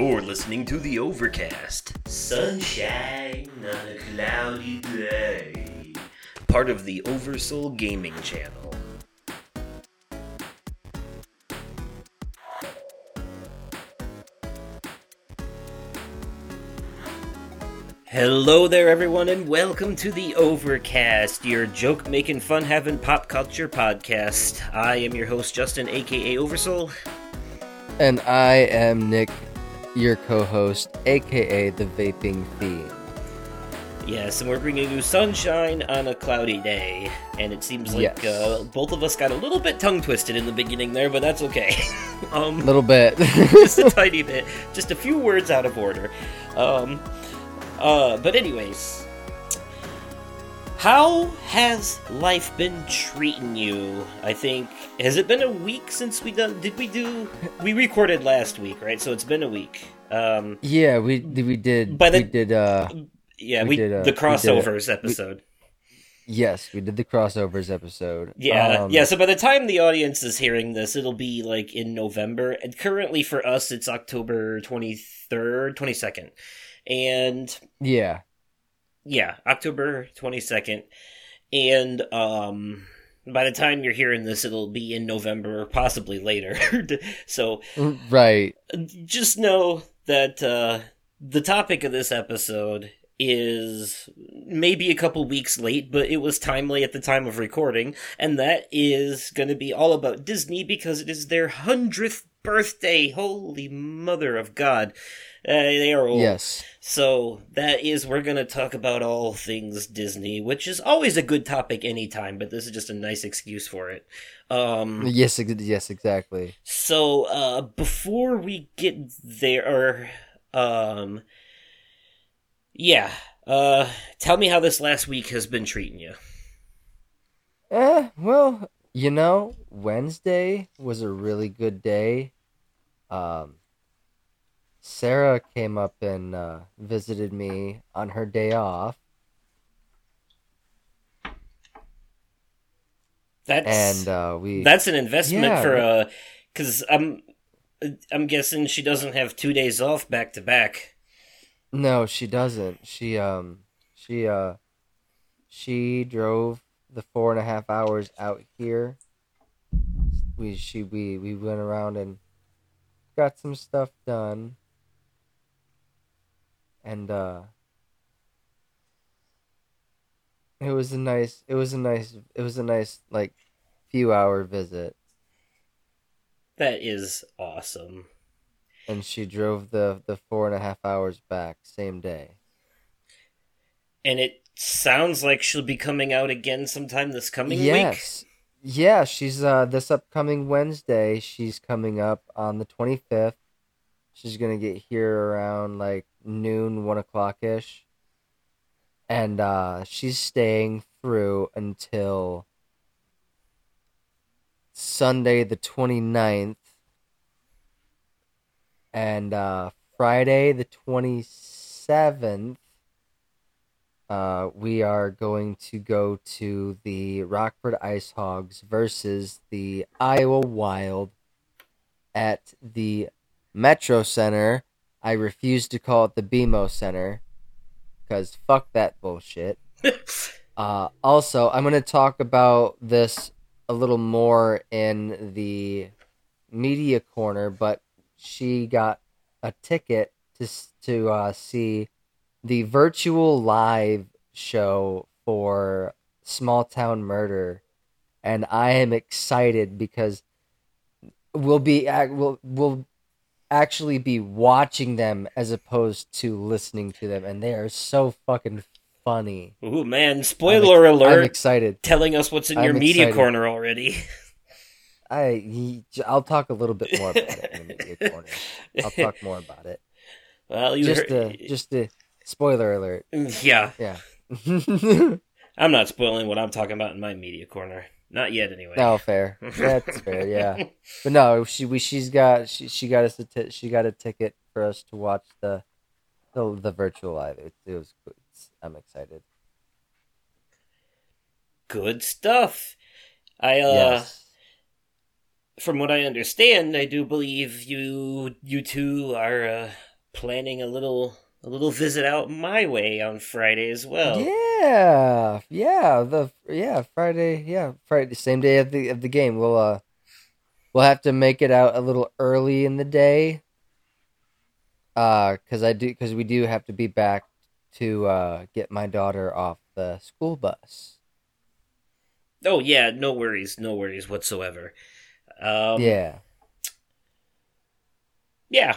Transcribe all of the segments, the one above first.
You're listening to the Overcast. Sunshine on a cloudy day. Part of the Oversoul Gaming Channel. Hello there, everyone, and welcome to the Overcast, your joke making, fun having pop culture podcast. I am your host, Justin, aka Oversoul. And I am Nick, your co host, aka the Vaping Fiend. Yes, and we're bringing you sunshine on a cloudy day. And it seems like Yes. uh, both of us got a little bit tongue twisted in the beginning there, but that's okay. A um, little bit. just a tiny bit, just a few words out of order. Um, uh, but anyways, how has life been treating you? I think has it been a week since we done? Did we do? We recorded last week, right? So it's been a week. Um, yeah, we we did. By the- we did. Uh, yeah, We we, did, uh, the we did crossovers episode. yes, we did the crossovers episode. Yeah, Um, yeah. So by the time the audience is hearing this, it'll be like in November. And currently for us, it's October twenty third, twenty second, and yeah. Yeah, October twenty second. And um, by the time you're hearing this, it'll be in November possibly later. so Right. just know that uh, the topic of this episode is maybe a couple weeks late, but it was timely at the time of recording, and that is going to be all about Disney because it is their hundredth birthday. Holy mother of God! Uh, they are old. Yes. So that is we're going to talk about all things Disney, which is always a good topic anytime, but this is just a nice excuse for it. Um, Yes. Yes. Exactly. so, uh, before we get there, um, yeah, uh, tell me how this last week has been treating you. Eh. Well, you know, Wednesday was a really good day. Um. Sarah came up and uh, visited me on her day off, That's and uh, we that's an investment Yeah. for a because I'm I'm guessing she doesn't have two days off back to back. No, she doesn't. She um she uh she drove the four and a half hours out here. We she we we went around and got some stuff done. And uh it was a nice it was a nice it was a nice like few hour visit That is awesome. and she drove the the four and a half hours back same day. And it sounds like she'll be coming out again sometime this coming week. yes. Yeah, she's uh this upcoming Wednesday, she's coming up on the twenty fifth. She's gonna get here around like noon, one o'clock ish. And uh she's staying through until Sunday the 29th. And uh Friday the 27th uh, we are going to go to the Rockford Ice Hogs versus the Iowa Wild at the Metro Center. I refuse to call it the BMO Center because fuck that bullshit. Uh, also, I'm going to talk about this a little more in the media corner, but she got a ticket to to uh, see the virtual live show for Small Town Murder, and I am excited because we'll be we'll we'll actually be watching them as opposed to listening to them, and they are so fucking funny. Ooh man! Spoiler I'm alert! excited. telling us what's in I'm your media excited. corner already. I I'll talk a little bit more about it in the media corner. I'll talk more about it. well, you Just heard, a just a spoiler alert. Mm, yeah. Yeah. I'm not spoiling what I'm talking about in my media corner. Not yet, anyway. no, fair. That's fair. Yeah. But no, she we she's got she she got us a t- she got a ticket for us to watch the the, the virtual live. It, it was it's, I'm excited. Good stuff. I uh, yes. from what I understand, I do believe you you two are uh, planning a little a little visit out my way on Friday as well. Yeah, yeah, yeah, the yeah Friday, yeah Friday, same day of the of the game. We'll uh, we'll have to make it out a little early in the day. Uh, cause I do, cause we do have to be back to uh get my daughter off the school bus. Oh yeah, no worries, no worries whatsoever. Um, yeah, yeah,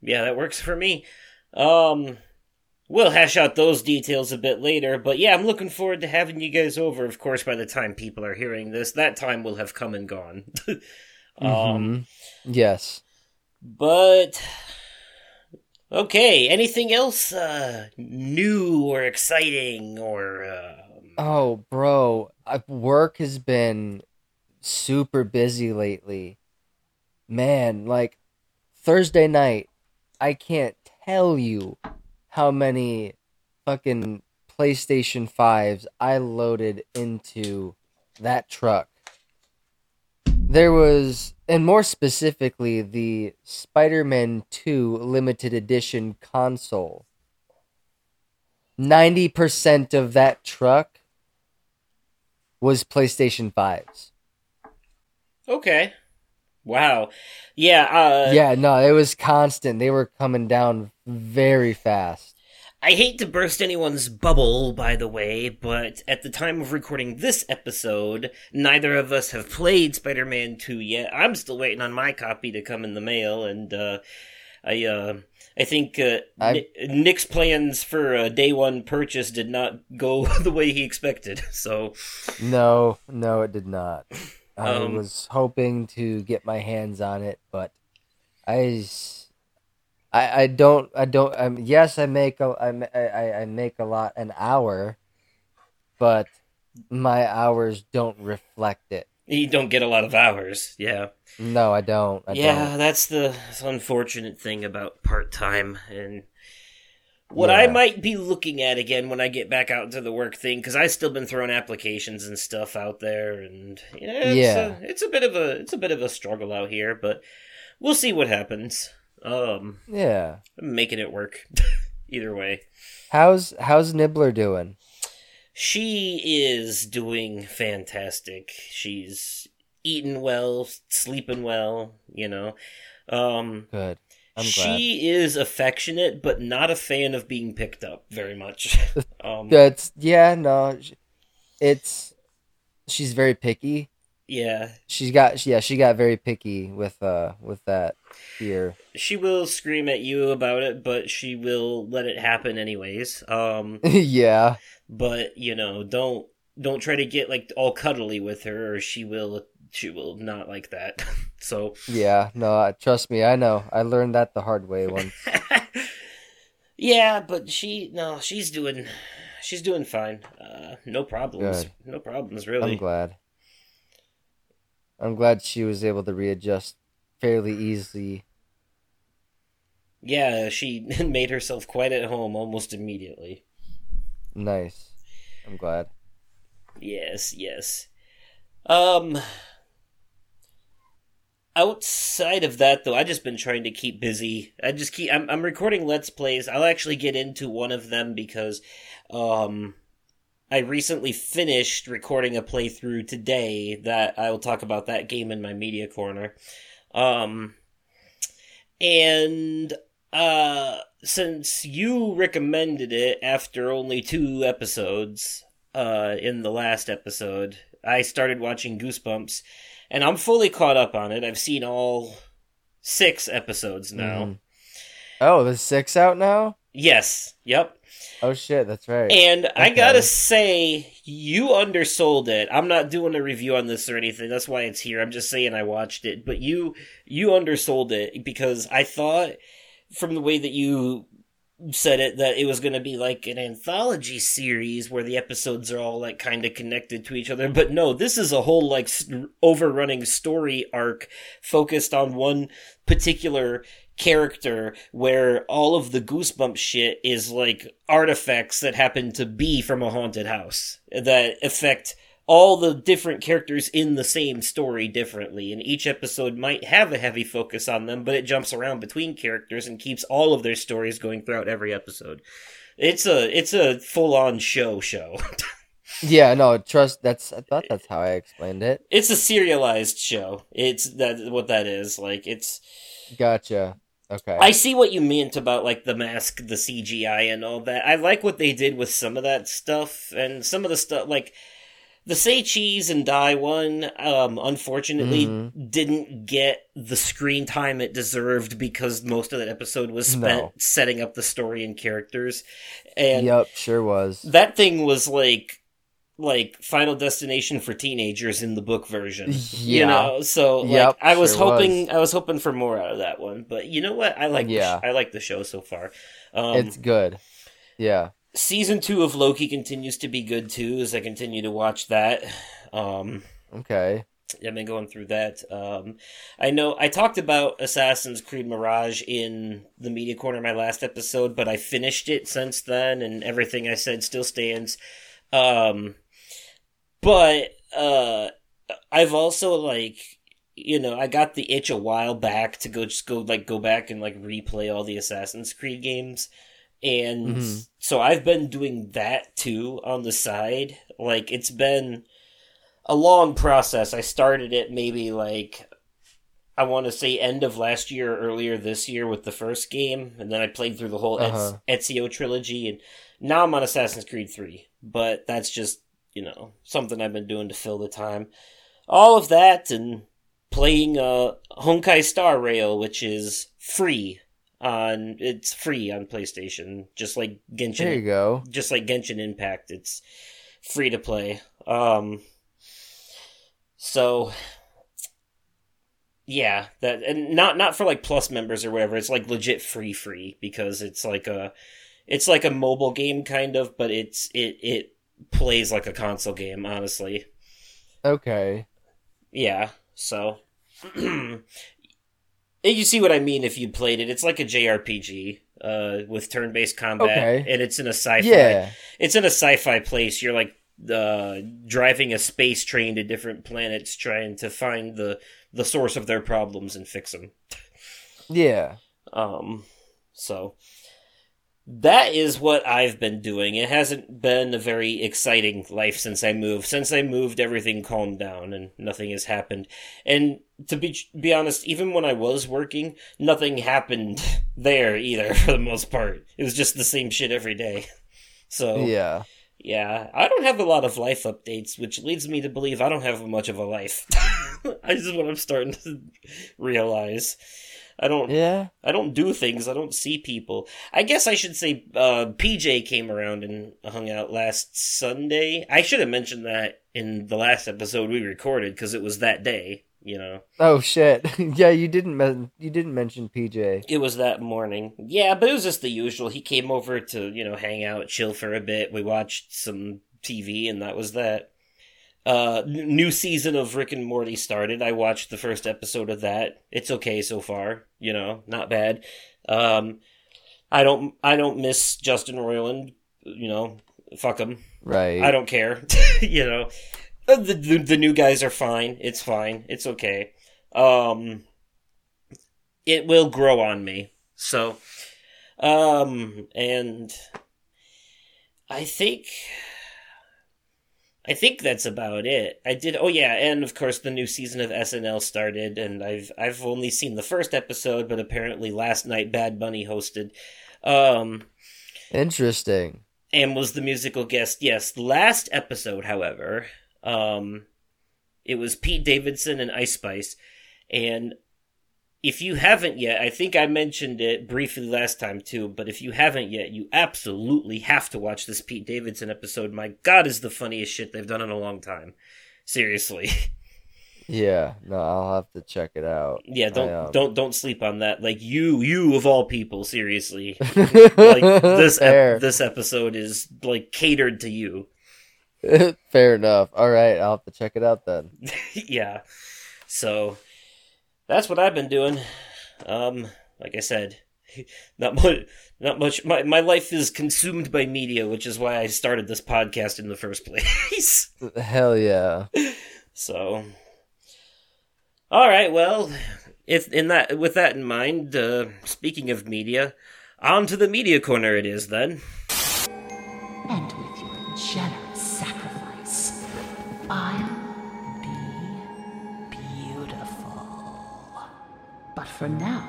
yeah, that works for me. Um, we'll hash out those details a bit later, but yeah, I'm looking forward to having you guys over. Of course, by the time people are hearing this, that time will have come and gone. um, Mhm. yes. but okay, anything else uh, new or exciting or? Uh, Oh, bro, work has been super busy lately. Man, like Thursday night, I can't tell you how many fucking PlayStation 5s I loaded into that truck. There was, and more specifically, the Spider Man 2 limited edition console. 90% of that truck was PlayStation 5s. okay, wow, yeah, uh, yeah, no, it was constant. They were coming down very fast. I hate to burst anyone's bubble, by the way, but at the time of recording this episode, neither of us have played Spider Man 2 yet. I'm still waiting on my copy to come in the mail, and, uh, I, uh, I think, uh, I- Nick's plans for a day one purchase did not go the way he expected, so, No, no, it did not. I Um, was hoping to get my hands on it, but I, I, I don't, I don't. Um, yes, I make a, I, I, I make a lot an hour, but my hours don't reflect it. you don't get a lot of hours, yeah. No, I don't. I yeah, don't. that's the unfortunate thing about part time and what I might be looking at again when I get back out into the work thing because I've still been throwing applications and stuff out there, and yeah, it's, Yeah. A, it's a bit of a it's a bit of a struggle out here, but we'll see what happens. Um, Yeah. I'm making it work either way. How's How's Nibbler doing? She is doing fantastic. She's eating well, sleeping well, you know. Um, Good. I'm glad. she is affectionate, but not a fan of being picked up very much. um, That's yeah. No, it's she's very picky. yeah, She's got yeah. She got very picky with uh with that here. she will scream at you about it, but she will let it happen anyways. Um, yeah. but you know, don't don't try to get like all cuddly with her, or she will she will not like that. so. Yeah, no, trust me, I know. I learned that the hard way once. yeah, but she no, she's doing she's doing fine. Uh, no problems. Good. No problems really. I'm glad. I'm glad she was able to readjust fairly easily. Yeah, she made herself quite at home almost immediately. Nice. I'm glad. Yes, yes. Um outside of that though, I just been trying to keep busy. I just keep I'm I'm recording let's plays. I'll actually get into one of them because um I recently finished recording a playthrough today that I will talk about that game in my media corner. Um and uh since you recommended it after only two episodes uh in the last episode, I started watching Goosebumps and I'm fully caught up on it. I've seen all six episodes now. Mhm. Oh, there's six out now. Yes, yep. Oh shit, that's right. And I gotta say, you undersold it. I'm not doing a review on this or anything. That's why it's here. I'm just saying I watched it. But you, you undersold it because I thought from the way that you said it that it was going to be like an anthology series where the episodes are all like kind of connected to each other. But no, this is a whole like s- overrunning story arc focused on one particular character where all of the goosebump shit is like artifacts that happen to be from a haunted house that affect all the different characters in the same story differently, and each episode might have a heavy focus on them, but it jumps around between characters and keeps all of their stories going throughout every episode. It's a it's a full on show show. Yeah, no, trust. That's I thought that's how I explained it. it's a serialized show. It's that what that is. Like it's Gotcha. Okay. I see what you meant about like the mask, the CGI, and all that. I like what they did with some of that stuff, and some of the stuff like the Say Cheese and Die one. Um, unfortunately, Mhm. didn't get the screen time it deserved because most of that episode was spent No. setting up the story and characters, and yep, sure was. that thing was like like Final Destination for teenagers in the book version. You know, so like Yep, I was sure hoping was. I was hoping for more out of that one, but you know what? I like the Yeah. sh- I like the show so far. Um, it's good. Yeah. Season two of Loki continues to be good too, as I continue to watch that. Um, Okay. I've been going through that. Um, I know I talked about Assassin's Creed Mirage in the media corner my last episode, but I finished it since then, and everything I said still stands. Um, but uh, I've also like you know I got the itch a while back to go just go like go back and like replay all the Assassin's Creed games. And Mhm. so I've been doing that too on the side. Like it's been a long process. I started it maybe like I want to say end of last year or earlier this year with the first game, and then I played through the whole Uh-huh. Ezio trilogy, and now I'm on Assassin's Creed Three. But that's just you know something I've been doing to fill the time. All of that and playing uh, Honkai Star Rail, which is free on it's free on PlayStation, just like Genshin There you go. just like Genshin Impact, it's free to play. Um, so yeah, that and not not for like plus members or whatever. It's like legit free free because it's like a it's like a mobile game kind of, but it's it it plays like a console game. Honestly, Okay. yeah. So. You see what I mean if you played it. It's like a JRPG uh, with turn-based combat, Okay. and it's in a sci-fi Yeah. it's in a sci-fi place. You're like uh, driving a space train to different planets, trying to find the the source of their problems and fix them. Yeah. Um, so that is what I've been doing. It hasn't been a very exciting life since I moved. Since I moved, everything calmed down and nothing has happened. And to be be honest, even when I was working, nothing happened there either. For the most part, it was just the same shit every day. So Yeah. yeah, I don't have a lot of life updates, which leads me to believe I don't have much of a life. this is what I'm starting to realize. I don't. Yeah. I don't do things. I don't see people. I guess I should say uh, PJ came around and hung out last Sunday. I should have mentioned that in the last episode we recorded because it was that day. You know, Oh shit. yeah, you didn't men- you didn't mention PJ. it was that morning. Yeah, but it was just the usual. He came over to you know hang out, chill for a bit. We watched some TV, and that was that. Uh, new season of Rick and Morty started. I watched the first episode of that. It's okay so far. You know, not bad. Um, I don't, I don't miss Justin Roiland. You know, fuck him. Right. I don't care. you know, Uh, the, the the new guys are fine. It's fine. It's okay. Um, it will grow on me. So, um, and I think. I think that's about it. I did. Oh yeah, and of course the new season of SNL started, and I've I've only seen the first episode, but apparently last night Bad Bunny hosted. Um, Interesting. and was the musical guest. Yes, the last episode, however, um, it was Pete Davidson and Ice Spice, and if you haven't yet, I think I mentioned it briefly last time too. But if you haven't yet, you absolutely have to watch this Pete Davidson episode. My God, is the funniest shit they've done in a long time. Seriously, Yeah. No, I'll have to check it out. yeah. Don't I, um, don't don't sleep on that. Like you, you of all people, seriously. like this ep- this episode is like catered to you. Fair enough. All right, I'll have to check it out then. yeah. So that's what I've been doing. Um, like I said, not much. Not much. My my life is consumed by media, which is why I started this podcast in the first place. Hell yeah. So, all right. Well, if in that with that in mind, uh, speaking of media, on to the media corner. It is then. And for now,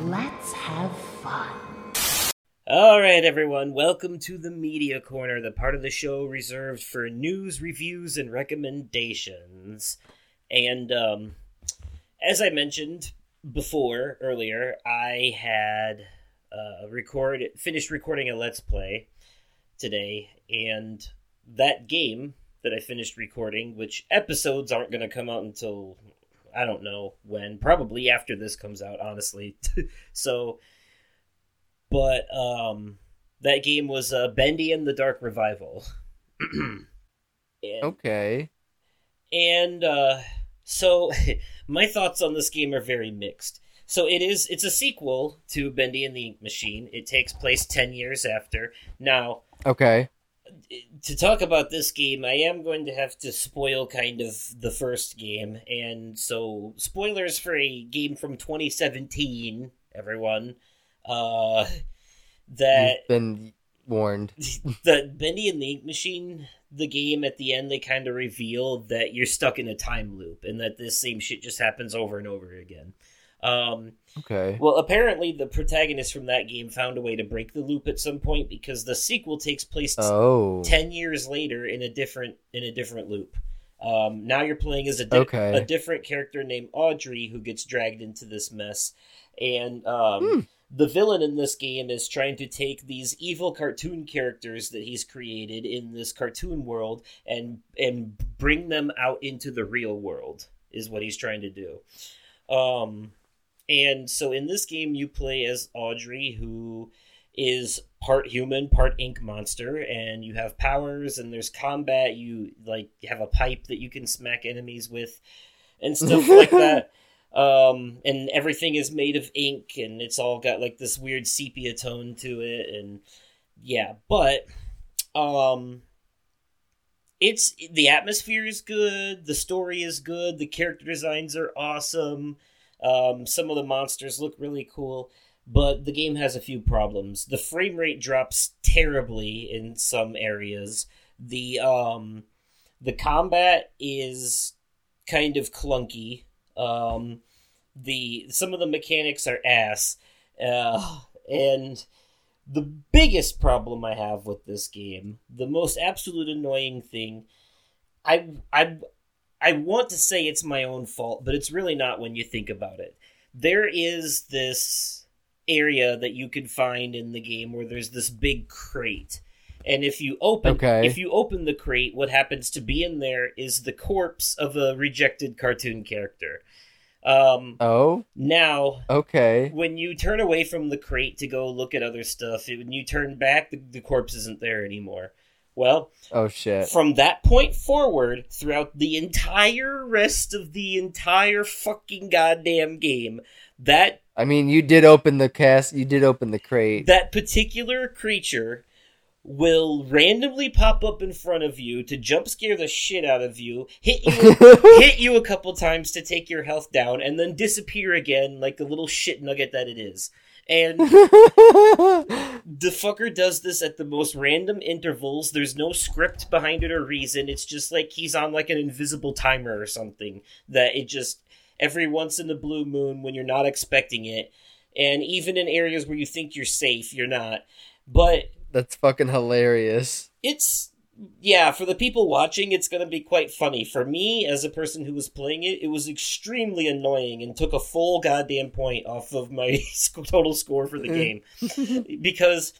let's have fun. All right, everyone. Welcome to the media corner, the part of the show reserved for news, reviews, and recommendations. And um, as I mentioned before earlier, I had uh, record finished recording a let's play today, and that game that I finished recording, which episodes aren't going to come out until I don't know when, probably after this comes out, honestly. so, but um, that game was uh, Bendy and the Dark Revival. and, Okay. and uh, so my thoughts on this game are very mixed. So it is it's a sequel to Bendy and the Ink Machine. It takes place 10 years after. Now, Okay. To talk about this game, I am going to have to spoil kind of the first game. And so spoilers for a game from 2017, everyone. Uh that You've been warned. the Bendy and the Ink Machine, the game at the end, they kind of reveal that you're stuck in a time loop and that this same shit just happens over and over again. Um, Okay. well, apparently, the protagonist from that game found a way to break the loop at some point because the sequel takes place Oh. ten years later in a different in a different loop. Um, now you're playing as a di- Okay. a different character named Audrey who gets dragged into this mess, and um, Hmm. the villain in this game is trying to take these evil cartoon characters that he's created in this cartoon world and and bring them out into the real world is what he's trying to do. Um, and so in this game, you play as Audrey, who is part human, part ink monster, and you have powers and there's combat. You like have a pipe that you can smack enemies with, and stuff like that. Um, and everything is made of ink, and it's all got like this weird sepia tone to it, and yeah, but um, it's the atmosphere is good, the story is good, the character designs are awesome. Um, some of the monsters look really cool, but the game has a few problems. The frame rate drops terribly in some areas. The um, the combat is kind of clunky. Um, the some of the mechanics are ass, uh, and the biggest problem I have with this game, the most absolute annoying thing, I I I want to say it's my own fault, but it's really not when you think about it. There is this area that you can find in the game where there's this big crate. And if you open Okay. if you open the crate, what happens to be in there is the corpse of a rejected cartoon character. Um Oh. now Okay. when you turn away from the crate to go look at other stuff, when you turn back, the, the corpse isn't there anymore. Well, Oh shit. from that point forward, throughout the entire rest of the entire fucking goddamn game, that I mean, you did open the cast. You did open the crate. that particular creature will randomly pop up in front of you to jump scare the shit out of you, hit you hit you a couple times to take your health down, and then disappear again like the little shit nugget that it is. And the fucker does this at the most random intervals. There's no script behind it or reason. It's just like he's on like an invisible timer or something that it just every once in the blue moon when you're not expecting it. And even in areas where you think you're safe, you're not. But That's fucking hilarious. it's yeah, for the people watching, it's going to be quite funny. For me, as a person who was playing it, it was extremely annoying and took a full goddamn point off of my total score for the game. Because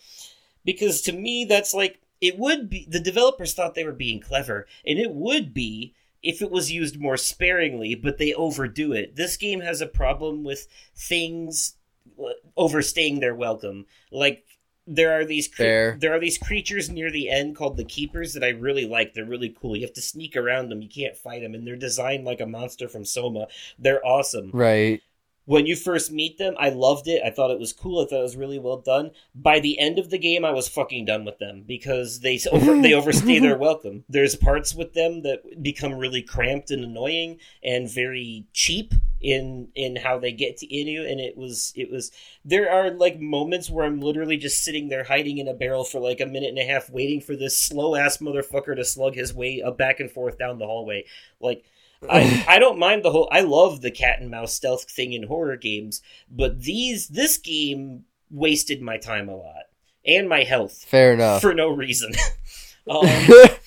because to me that's like it would be the developers thought they were being clever and it would be if it was used more sparingly but they overdo it. This game has a problem with things uh, overstaying their welcome. Like there are these cre- Fair. there are these creatures near the end called the keepers that I really like. They're really cool. You have to sneak around them. You can't fight them, and they're designed like a monster from Soma. They're awesome Right. when you first meet them, I loved it. I thought it was cool. I thought it was really well done. By the end of the game, I was fucking done with them because they over they overstay their welcome. There's parts with them that become really cramped and annoying and very cheap in in how they get to in you. And it was it was there are like moments where I'm literally just sitting there hiding in a barrel for like a minute and a half, waiting for this slow ass motherfucker to slug his way up back and forth down the hallway. Like I, I don't mind the whole I love the cat and mouse stealth thing in horror games, but these this game wasted my time a lot and my health Fair enough. for no reason. um,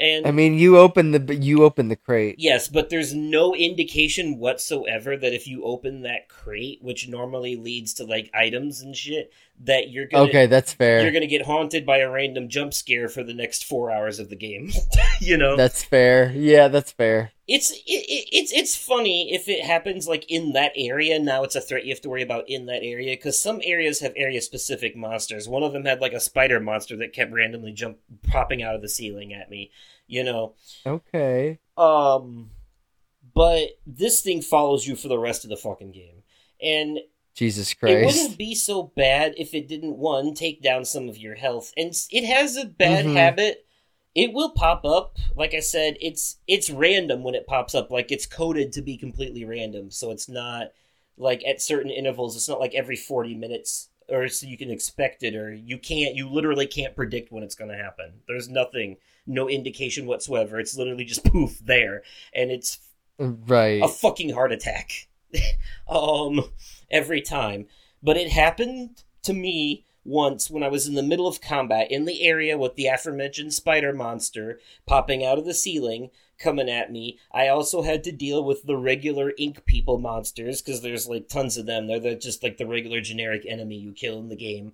and I mean, you open the you open the crate. yes, but there's no indication whatsoever that if you open that crate, which normally leads to like items and shit, that you're gonna Okay, that's fair. you're gonna get haunted by a random jump scare for the next four hours of the game. you know, That's fair. Yeah, that's fair. it's it, it, it's it's funny if it happens like in that area. Now it's a threat you have to worry about in that area because some areas have area specific monsters. One of them had like a spider monster that kept randomly jump popping out of the ceiling at me. You know, Okay. um, but this thing follows you for the rest of the fucking game, and Jesus Christ. it wouldn't be so bad if it didn't one take down some of your health, and it has a bad Mhm. habit. It will pop up. Like I said, it's it's random when it pops up. Like it's coded to be completely random, so it's not like at certain intervals. It's not like every forty minutes, or so you can expect it, or you can't. You literally can't predict when it's going to happen. There's nothing, no indication whatsoever. It's literally just poof there, and it's Right. a fucking heart attack um every time. But it happened to me once when i was in the middle of combat in the area with the aforementioned spider monster popping out of the ceiling coming at me. I also had to deal with the regular ink people monsters because there's like tons of them. They're the, just like the regular generic enemy you kill in the game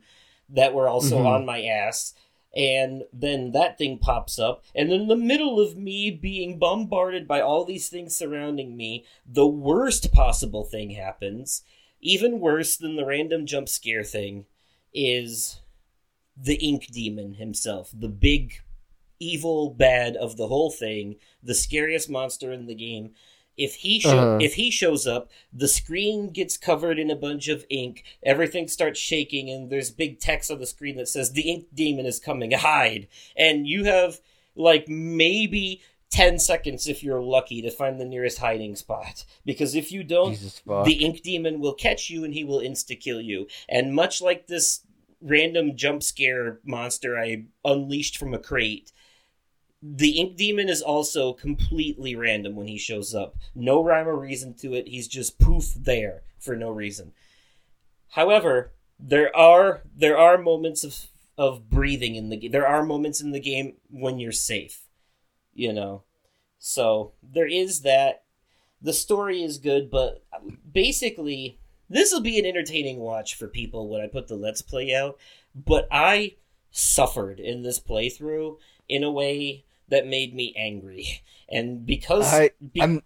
that were also Mhm. on my ass. And then that thing pops up. And in the middle of me being bombarded by all these things surrounding me the worst possible thing happens even worse than the random jump scare thing is the ink demon himself the big evil bad of the whole thing the scariest monster in the game if he show, Uh-huh. if he shows up the screen gets covered in a bunch of ink everything starts shaking and there's big text on the screen that says the ink demon is coming hide and you have like maybe 10 seconds if you're lucky to find the nearest hiding spot. Because if you don't the ink demon will catch you and he will insta kill you. And much like this random jump scare monster i unleashed from a crate the ink demon is also completely random when he shows up. No rhyme or reason to it. He's just poof there for no reason. However there are there are moments of of breathing in the game there are moments in the game when you're safe you know. So there is that. The story is good but basically this will be an entertaining watch for people when i put the let's play out but i suffered in this playthrough in a way that made me angry. And because I- be- I'm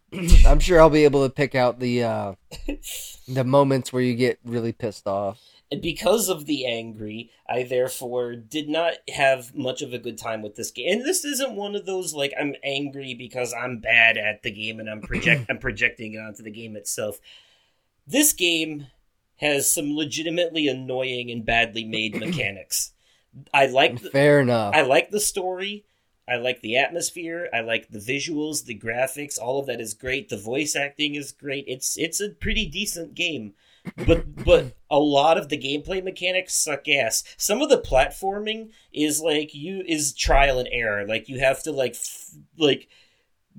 I'm sure I'll be able to pick out the uh the moments where you get really pissed off. Because of the angry, I therefore did not have much of a good time with this game. And this isn't one of those like I'm angry because I'm bad at the game and I'm project I'm projecting it onto the game itself. This game has some legitimately annoying and badly made mechanics. I like the, Fair enough. I like the story. I like the atmosphere. I like the visuals, the graphics. All of that is great. The voice acting is great. It's it's a pretty decent game, but but a lot of the gameplay mechanics suck ass. Some of the platforming is like you is trial and error. Like you have to like f- like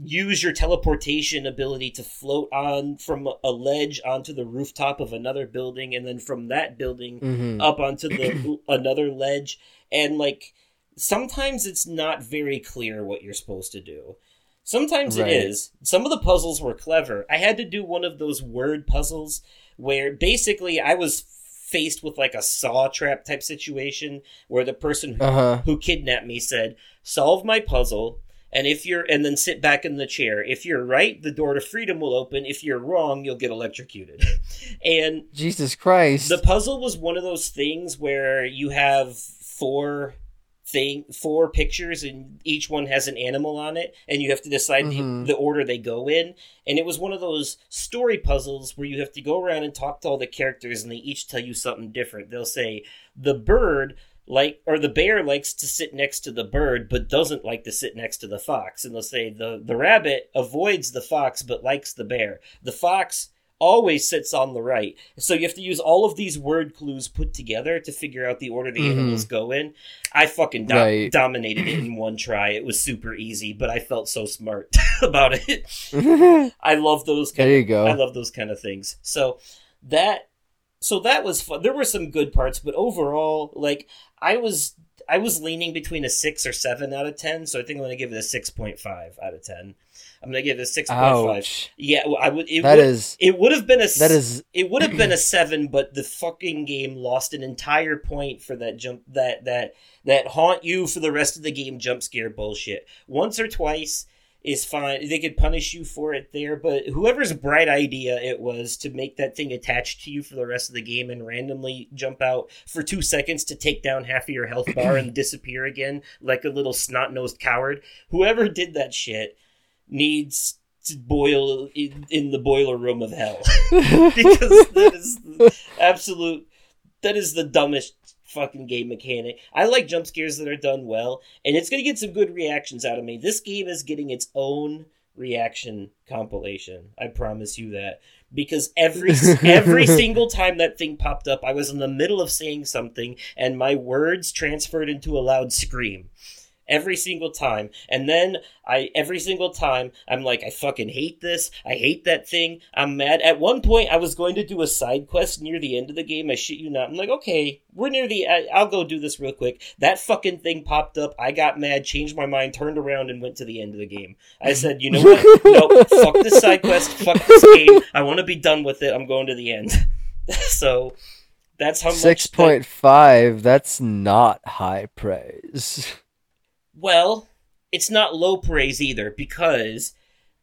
use your teleportation ability to float on from a ledge onto the rooftop of another building, and then from that building Mhm. up onto the another ledge and like sometimes it's not very clear what you're supposed to do sometimes Right. it is some of the puzzles were clever i had to do one of those word puzzles where basically i was faced with like a saw trap type situation where the person who, Uh-huh. who kidnapped me said solve my puzzle and if you're and then sit back in the chair if you're right the door to freedom will open if you're wrong you'll get electrocuted and Jesus Christ. the puzzle was one of those things where you have four thing four pictures and each one has an animal on it and you have to decide Mhm. the, the order they go in. And it was one of those story puzzles where you have to go around and talk to all the characters and they each tell you something different. They'll say the bird like or the bear likes to sit next to the bird but doesn't like to sit next to the fox. And they'll say the the rabbit avoids the fox but likes the bear. The fox always sits on the right so you have to use all of these word clues put together to figure out the order the Mhm. animals go in i fucking do- Right. dominated it in one try it was super easy but i felt so smart about it i love those kind you of go. I love those kind of things. So that so that was fun. There were some good parts, but overall, like I was I was leaning between a six or seven out of ten. So I think I'm going to give it a six point five out of ten. I'm going to give it a six point five. Yeah, I would. It That would, is It would have been a. that is It would have been a seven, but the fucking game lost an entire point for that jump. That that that haunt you for the rest of the game jump scare bullshit. Once or twice is fine. They could punish you for it there, but whoever's bright idea it was to make that thing attached to you for the rest of the game and randomly jump out for two seconds to take down half of your health bar and disappear again like a little snot nosed coward. Whoever did that shit needs to boil in, in the boiler room of hell because that is absolute. That is the dumbest fucking game mechanic. I like jump scares that are done well, and it's gonna get some good reactions out of me. This game is getting its own reaction compilation. I promise you that because every every single time that thing popped up, I was in the middle of saying something, and my words transferred into a loud scream. Every single time, and then I every single time I'm like, I fucking hate this. I hate that thing. I'm mad. At one point, I was going to do a side quest near the end of the game. I shit you not. I'm like, okay, we're near the. I, I'll go do this real quick. That fucking thing popped up. I got mad, changed my mind, turned around, and went to the end of the game. I said, you know what? no, fuck this side quest. Fuck this game. I want to be done with it. I'm going to the end. so that's how much. six that- point. That's not high praise. Well, it's not low praise either because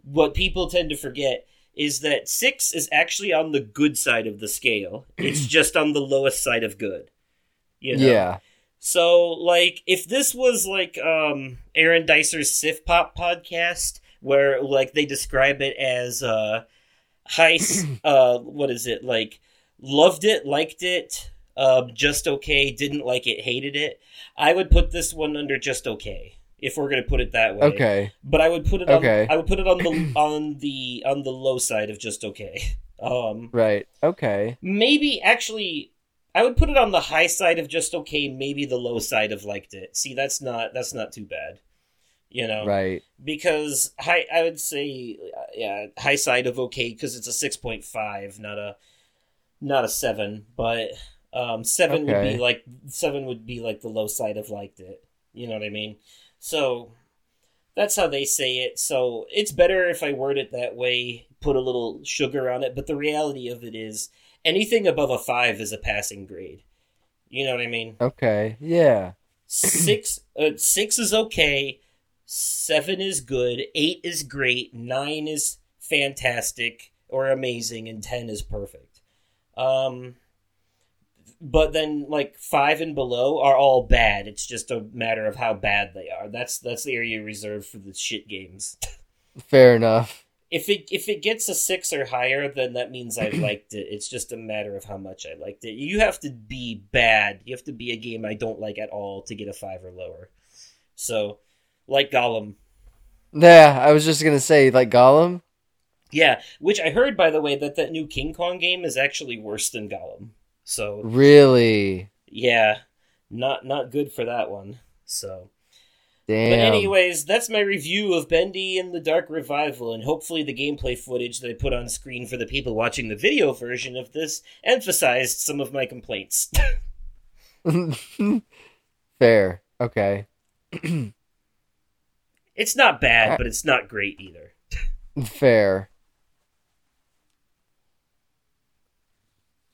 what people tend to forget is that six is actually on the good side of the scale. It's just on the lowest side of good. You know? Yeah. So, like, if this was like um Aaron Dicer's Sif Pop podcast, where like they describe it as uh high, uh, what is it like? Loved it, liked it, uh, just okay, didn't like it, hated it. I would put this one under just okay, if we're gonna put it that way. Okay. But I would put it Okay. on. I would put it on the on the on the low side of just okay. Um, Right. Okay. maybe actually i would put it on the high side of just okay maybe the low side of liked it see that's not that's not too bad you know Right. because high i would say uh, yeah high side of okay because it's a 6.5 not a not a 7 but um 7 would be like 7 would be like the low side of liked it. You know what i mean? So that's how they say it. So it's better if i word it that way put a little sugar on it but the reality of it is anything above a 5 is a passing grade. You know what i mean? Okay. Yeah. six uh, six is okay seven is good eight is great nine is fantastic or amazing and ten is perfect. Um but then like five and below are all bad it's just a matter of how bad they are that's that's the area reserved for the shit games Fair enough. if it if it gets a six or higher, then that means I liked it. It's just a matter of how much I liked it. You have to be bad. You have to be a game I don't like at all to get a five or lower. So, like Gollum, Yeah. I was just gonna say like Gollum. yeah. Which I heard, by the way, that that new King Kong game is actually worse than Gollum. So Really. yeah, not not good for that one. So. Damn. But anyways, that's my review of Bendy and the Dark Revival, and hopefully the gameplay footage that I put on screen for the people watching the video version of this emphasized some of my complaints. Fair. Okay. it's not bad, uh, but it's not great either. Fair.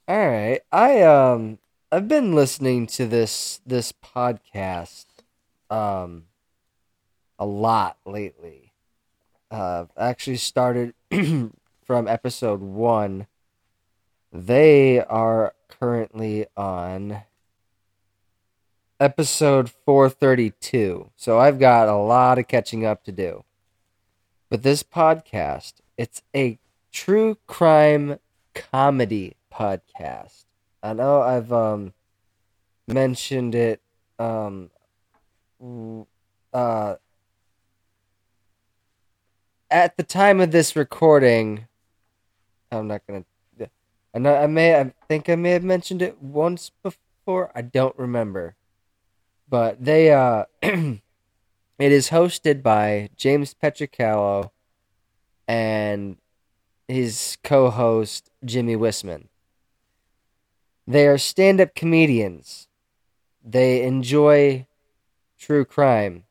All right. I um I've been listening to this this podcast um a lot lately. Uh actually started from episode 1. They are currently on episode 432. So I've got a lot of catching up to do. But this podcast, it's a true crime comedy podcast. I know I've um mentioned it um uh at the time of this recording I'm not to I know I may I think I may have mentioned it once before. I don't remember. But they uh it is hosted by James Pietragallo and his co-host Jimmie Whisman. They are stand-up comedians. They enjoy true crime.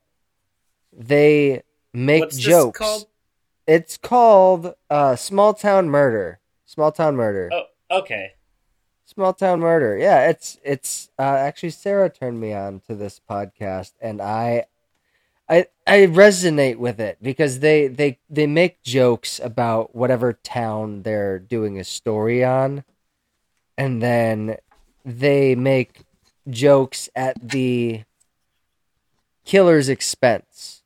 They make What's jokes. called? It's called uh, Small Town Murder. Small Town Murder. Oh, okay. Small Town Murder. Yeah, it's it's uh, actually Sarah turned me on to this podcast, and I, I I resonate with it because they they they make jokes about whatever town they're doing a story on, and then they make jokes at the killer's expense.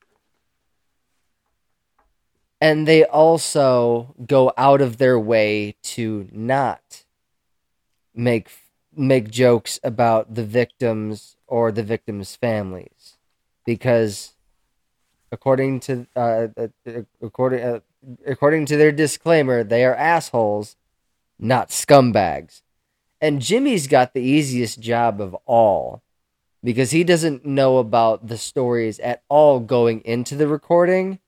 And they also go out of their way to not make make jokes about the victims or the victims' families because according to uh, uh, according uh, according to their disclaimer they are assholes not scumbags and Jimmy's got the easiest job of all because he doesn't know about the stories at all going into the recording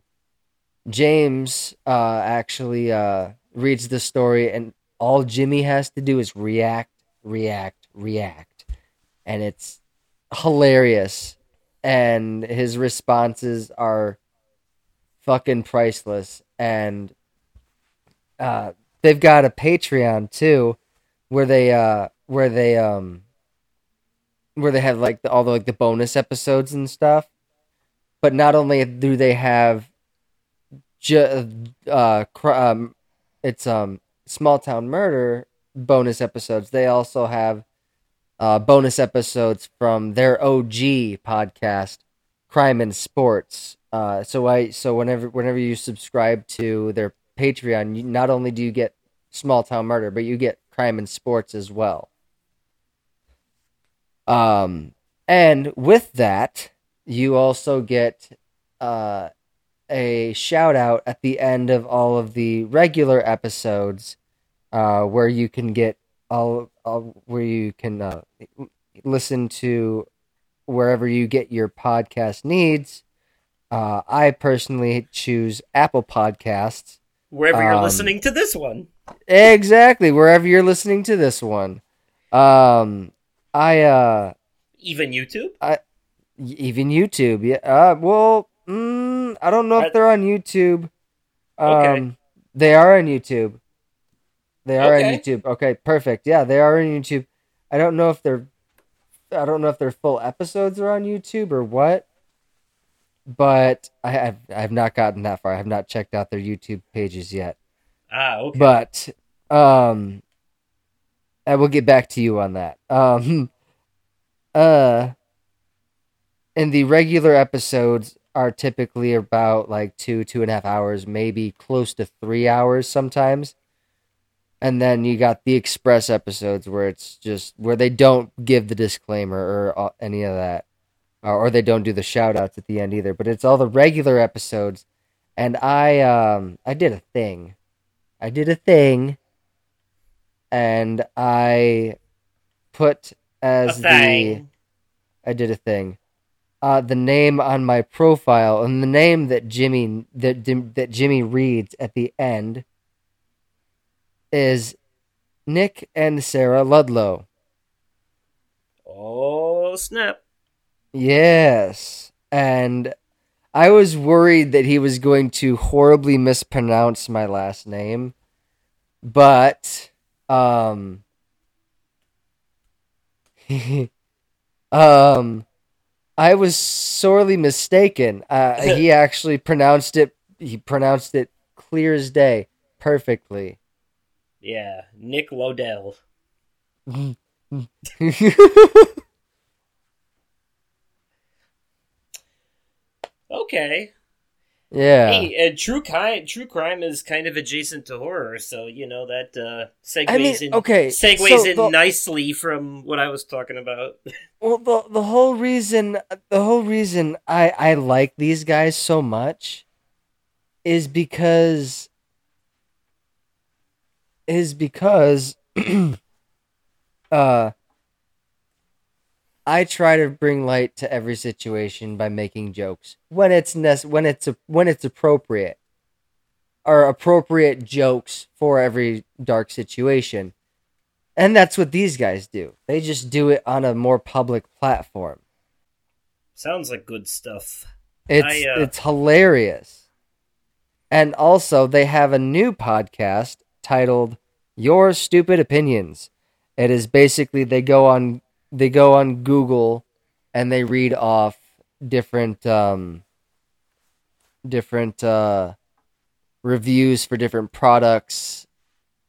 James uh, actually uh, reads the story, and all Jimmy has to do is react, react, react, and it's hilarious. And his responses are fucking priceless. And uh, they've got a Patreon too, where they uh, where they um, where they have like the, all the like the bonus episodes and stuff. But not only do they have ju- uh, cr- um, it's um small town murder bonus episodes. They also have uh, bonus episodes from their OG podcast, Crime and Sports. Uh, so I so whenever whenever you subscribe to their Patreon, you, not only do you get small town murder, but you get crime and sports as well. Um, and with that, you also get uh, a shout out at the end of all of the regular episodes, uh, where you can get all, all where you can uh, listen to wherever you get your podcast needs. Uh, I personally choose Apple Podcasts. Wherever you're Um, listening to this one. Exactly, wherever you're listening to this one. Um, I uh, Even YouTube? I even YouTube. Yeah. Uh, well, mm, I don't know if they're on YouTube. Um, Okay. they are on YouTube. They are on YouTube. Okay, perfect. Yeah, they are on YouTube. I don't know if they're, I don't know if their full episodes are on YouTube or what. But I have I have not gotten that far. I have not checked out their YouTube pages yet. Ah, okay. But um I will get back to you on that. Um uh and the regular episodes are typically about like two, two and a half hours, maybe close to three hours sometimes. And then you got the express episodes where it's just where they don't give the disclaimer or uh, any of that, or, or they don't do the shout outs at the end either. But it's all the regular episodes, and I um I did a thing, I did a thing, and I put as the. I did a thing. Uh, the name on my profile and the name that Jimmy that that Jimmy reads at the end is Nick and Sarah Ludlow. Oh, snap. Yes, and I was worried that he was going to horribly mispronounce my last name, but um, um, I was sorely mistaken. Uh, he actually pronounced it. He pronounced it clear as day, perfectly. Yeah, Nick Lodell. Okay. Yeah. Hey, uh, true crime. True crime is kind of adjacent to horror, so you know that uh, segues I mean, in. okay, segues so in the- nicely from what I was talking about. Well, the the whole reason the whole reason I I like these guys so much is because is because uh I try to bring light to every situation by making jokes when it's when it's when it's appropriate or appropriate jokes for every dark situation. And that's what these guys do. They just do it on a more public platform. Sounds like good stuff. It's I, uh, it's hilarious. And also they have a new podcast titled Your Stupid Opinions. It is basically they go on they go on Google and they read off different um different uh reviews for different products,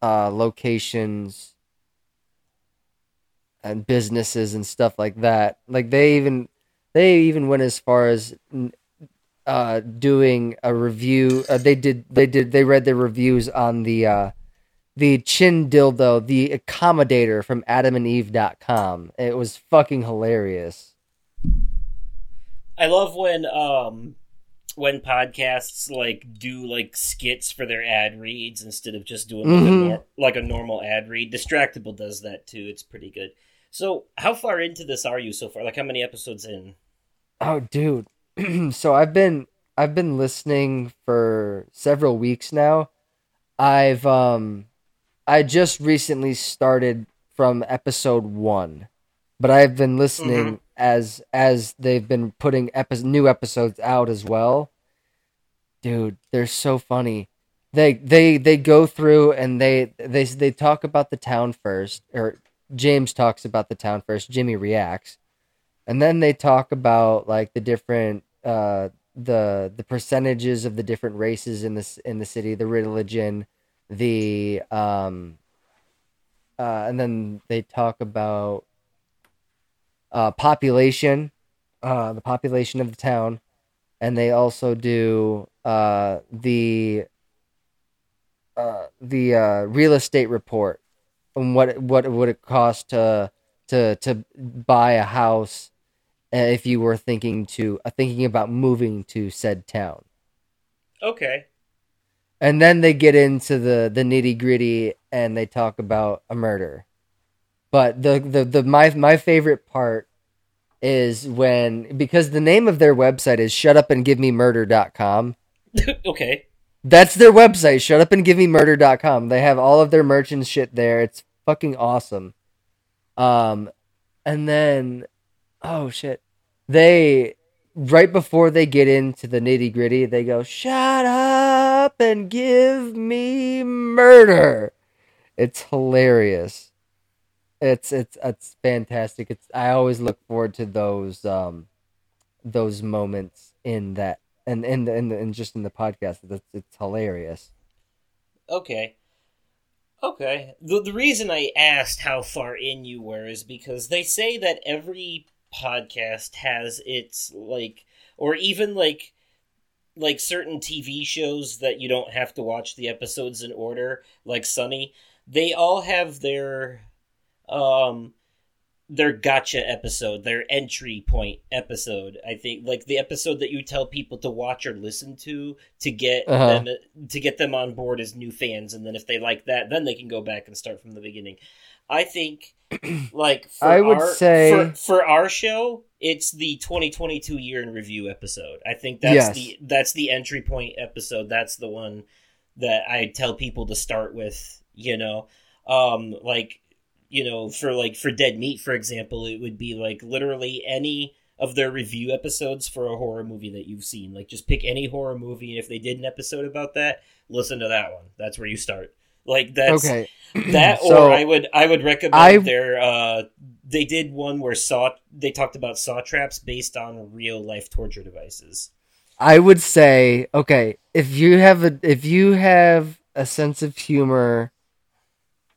uh locations and businesses and stuff like that. Like they even they even went as far as uh, doing a review. Uh, they did. They did. They read the reviews on the uh, the chin dildo, the accommodator from AdamandEve.com. It was fucking hilarious. I love when um when podcasts like do like skits for their ad reads instead of just doing like, a, Mhm. nor- like a normal ad read. Distractible does that too. It's pretty good. So, how far into this are you so far? Like, how many episodes in? Oh, dude. so I've been I've been listening for several weeks now. I've um I just recently started from episode 1. But I've been listening as as they've been putting epi- new episodes out as well. Dude, they're so funny. They they they go through and they they they talk about the town first or James talks about the town first, Jimmy reacts and then they talk about like the different uh the the percentages of the different races in this in the city the religion the um uh and then they talk about uh population uh the population of the town and they also do uh the uh the uh real estate report and what what would it cost to to to buy a house uh, if you were thinking to uh, thinking about moving to said town. Okay. And then they get into the the nitty gritty and they talk about a murder. But the, the the my my favorite part is when because the name of their website is shut up and give me shutupandgivememurder.com. okay. That's their website, shut up and give me shutupandgivememurder.com. They have all of their merch and shit there. It's fucking awesome. Um and then oh shit. They right before they get into the nitty gritty, they go, Shut up and give me murder. It's hilarious. It's it's it's fantastic. It's I always look forward to those um those moments in that and in the, in the, and just in the podcast. It's, it's hilarious. Okay. Okay. The the reason I asked how far in you were is because they say that every podcast has its like or even like like certain TV shows that you don't have to watch the episodes in order, like Sunny, they all have their um their gotcha episode, their entry point episode. I think like the episode that you tell people to watch or listen to to get Uh-huh. them to get them on board as new fans, and then if they like that, then they can go back and start from the beginning. I think, like, for I would our, say- for, for our show, it's the 2022 year in review episode. I think that's Yes. the that's the entry point episode. That's the one that I tell people to start with. You know, um, like you know, for like for Dead Meat, for example, it would be like literally any of their review episodes for a horror movie that you've seen. Like, just pick any horror movie, and if they did an episode about that, listen to that one. That's where you start. Like that's okay. that, So- or I would I would recommend I- their. Uh, they did one where saw they talked about saw traps based on real life torture devices. I would say, okay, if you have a if you have a sense of humor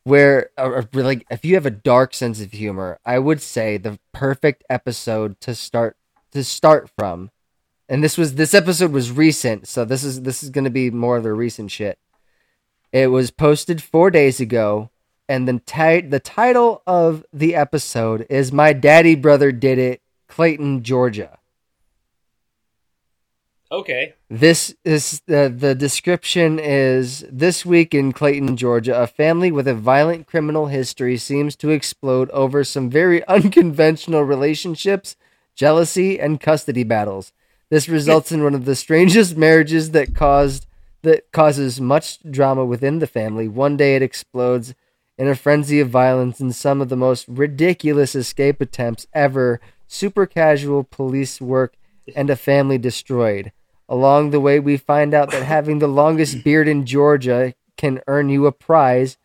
where or, or like if you have a dark sense of humor, I would say the perfect episode to start to start from and this was this episode was recent, so this is this is going to be more of the recent shit. It was posted four days ago, and the ti- the title of the episode is "My Daddy Brother Did It, Clayton, Georgia." Okay. This is the the description is this week in Clayton, Georgia, a family with a violent criminal history seems to explode over some very unconventional relationships, jealousy, and custody battles. This results in one of the strangest marriages that caused that causes much drama within the family. One day it explodes in a frenzy of violence and some of the most ridiculous escape attempts ever, super casual police work, and a family destroyed. Along the way, we find out that having the longest beard in Georgia can earn you a prize,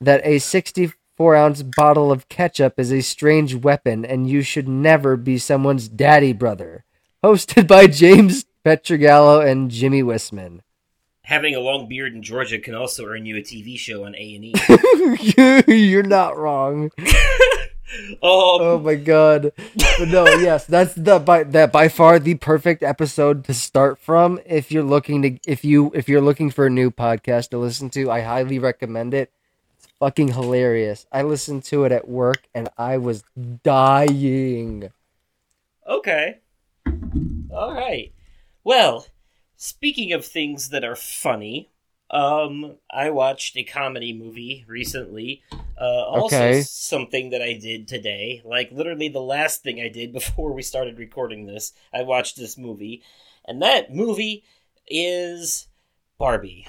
that a 64 ounce bottle of ketchup is a strange weapon, and you should never be someone's daddy brother. Hosted by James Pietragallo and Jimmie Whisman. Having a long beard in Georgia can also earn you a TV show on A and E. You're not wrong. Oh, Oh my god. But no, yes, that's the by that by far the perfect episode to start from if you're looking to if you if you're looking for a new podcast to listen to, I highly recommend it. It's fucking hilarious. I listened to it at work and I was dying. okay. All right. Well, speaking of things that are funny, um, I watched a comedy movie recently. Uh, also Okay. something that I did today, like literally the last thing I did before we started recording this. I watched this movie, and that movie is Barbie.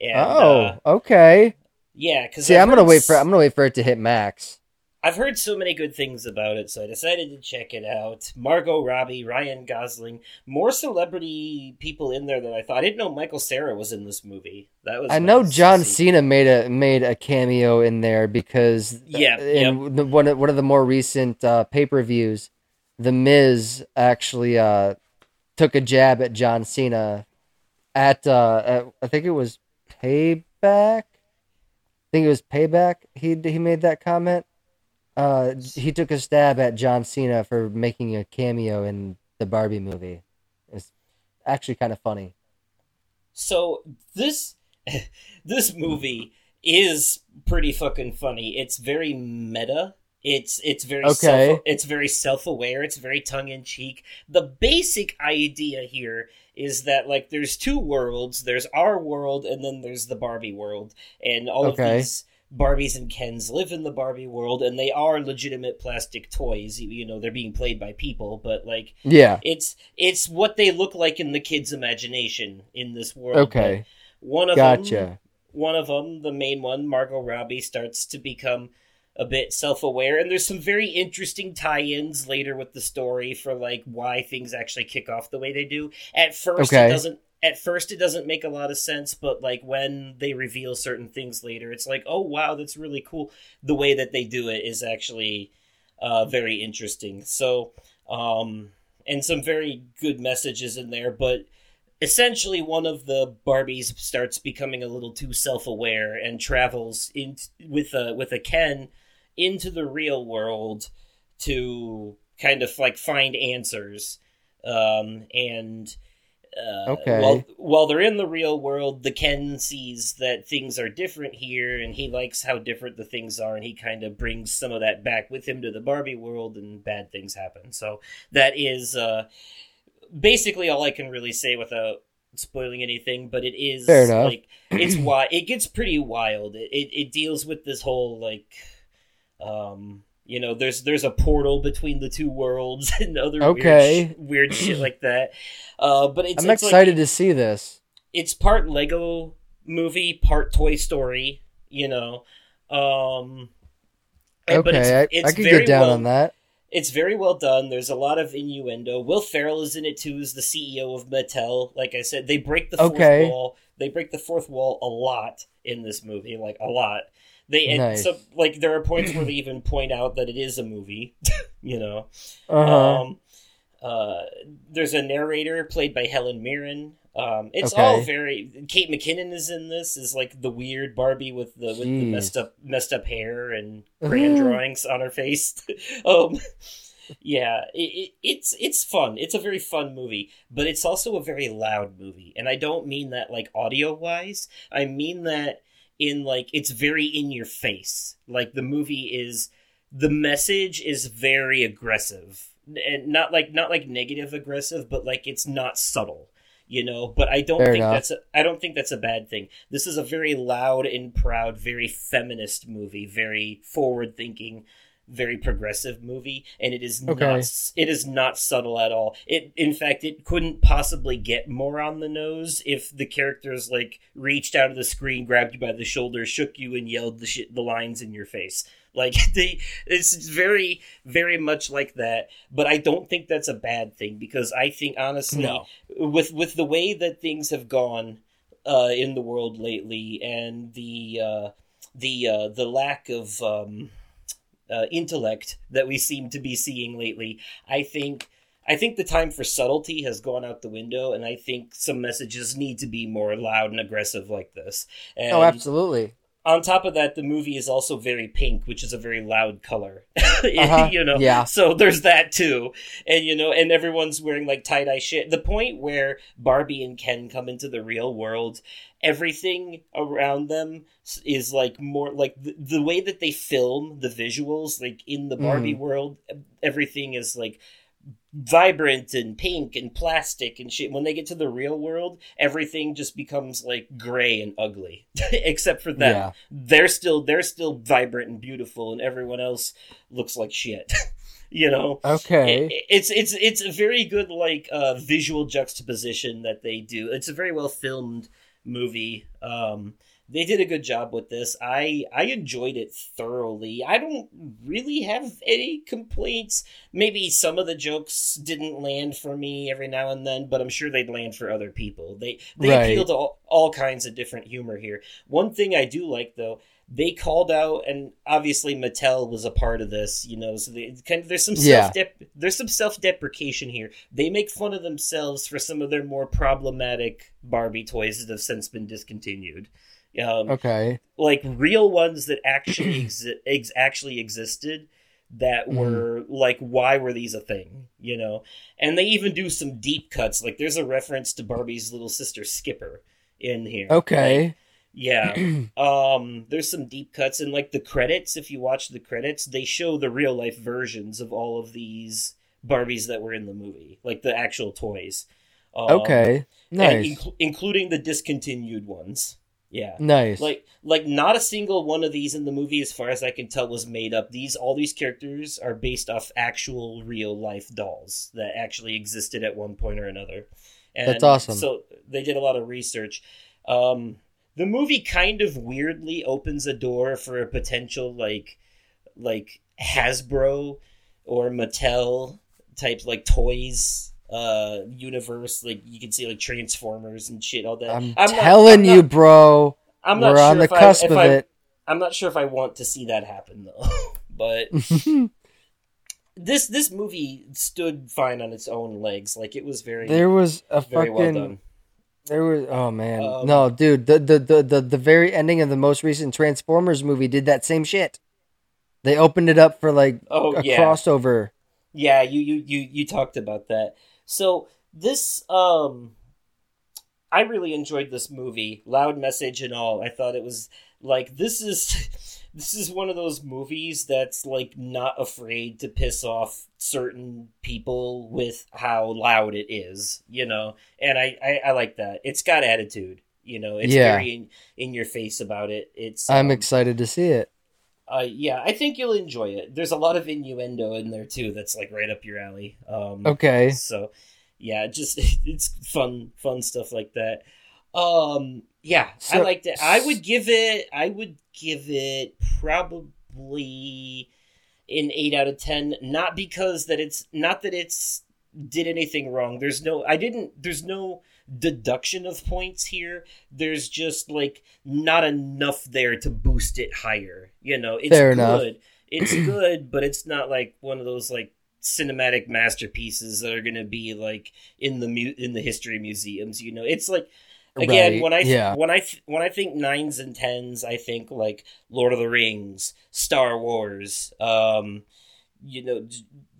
And, oh, uh, okay. yeah. Because See, I'm gonna wait for I'm gonna wait for it to hit max. I've heard so many good things about it, so I decided to check it out. Margot Robbie, Ryan Gosling, more celebrity people in there than I thought. I didn't know Michael Cera was in this movie. That was I know nice to John. Cena made a made a cameo in there because Yeah, in the, one of, one of the more recent uh, pay per views, The Miz actually uh, took a jab at John Cena at, uh, at I think it was Payback. I think it was Payback. He he made that comment. Uh, he took a stab at John Cena for making a cameo in the Barbie movie. It's actually kind of funny. So this this movie is pretty fucking funny. It's very meta. It's it's very Okay. self, it's very self aware. It's very tongue in cheek. The basic idea here is that like there's two worlds. There's our world and then there's the Barbie world, and all Okay. of these Barbies and Kens live in the Barbie world, and they are legitimate plastic toys. You- know, they're being played by people, but like Yeah. it's it's what they look like in the kid's imagination in this world. Okay. But one of them, one of them, the main one, Margot Robbie, starts to become a bit self-aware, and there's some very interesting tie-ins later with the story for like why things actually kick off the way they do. At first, Okay. it doesn't. At first, it doesn't make a lot of sense, but like when they reveal certain things later, it's like, oh wow, that's really cool. The way that they do it is actually uh, very interesting. So, um, and some very good messages in there, but essentially one of the Barbies starts becoming a little too self-aware and travels in with a with a Ken into the real world to kind of like find answers um and uh, Okay. While, while they're in the real world, the Ken sees that things are different here, and he likes how different the things are, and he kind of brings some of that back with him to the Barbie world, and bad things happen. So that is uh, basically all I can really say without spoiling anything. But it is Fair enough. like it's why it gets pretty wild. It, it it deals with this whole like, um, you know, there's there's a portal between the two worlds and other Okay. weird, weird shit like that. Uh, but it's I'm it's like- excited to see this. it's part Lego movie, part Toy Story. You know, um, but Okay, I, it's, I it's could get down well, on that. It's very well done. There's a lot of innuendo. Will Ferrell is in it too. Is the CEO of Mattel. Like I said, they break the fourth Okay. wall. They break the fourth wall a lot in this movie, like a lot. They and Nice. so like there are points where they even point out that it is a movie. you know. Uh-huh. Um, uh, there's a narrator played by Helen Mirren. Um, it's all very. Kate McKinnon is in this. Is like the weird Barbie with the with the messed up messed up hair and crayon drawings on her face. um, yeah, it, it, it's it's fun. It's a very fun movie, but it's also a very loud movie, and I don't mean that like audio wise. I mean that in like it's very in your face. Like the movie is the message is very aggressive and not like not like negative aggressive, but like it's not subtle you know but i don't Fair think enough. that's a, i don't think that's a bad thing this is a very loud and proud very feminist movie very forward thinking very progressive movie and it is Okay. not it is not subtle at all it in fact it couldn't possibly get more on the nose if the characters like reached out of the screen grabbed you by the shoulder shook you and yelled the shit the lines in your face like they it's very very much like that but i don't think that's a bad thing because i think honestly No. with with the way that things have gone uh, in the world lately and the uh, the uh, the lack of um, uh, intellect that we seem to be seeing lately, I think I think the time for subtlety has gone out the window, and I think some messages need to be more loud and aggressive like this. And oh, absolutely. On top of that, the movie is also very pink, which is a very loud color. Uh-huh. you know, Yeah. So there's that too, and you know, and everyone's wearing like tie dye shit. The point where Barbie and Ken come into the real world, everything around them is like more like the, the way that they film the visuals, like in the Barbie world, everything is like vibrant and pink and plastic and shit. When they get to the real world, everything just becomes like gray and ugly, except for them. Yeah. They're still they're still vibrant and beautiful, and everyone else looks like shit. you know. Okay. It- it's it's it's a very good like uh, visual juxtaposition that they do. It's a very well filmed movie. Um, they did a good job with this. I I enjoyed it thoroughly. I don't really have any complaints. Maybe some of the jokes didn't land for me every now and then, but I'm sure they'd land for other people. They they Right. appeal to all, all kinds of different humor here. One thing I do like though, they called out, and obviously Mattel was a part of this. You know, so they kind of there's some Yeah. self there's some self deprecation here. They make fun of themselves for some of their more problematic Barbie toys that have since been discontinued. Um, Okay. like real ones that actually exi- ex- actually existed that Mhm. were like why were these a thing you know and they even do some deep cuts like there's a reference to barbie's little sister skipper in here Like, Okay. yeah um there's some deep cuts and like the credits if you watch the credits they show the real life versions of all of these barbies that were in the movie like the actual toys um, Okay. and Nice. inclu- including the discontinued ones yeah nice. like like not a single one of these in the movie as far as i can tell was made up these all these characters are based off actual real life dolls that actually existed at one point or another and That's awesome. so they did a lot of research um the movie kind of weirdly opens a door for a potential like like hasbro or mattel type like toys uh universe like you can see like transformers and shit all that I'm, not- telling I'm you, not- bro. I'm not we're sure on the if I- cusp if of I, it. I'm not sure if I want to see that happen though. but this this movie stood fine on its own legs. Like it was very there was a very fucking. well done. There was oh man Um, no dude the, the the the the very ending of the most recent Transformers movie did that same shit. They opened it up for like Oh a yeah. crossover. Yeah, you, you you you talked about that. So this um I really enjoyed this movie. Loud message and all. I thought it was like this is this is one of those movies that's like not afraid to piss off certain people with how loud it is, you know. And I I, I like that. It's got attitude, you know. It's Yeah. very in, in your face about it. It's I'm um, excited to see it. Uh, yeah, I think you'll enjoy it. There's a lot of innuendo in there too. That's like right up your alley. Um, Okay. So, yeah, just it's fun, fun stuff like that. Um, yeah, I liked it. I would give it. I would give it probably an eight out of ten. Not because that it's not that it's did anything wrong. There's no. I didn't. There's no deduction of points here. There's just like not enough there to boost it higher. You know, it's Fair good. enough. It's good, but it's not like one of those like cinematic masterpieces that are going to be like in the mu- in the history museums. You know, it's like again Right, when I yeah. when I th- when I think nines and tens, I think like Lord of the Rings, Star Wars, um, you know,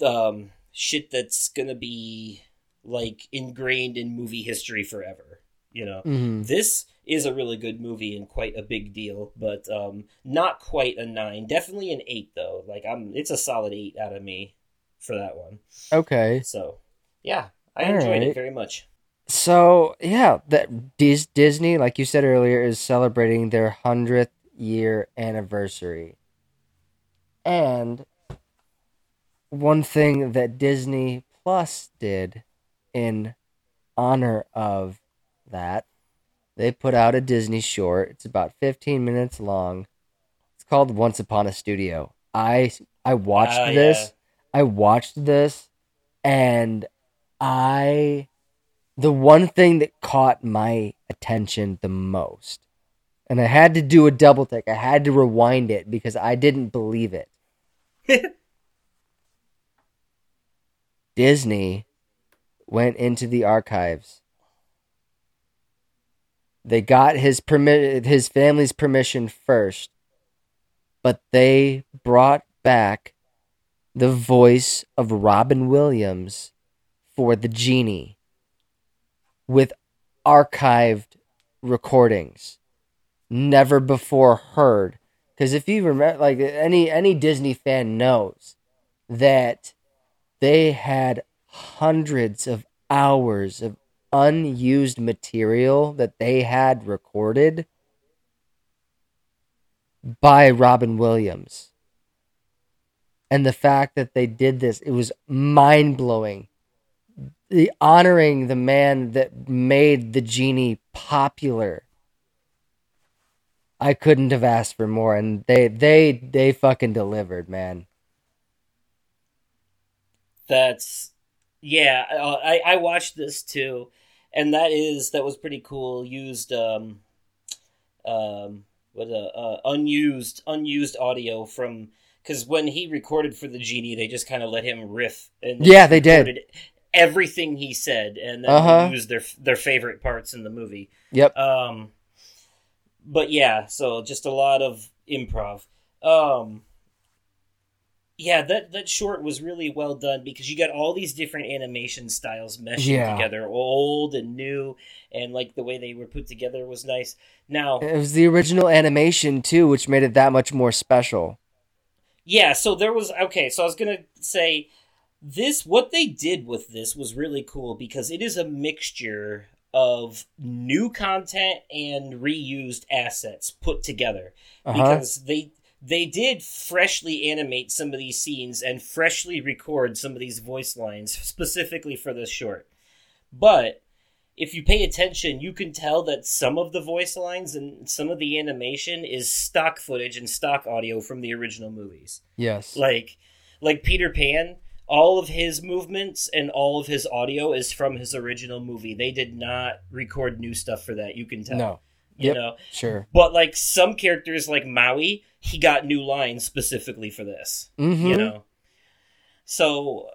um, shit that's gonna be like ingrained in movie history forever. You know, Mhm. this is a really good movie and quite a big deal, but um, not quite a nine. Definitely an eight though. Like I'm, it's a solid eight out of me for that one. Okay. So yeah, I All enjoyed right. it very much. So yeah, that Dis- Disney, like you said earlier, is celebrating their hundredth year anniversary, and one thing that Disney Plus did in honor of that, they put out a Disney short. It's about fifteen minutes long. It's called Once Upon a Studio. I I watched Ah, this. I watched this, and I the one thing that caught my attention the most, and I had to do a double take. I had to rewind it because I didn't believe it. Disney went into the archives. They got his permit his family's permission first, but they brought back the voice of Robin Williams for the genie with archived recordings never before heard. Because if you remember like any any disney fan knows that they had hundreds of hours of unused material that they had recorded by Robin Williams. And the fact that they did this, it was mind blowing. The honoring the man that made the genie popular. I couldn't have asked for more, and they they they fucking delivered, man. That's yeah. I I watched this too, and that is that was pretty cool. Used um um what a uh unused unused audio from because when he recorded for the genie, they just kind of let him riff and Yeah, they did. everything he said, and then Uh-huh. used their their favorite parts in the movie. Yep. Um, but yeah, so just a lot of improv. Um, yeah, that that short was really well done because you got all these different animation styles meshing Yeah. together, old and new, and like the way they were put together was nice. Now, It was the original animation too, which made it that much more special. Yeah, so there was okay, so I was gonna say this what they did with this was really cool because it is a mixture of new content and reused assets put together. Uh-huh. Because they they did freshly animate some of these scenes and freshly record some of these voice lines specifically for this short. But if you pay attention, you can tell that some of the voice lines and some of the animation is stock footage and stock audio from the original movies. Yes. Like like Peter Pan, all of his movements and all of his audio is from his original movie. They did not record new stuff for that. You can tell. no. You Yep. know. Sure. But like some characters like Maui, he got new lines specifically for this. Mm-hmm. You know. So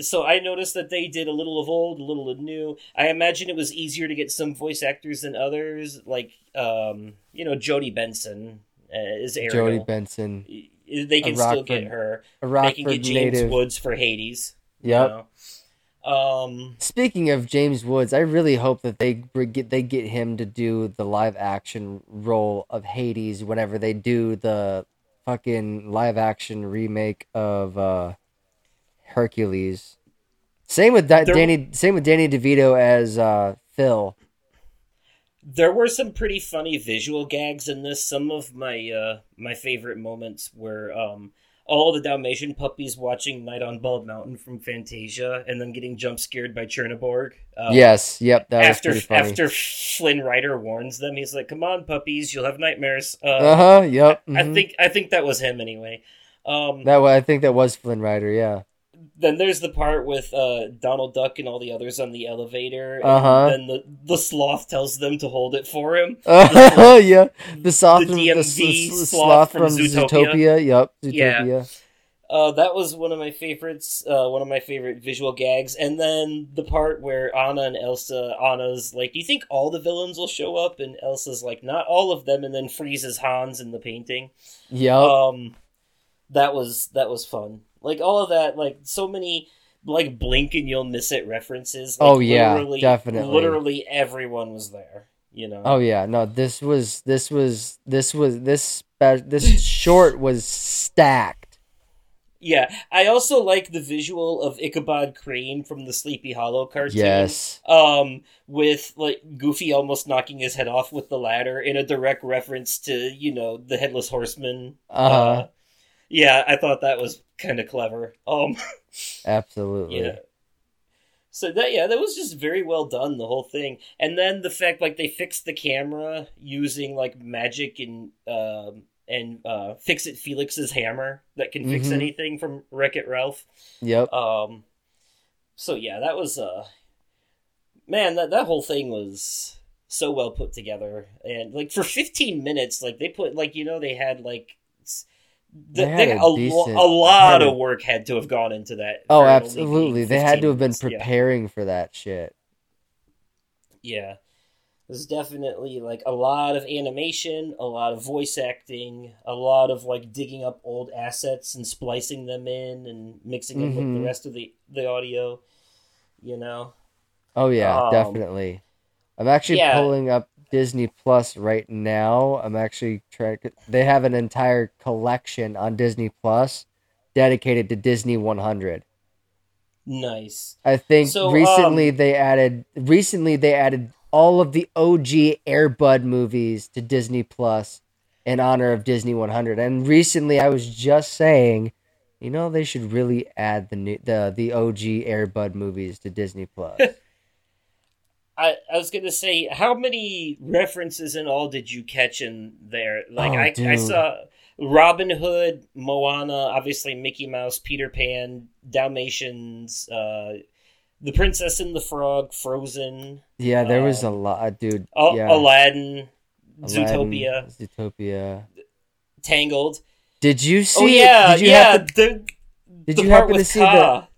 so I noticed that they did a little of old, a little of new. I imagine it was easier to get some voice actors than others, like um, you know, Jodie Benson uh, is Ariel. Jodie Benson, They can still get her. a They can get James native. Woods for Hades. you Yep. know? Um. Speaking of James Woods, I really hope that they get they get him to do the live action role of Hades whenever they do the fucking live action remake of uh, Hercules. Same with da- There- Danny. Same with Danny DeVito as uh, Phil. There were some pretty funny visual gags in this. Some of my uh, my favorite moments were um, all the Dalmatian puppies watching Night on Bald Mountain from Fantasia, and then getting jump scared by Chernabog. Uh, yes. Yep. That after was pretty funny. after Flynn Rider warns them, he's like, "Come on, puppies, you'll have nightmares." Uh, Uh huh. Yep. I mhm. think I think that was him anyway. Um, that. I think that was Flynn Rider. Yeah. Then there's the part with uh, Donald Duck and all the others on the elevator. and Uh-huh. Then the the sloth tells them to hold it for him. Oh yeah, the sloth, the from, DMV s- s- sloth sloth from from Zootopia. Zootopia. Yep, Yeah. Zootopia. Uh, that was one of my favorites. Uh, one of my favorite visual gags. And then the part where Anna and Elsa, Anna's like, "Do you think all the villains will show up?" And Elsa's like, "Not all of them." And then freezes Hans in the painting. Yeah. Um, that was that was fun. Like all of that, like so many like blink and you'll miss it references. Like, Oh, yeah, literally- definitely. Literally everyone was there. You know. Oh yeah, no, this was this was this was this this short was stacked. Yeah, I also like the visual of Ichabod Crane from the Sleepy Hollow cartoon. Yes. Um, with like Goofy almost knocking his head off with the ladder in a direct reference to you know the Headless Horseman. Uh-huh. Yeah, I thought that was kind of clever. Um, Absolutely. yeah. So that yeah, that was just very well done the whole thing, and then the fact like they fixed the camera using like magic and um and uh, fix it Felix's hammer that can fix Mhm. anything from Wreck It Ralph. Yep. Um, so yeah, that was uh, man, that that whole thing was so well put together, and like for 15 minutes, like they put like you know they had like. They They, they, a decent- a lot of work had to have gone into that. oh, for it only being absolutely. They had to have been minutes, yeah. preparing for that shit. Yeah. There's definitely like a lot of animation, a lot of voice acting, a lot of like digging up old assets and splicing them in and mixing them with Mhm. the rest of the the audio. You know. Oh yeah, Um, definitely. I'm actually yeah. pulling up Disney Plus right now. I'm actually trying. They have an entire collection on Disney Plus dedicated to Disney 100. Nice. I think So, recently um, they added recently they added all of the OG Airbud movies to Disney Plus in honor of Disney 100. And recently I was just saying, you know, they should really add the new the the OG Airbud movies to Disney Plus. I, I was gonna say, how many references in all did you catch in there? Like Oh, I, I saw Robin Hood, Moana, obviously Mickey Mouse, Peter Pan, Dalmatians, uh, the Princess and the Frog, Frozen, yeah, there was a lot, dude. Yeah. Aladdin, Aladdin, Zootopia, Zootopia. Tangled. Did you see? oh yeah, Did you yeah. happen, the did the you happen to see the?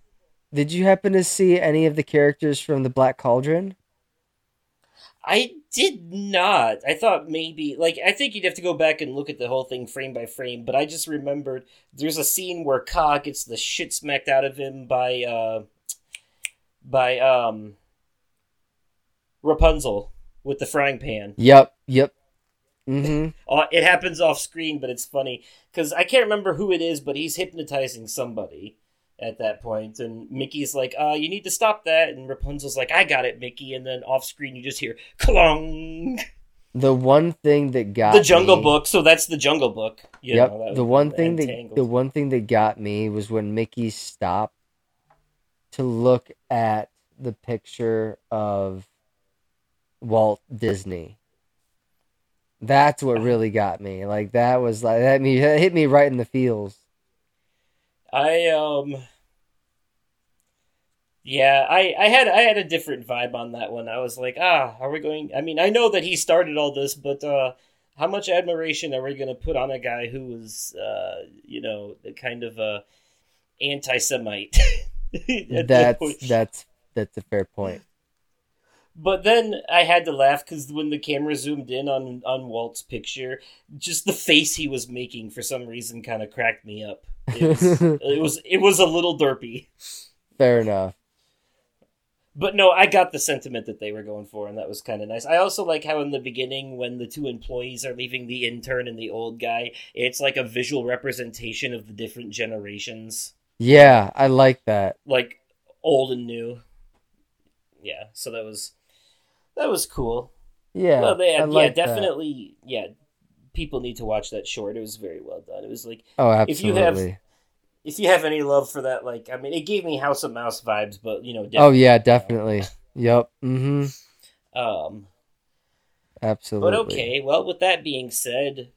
Did you happen to see any of the characters from the Black Cauldron? I did not. I thought maybe like I think you'd have to go back and look at the whole thing frame by frame, but I just remembered there's a scene where Kaa gets the shit smacked out of him by uh by um Rapunzel with the frying pan. Yep. Yep. Mm-hmm. Uh, it happens off screen, but it's funny because I can't remember who it is, but he's hypnotizing somebody at that point, and Mickey's like, "Uh, you need to stop that," and Rapunzel's like, "I got it, Mickey," and then off screen you just hear "clong." The one thing that got the Jungle me- Book. So that's the Jungle Book. You yep. know, the one thing that Tangled. the one thing that got me was when Mickey stopped to look at the picture of Walt Disney. That's what really got me. Like that was like that me that hit me right in the feels. I um. Yeah, I, I had I had a different vibe on that one. I was like, ah, are we going? I mean, I know that he started all this, but uh, how much admiration are we going to put on a guy who was, uh, you know, kind of a anti-Semite? at that That's that's that's a fair point. But then I had to laugh because when the camera zoomed in on on Walt's picture, just the face he was making for some reason kind of cracked me up. It was, it was it was a little derpy. Fair enough. But no, I got the sentiment that they were going for, and that was kind of nice. I also like how in the beginning, when the two employees are leaving the intern and the old guy, it's like a visual representation of the different generations, Yeah, I like that. like old and new. Yeah, so that was that was cool. Yeah, well, they I had, like yeah, that. definitely, yeah. People need to watch that short. It was very well done. It was like Oh, if you have- absolutely. if you have any love for that, like I mean, it gave me House of Mouse vibes, but you know, Oh yeah, definitely. Yep. Mm-hmm. Um, Absolutely. But okay, well, with that being said,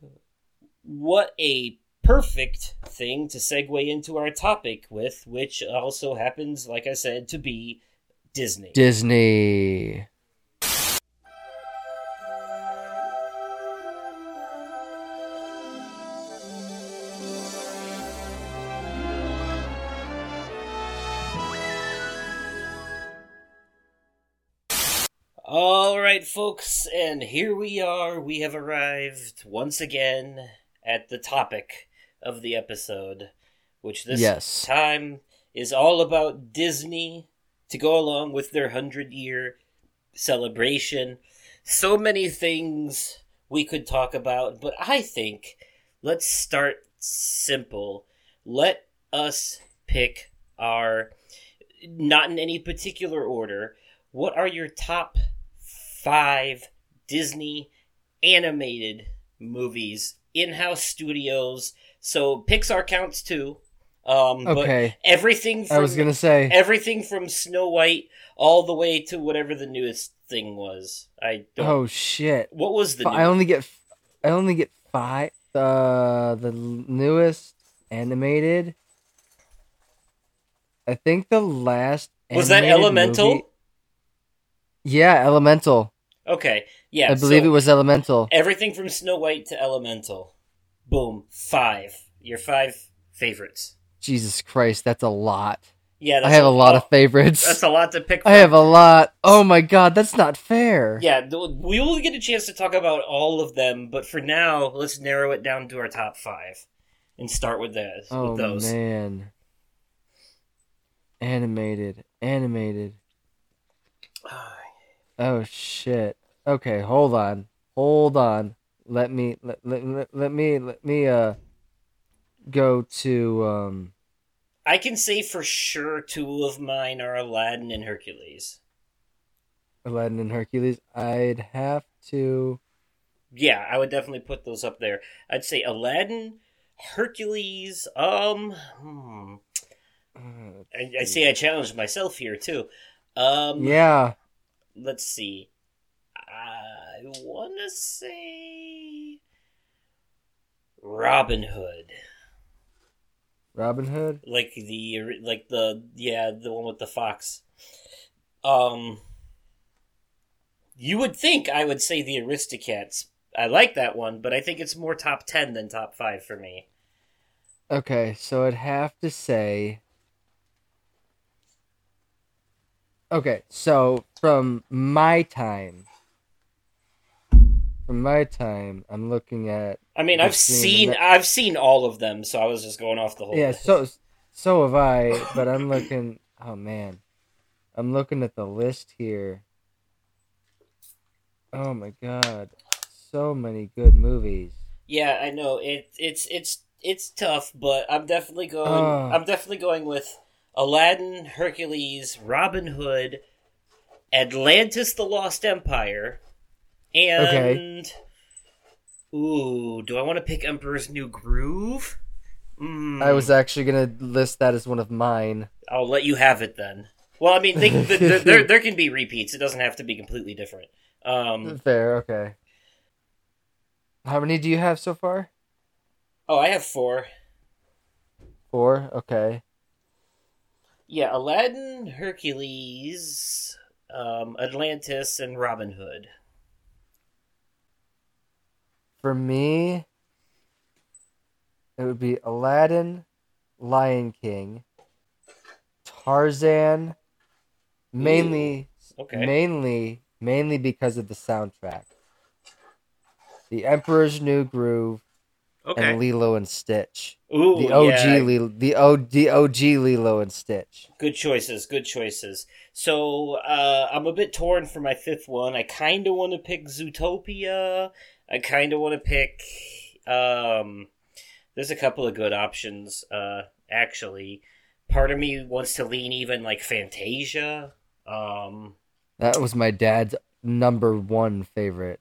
what a perfect thing to segue into our topic with, which also happens, like I said, to be Disney. Disney. Right, folks, and here we are. We have arrived once again at the topic of the episode, which this Yes. time is all about Disney to go along with their 100 year celebration. So many things we could talk about, but I think let's start simple. Let us pick our, not in any particular order, what are your top five Disney animated movies, in house studios? So Pixar counts too. Um, but Okay. everything from I was gonna say. everything from Snow White all the way to whatever the newest thing was. I don't. Oh shit! What was the? But I only get I only get five. Uh, the newest animated. I think the last was that Elemental? movie- Yeah, Elemental. Okay, yeah. I believe so it was Elemental. everything from Snow White to Elemental. Boom, five. Your five favorites. Jesus Christ, that's a lot. Yeah, I have a lot of favorites. That's a lot to pick. I have a lot. Oh my god, that's not fair. Yeah, we will get a chance to talk about all of them, but for now, let's narrow it down to our top five and start with those. Oh with those. man. Animated, animated. Oh shit. Okay, hold on. Hold on. Let me let, let, let, me let me uh go to um I can say for sure two of mine are Aladdin and Hercules. Aladdin and Hercules. I'd have to Yeah, I would definitely put those up there. I'd say Aladdin, Hercules. Um, hmm. uh, I, I say I challenged myself here too. Um, Yeah. Let's see. I want to say Robin Hood, Robin Hood. like the like the yeah the one with the fox. Um, you would think I would say the Aristocats. I like that one, but I think it's more top ten than top five for me. Okay, so I'd have to say Okay, so from my time from my time, I'm looking at I mean, I've seen that- I've seen all of them, so I was just going off the whole. Yeah, list. so so have I, but I'm looking. Oh man, I'm looking at the list here. Oh my god, so many good movies. Yeah, I know it. It's it's it's tough, but I'm definitely going. Ah. I'm definitely going with Aladdin, Hercules, Robin Hood, Atlantis: The Lost Empire, and ooh, do I want to pick Emperor's New Groove? Mm, I was actually gonna list that as one of mine. I'll let you have it then. Well, I mean, they, th th there there can be repeats. It doesn't have to be completely different. Um, Fair, okay. How many do you have so far? oh, I have four. Four. Okay. Yeah, Aladdin, Hercules, um, Atlantis, and Robin Hood. For me, it would be Aladdin, Lion King, Tarzan, mainly Okay. mainly mainly because of the soundtrack. The Emperor's New Groove Okay. and Lilo and Stitch. Ooh, the OG yeah, Lilo, the O the OG Lilo and Stitch. good choices. Good choices. So uh, I'm a bit torn for my fifth one. I kind of want to pick Zootopia. I kind of want to pick. Um, there's a couple of good options. Uh, actually, part of me wants to lean even like Fantasia. Um, That was my dad's number one favorite.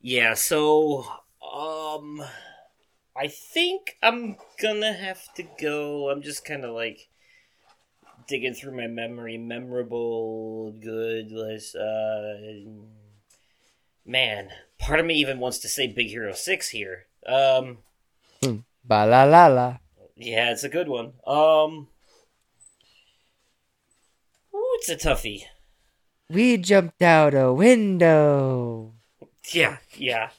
Yeah, so um I think I'm gonna have to go. I'm just kind of like digging through my memory memorable good list uh man, part of me even wants to say Big Hero 6 here. Um Ba la la la. yeah, it's a good one. Um Ooh, it's a toughie. We jumped out a window. Yeah, yeah.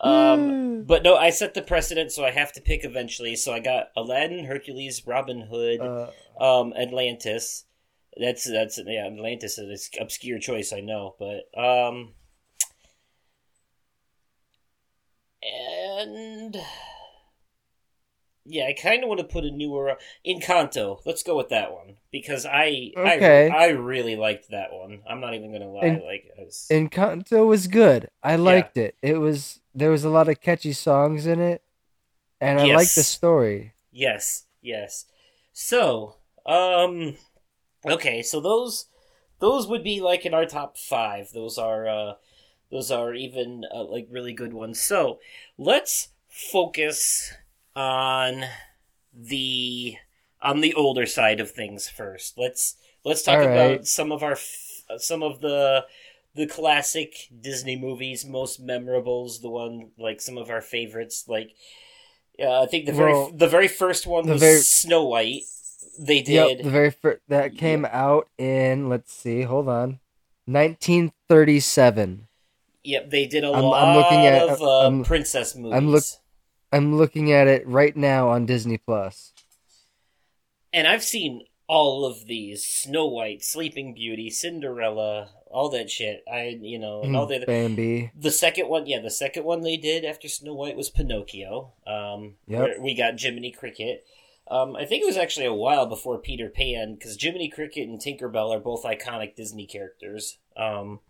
Um, but no, I set the precedent, so I have to pick eventually. So I got Aladdin, Hercules, Robin Hood, Uh, um, Atlantis. That's that's yeah, Atlantis is an obscure choice, I know, but um, and yeah, I kind of want to put a newer Encanto. Let's go with that one because I Okay. I, I really liked that one. I'm not even gonna lie. En- like, was, Encanto was good. I liked it. It was there was a lot of catchy songs in it, and I liked the story. yes, yes. So, um, okay, so those those would be like in our top five. Those are uh, those are even uh, like really good ones. So let's focus on the on the older side of things first. Let's let's talk right. about some of our f- some of the the classic Disney movies, most memorables. The one like some of our favorites, like uh, I think the very Well, the very first one the was very- Snow White. They Yep, did. the very first that came out in let's see, hold on, 1937. Yep, they did a I'm- I'm lot looking at- of uh, I'm- princess movies. I'm look- I'm looking at it right now on Disney Plus. and I've seen all of these: Snow White, Sleeping Beauty, Cinderella, all that shit. I, you know, and all the Bambi. the second one, yeah, the second one they did after Snow White was Pinocchio. Um, Yep. we got Jiminy Cricket. Um, I think it was actually a while before Peter Pan because Jiminy Cricket and Tinkerbell are both iconic Disney characters. Um,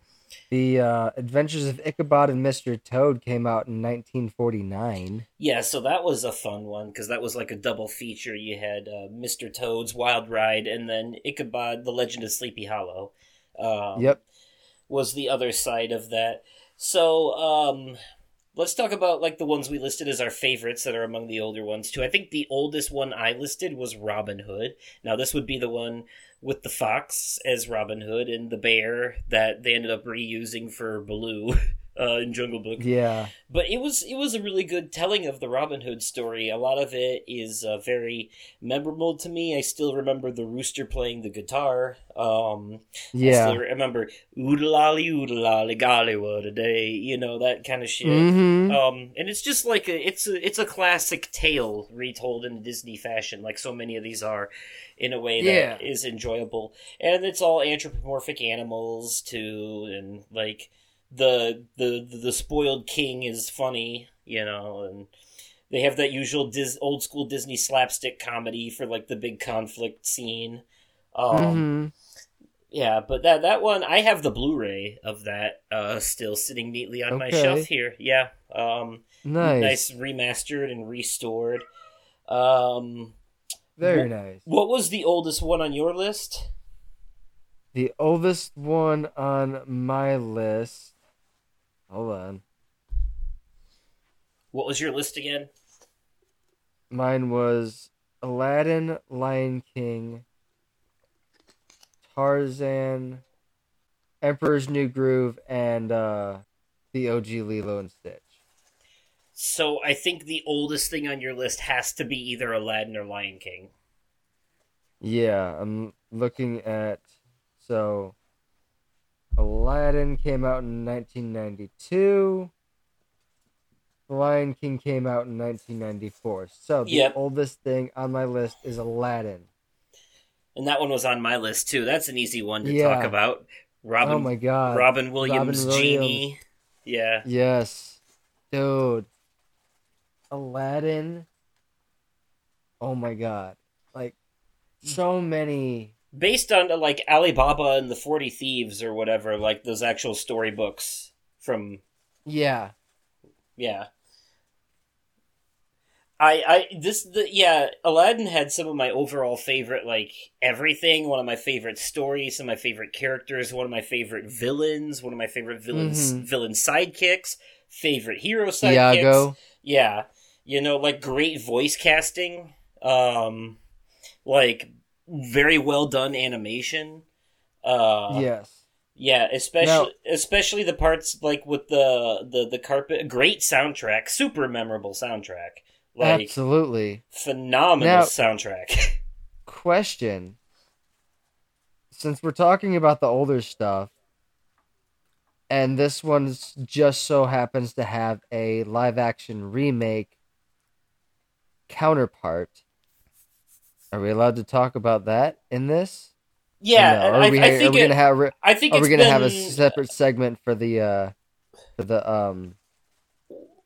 The uh, Adventures of Ichabod and Mr. Toad came out in 1949. Yeah, so that was a fun one because that was like a double feature. You had uh, Mr. Toad's Wild Ride and then Ichabod: The Legend of Sleepy Hollow. Um, Yep. was the other side of that. So um, let's talk about like the ones we listed as our favorites that are among the older ones too. I think the oldest one I listed was Robin Hood. Now this would be the one with the fox as Robin Hood and the bear that they ended up reusing for Baloo uh, in Jungle Book Yeah. but it was it was a really good telling of the Robin Hood story. A lot of it is uh, very memorable to me. I still remember the rooster playing the guitar. Um, I Yeah. still remember oodalali oodalali a day, you know that kind of shit. hmm Um, and it's just like a it's a it's a classic tale retold in Disney fashion, like so many of these are, in a way that is Yeah. enjoyable. And it's all anthropomorphic animals too, and like the the the spoiled king is funny, you know, and they have that usual Dis- old school Disney slapstick comedy for like the big conflict scene. Um, hmm yeah, but that that one I have the Blu-ray of that uh still sitting neatly on my shelf here. Yeah. Um Nice. nice remastered and restored. Um Very nice. what was the oldest one on your list? The oldest one on my list. Hold on. What was your list again? Mine was Aladdin, Lion King, Tarzan, Emperor's New Groove, and uh, the OG Lilo and Stitch. So I think the oldest thing on your list has to be either Aladdin or Lion King. Yeah, I'm looking at. So, Aladdin came out in 1992. The Lion King came out in 1994. So, the Yep. oldest thing on my list is Aladdin. And that one was on my list too. That's an easy one to Yeah. talk about. Robin oh my god. Robin Williams Robin Genie. Yeah. Yes. Dude. Aladdin. Oh my god. Like so many Based on uh, like Alibaba and the Forty Thieves or whatever, like those actual storybooks from Yeah. yeah. I I this the yeah, Aladdin had some of my overall favorite like everything, one of my favorite stories, some of my favorite characters, one of my favorite villains, one of my favorite villains Mhm. villain sidekicks, favorite hero sidekicks. Iago. Yeah. You know, like great voice casting, um like very well done animation. Uh yes. yeah, especially especially the parts like with the the the carpet great soundtrack, super memorable soundtrack. Like Absolutely. phenomenal Now- soundtrack. Question. Since we're talking about the older stuff and this one's just so happens to have a live action remake counterpart. Are we allowed to talk about that in this? yeah, No, I, are we, I are think we it, gonna have I think Are we gonna been, have a separate segment for the uh for the um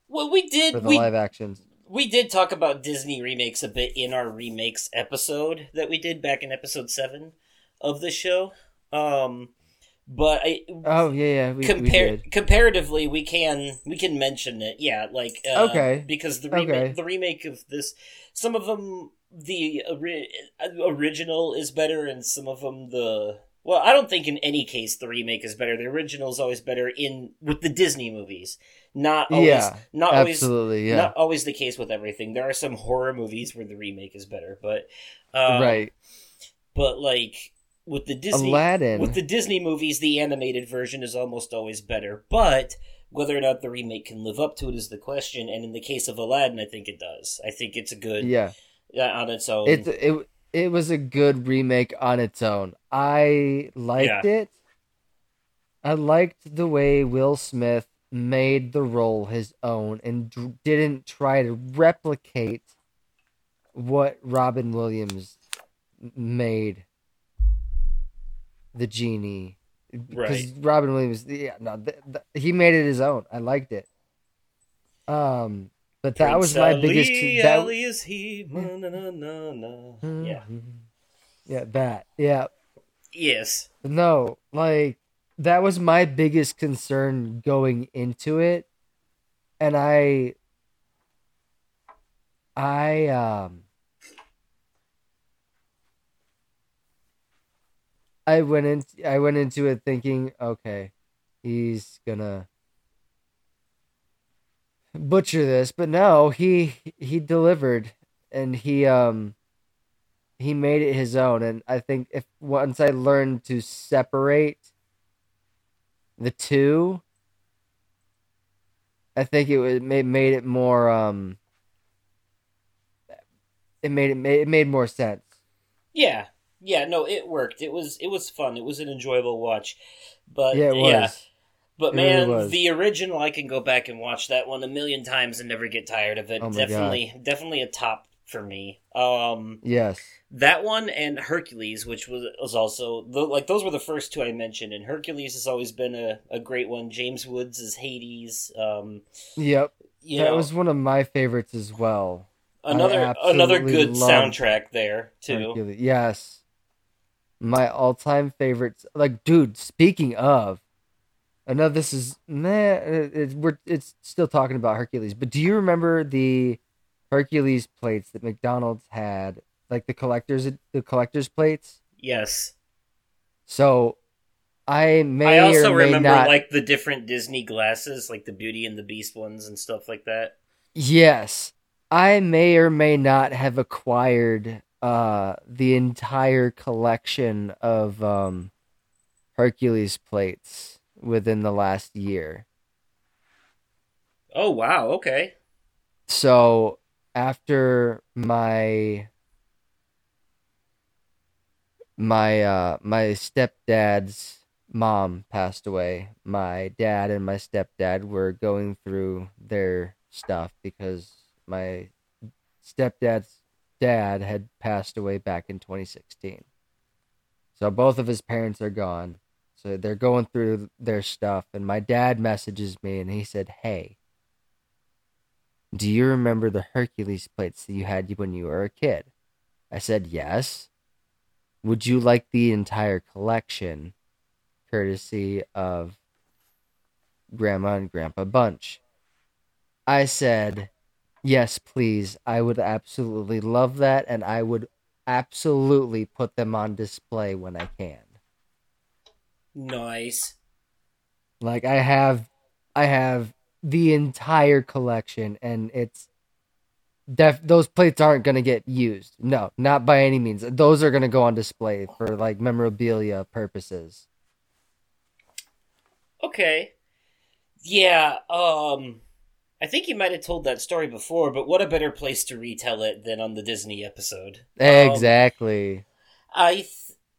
Well, we did for the we live actions? we did talk about Disney remakes a bit in our remakes episode that we did back in episode seven of the show. Um, but I Oh yeah, yeah. We, we did. comparatively, we can we can mention it. Yeah, like uh, Okay. because the remake Okay. the remake of this, some of them the ori- original is better, and some of them the well, I don't think in any case the remake is better. The original is always better in with the Disney movies. Not always, Yeah, not always, Absolutely, yeah. not always the case with everything. There are some horror movies where the remake is better, but um, right. But like with the Disney Aladdin. with the Disney movies, the animated version is almost always better. But whether or not the remake can live up to it is the question. And in the case of Aladdin, I think it does. I think it's a good yeah. uh, on its own. It it it was a good remake on its own. I liked it. I liked the way Will Smith made the role his own and d- didn't try to replicate what Robin Williams made the genie. Because Right. Robin Williams, yeah, no, th- th- he made it his own. I liked it. Um, but that was my Prince biggest. Ali, that, Ali is he. Na, na, na, na. Yeah. Yeah, that. Yeah. Yes. No, like that was my biggest concern going into it. And I I um I went in I went into it thinking, okay, he's gonna butcher this, but no, he he delivered and he um he made it his own and I think if once I learned to separate the two I think it was made made it more um it made it made, it made more sense. Yeah. Yeah. No, it worked. It was it was fun. It was an enjoyable watch. But Yeah, it was. yeah. But It really man, was. the original, I can go back and watch that one a million times and never get tired of it. Oh definitely, definitely a top for me. Um, Yes. that one and Hercules, which was was also the, like those were the first two I mentioned. And Hercules has always been a, a great one. James Woods is Hades. Um, Yep. that know, was one of my favorites as well. another another good soundtrack there too. Hercules. Yes. My all-time favorites. Like, dude. Speaking of, I know this is meh. It, we're it's still talking about Hercules, but do you remember the Hercules plates that McDonald's had, like the collectors the collectors plates? Yes, So, I may I also or may remember not. like the different Disney glasses, like the Beauty and the Beast ones and stuff like that. Yes. I may or may not have acquired uh the entire collection of um Hercules plates within the last year. Oh wow, okay. So after my my uh my stepdad's mom passed away, my dad and my stepdad were going through their stuff because my stepdad's dad had passed away back in 2016. So both of his parents are gone. So they're going through their stuff and my dad messages me and he said, "Hey, do you remember the Hercules plates that you had when you were a kid? I said, Yes. Would you like the entire collection, courtesy of Grandma and Grandpa Bunch? I said, Yes, please. I would absolutely love that, and I would absolutely put them on display when I can. Nice. Like I have I have the entire collection and it's def those plates aren't going to get used. No, not by any means. Those are going to go on display for like memorabilia purposes. Okay. Yeah, um I think you might have told that story before, but what a better place to retell it than on the Disney episode. Um, Exactly. I, th-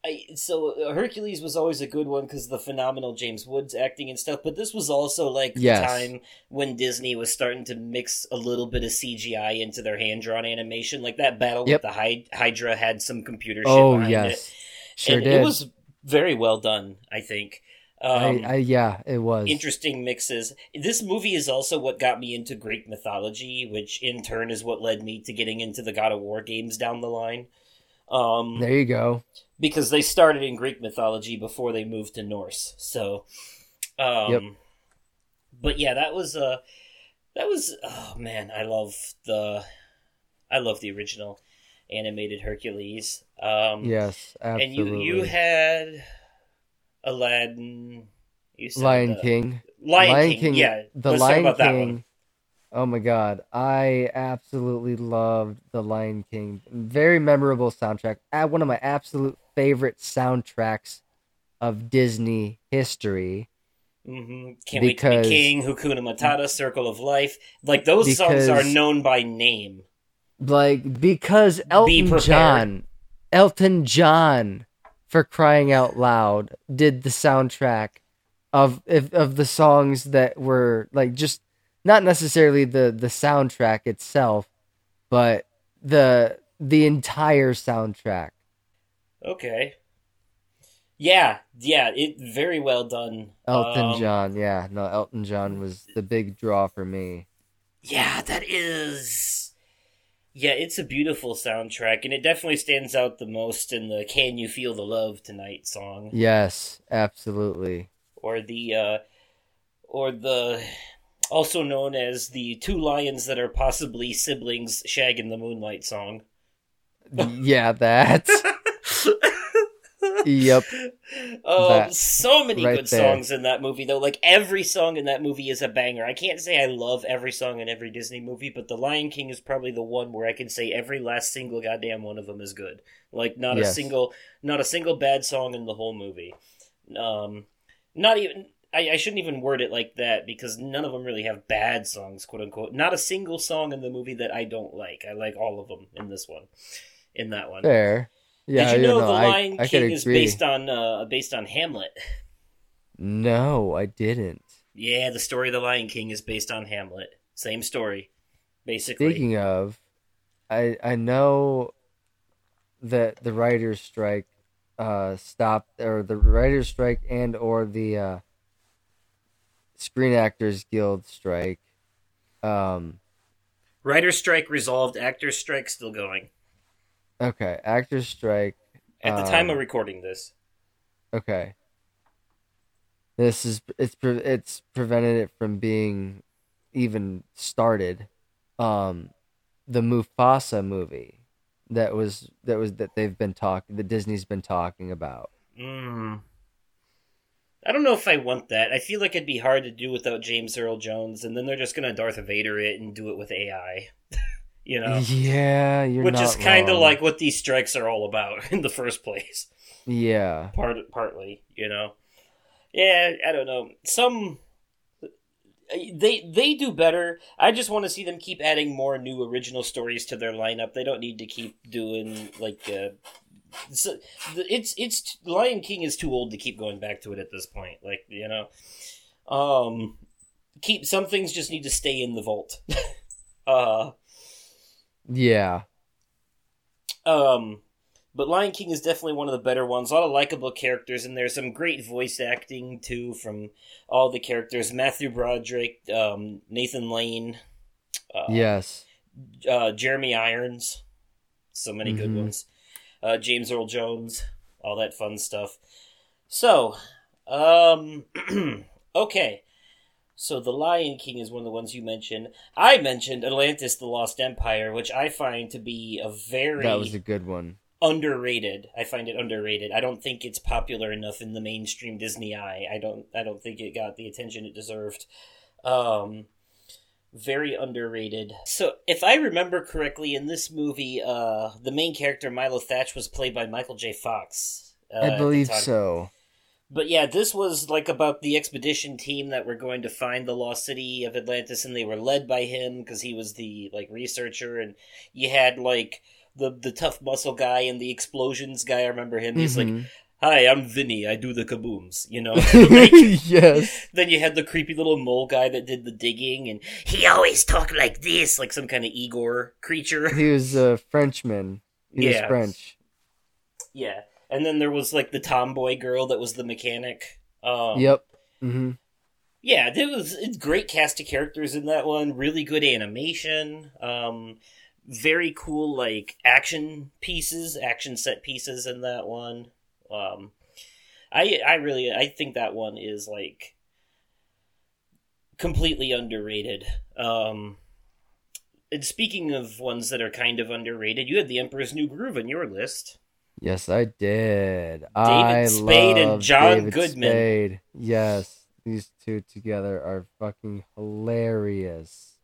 I so uh, Hercules was always a good one because of the phenomenal James Woods acting and stuff. But this was also like Yes. the time when Disney was starting to mix a little bit of CGI into their hand drawn animation. Like that battle Yep. with the Hy- Hydra had some computer shit oh behind yes. it. Sure and did. it was very well done. I think. Um, I, I yeah, it was. interesting mixes. This movie is also what got me into Greek mythology, which in turn is what led me to getting into the God of War games down the line. Um, There you go. because they started in Greek mythology before they moved to Norse. So, um, Yep. but yeah, that was uh, that was oh man, I love the, I love the original animated Hercules. Um, Yes, and you you had Aladdin. You said Lion the- King. Lion, King, Yeah, The let's Lion talk about that King. Oh my god, I absolutely loved The Lion King. Very memorable soundtrack. One of my absolute favorite soundtracks of Disney history. hmm Can't wait to be king. Hakuna Matata, Circle of Life. Like those songs are known by name. Like because Elton prepared. John, Elton John, for crying out loud, did the soundtrack of of, of the songs that were like just not necessarily the the soundtrack itself, but the the entire soundtrack. Okay. Yeah, yeah, it very well done. Elton Um, John, yeah, no, Elton John was the big draw for me. Yeah, that is. Yeah, it's a beautiful soundtrack, and it definitely stands out the most in the "Can You Feel the Love Tonight" song, Yes, absolutely. or the, uh, or the, also known as the two lions that are possibly siblings, "Shag in the Moonlight" song. yeah, that. yep. Oh, That so many right good there. songs in that movie, though. Like every song in that movie is a banger. I can't say I love every song in every Disney movie, but The Lion King is probably the one where I can say every last single goddamn one of them is good. Like not a single, not a single bad song in the whole movie. Um, not even. I, I shouldn't even word it like that because none of them really have bad songs, quote unquote. Not a single song in the movie that I don't like. I like all of them in this one, in that one. Fair. Yeah, Did you know no, The Lion I, King is agree. based on uh, based on Hamlet? No, I didn't. Yeah, the story of the Lion King is based on Hamlet. Same story, basically. Speaking of, I I know that the writers' strike uh stopped or the writers' strike and or the uh Screen Actors Guild strike. Um Writer's strike resolved. Actors strike still going. Okay, actors strike. At the time um, of recording this, Okay. This is it's pre- it's prevented it from being even started. Um, the Mufasa movie that was that was that they've been talking that Disney's been talking about. mm. I don't know if I want that. I feel like it'd be hard to do without James Earl Jones, and then they're just gonna Darth Vader it and do it with AI. you know, Yeah, you're which is kind of like what these strikes are all about in the first place. yeah, part partly you know? Yeah i don't know. Some they they do better. I just want to see them keep adding more new original stories to their lineup. They don't need to keep doing like uh so, it's it's lion king is too old to keep going back to it at this point like you know? Um keep some things just need to stay in the vault. Uh yeah, Um, but Lion King is definitely one of the better ones. A lot of likable characters, and there's some great voice acting too from all the characters. Matthew Broderick, um, Nathan Lane, uh, yes, uh, Jeremy Irons, so many good Mhm. ones. Uh, James Earl Jones, all that fun stuff. So, um, okay. So the Lion King is one of the ones you mentioned. I mentioned Atlantis: The Lost Empire, which I find to be a very that was a good one. underrated. I find it underrated. I don't think it's popular enough in the mainstream Disney eye. I don't I don't think it got the attention it deserved. Um very underrated. So, if I remember correctly, in this movie, uh, the main character Milo Thatch was played by Michael J. Fox. Uh, I believe so. But yeah, this was like about the expedition team that were going to find the lost city of Atlantis, and they were led by him because he was the like researcher, and you had like the the tough muscle guy and the explosions guy. I remember him. He's like, Mhm. "Hi, I'm Vinny. I do the kabooms." You know. Like, yes. then you had the creepy little mole guy that did the digging, and he always talked like this, like some kind of Igor creature. He was a Frenchman. He Yeah. was French. yeah. And then there was like the tomboy girl that was the mechanic. Um, yep. hmm Yeah, there was great cast of characters in that one. Really good animation. Um, very cool like action pieces, action set pieces in that one. Um, I I really I think that one is like completely underrated. Um, and speaking of ones that are kind of underrated, you had The Emperor's New Groove on your list. Yes, I did. I Spade and John David Goodman. Spade. Yes, these two together are fucking hilarious.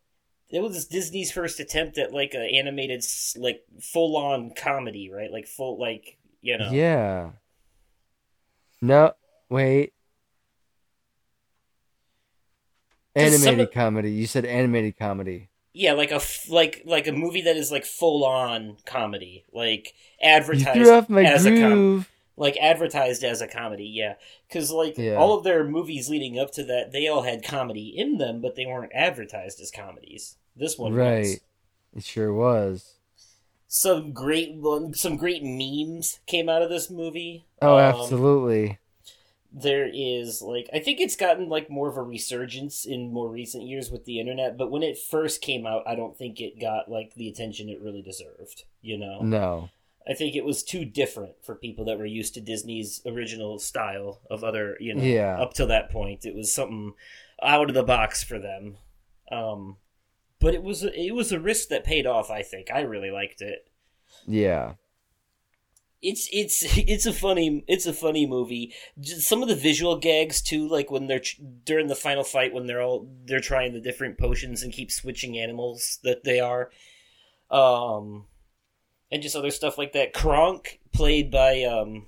It was Disney's first attempt at like an animated, like full on comedy, right? Like full, like you know. Yeah. No, wait. Animated of- comedy. You said animated comedy. Yeah, like a f- like like a movie that is like full on comedy, like advertised threw off my as a com- like advertised as a comedy. Yeah, because like Yeah. all of their movies leading up to that, they all had comedy in them, but they weren't advertised as comedies. This one, was. Right. It sure was. Some great some great memes came out of this movie. Oh, Um, absolutely. There is like I think it's gotten like more of a resurgence in more recent years with the internet, but when it first came out, I don't think it got like the attention it really deserved. You know, No. I think it was too different for people that were used to Disney's original style of other, you know, Yeah. up till that point, it was something out of the box for them. Um, but it was a, it was a risk that paid off. I think I really liked it Yeah. It's it's it's a funny it's a funny movie. Just some of the visual gags too, like when they're during the final fight when they're all they're trying the different potions and keep switching animals that they are, um, and just other stuff like that. Kronk, played by um,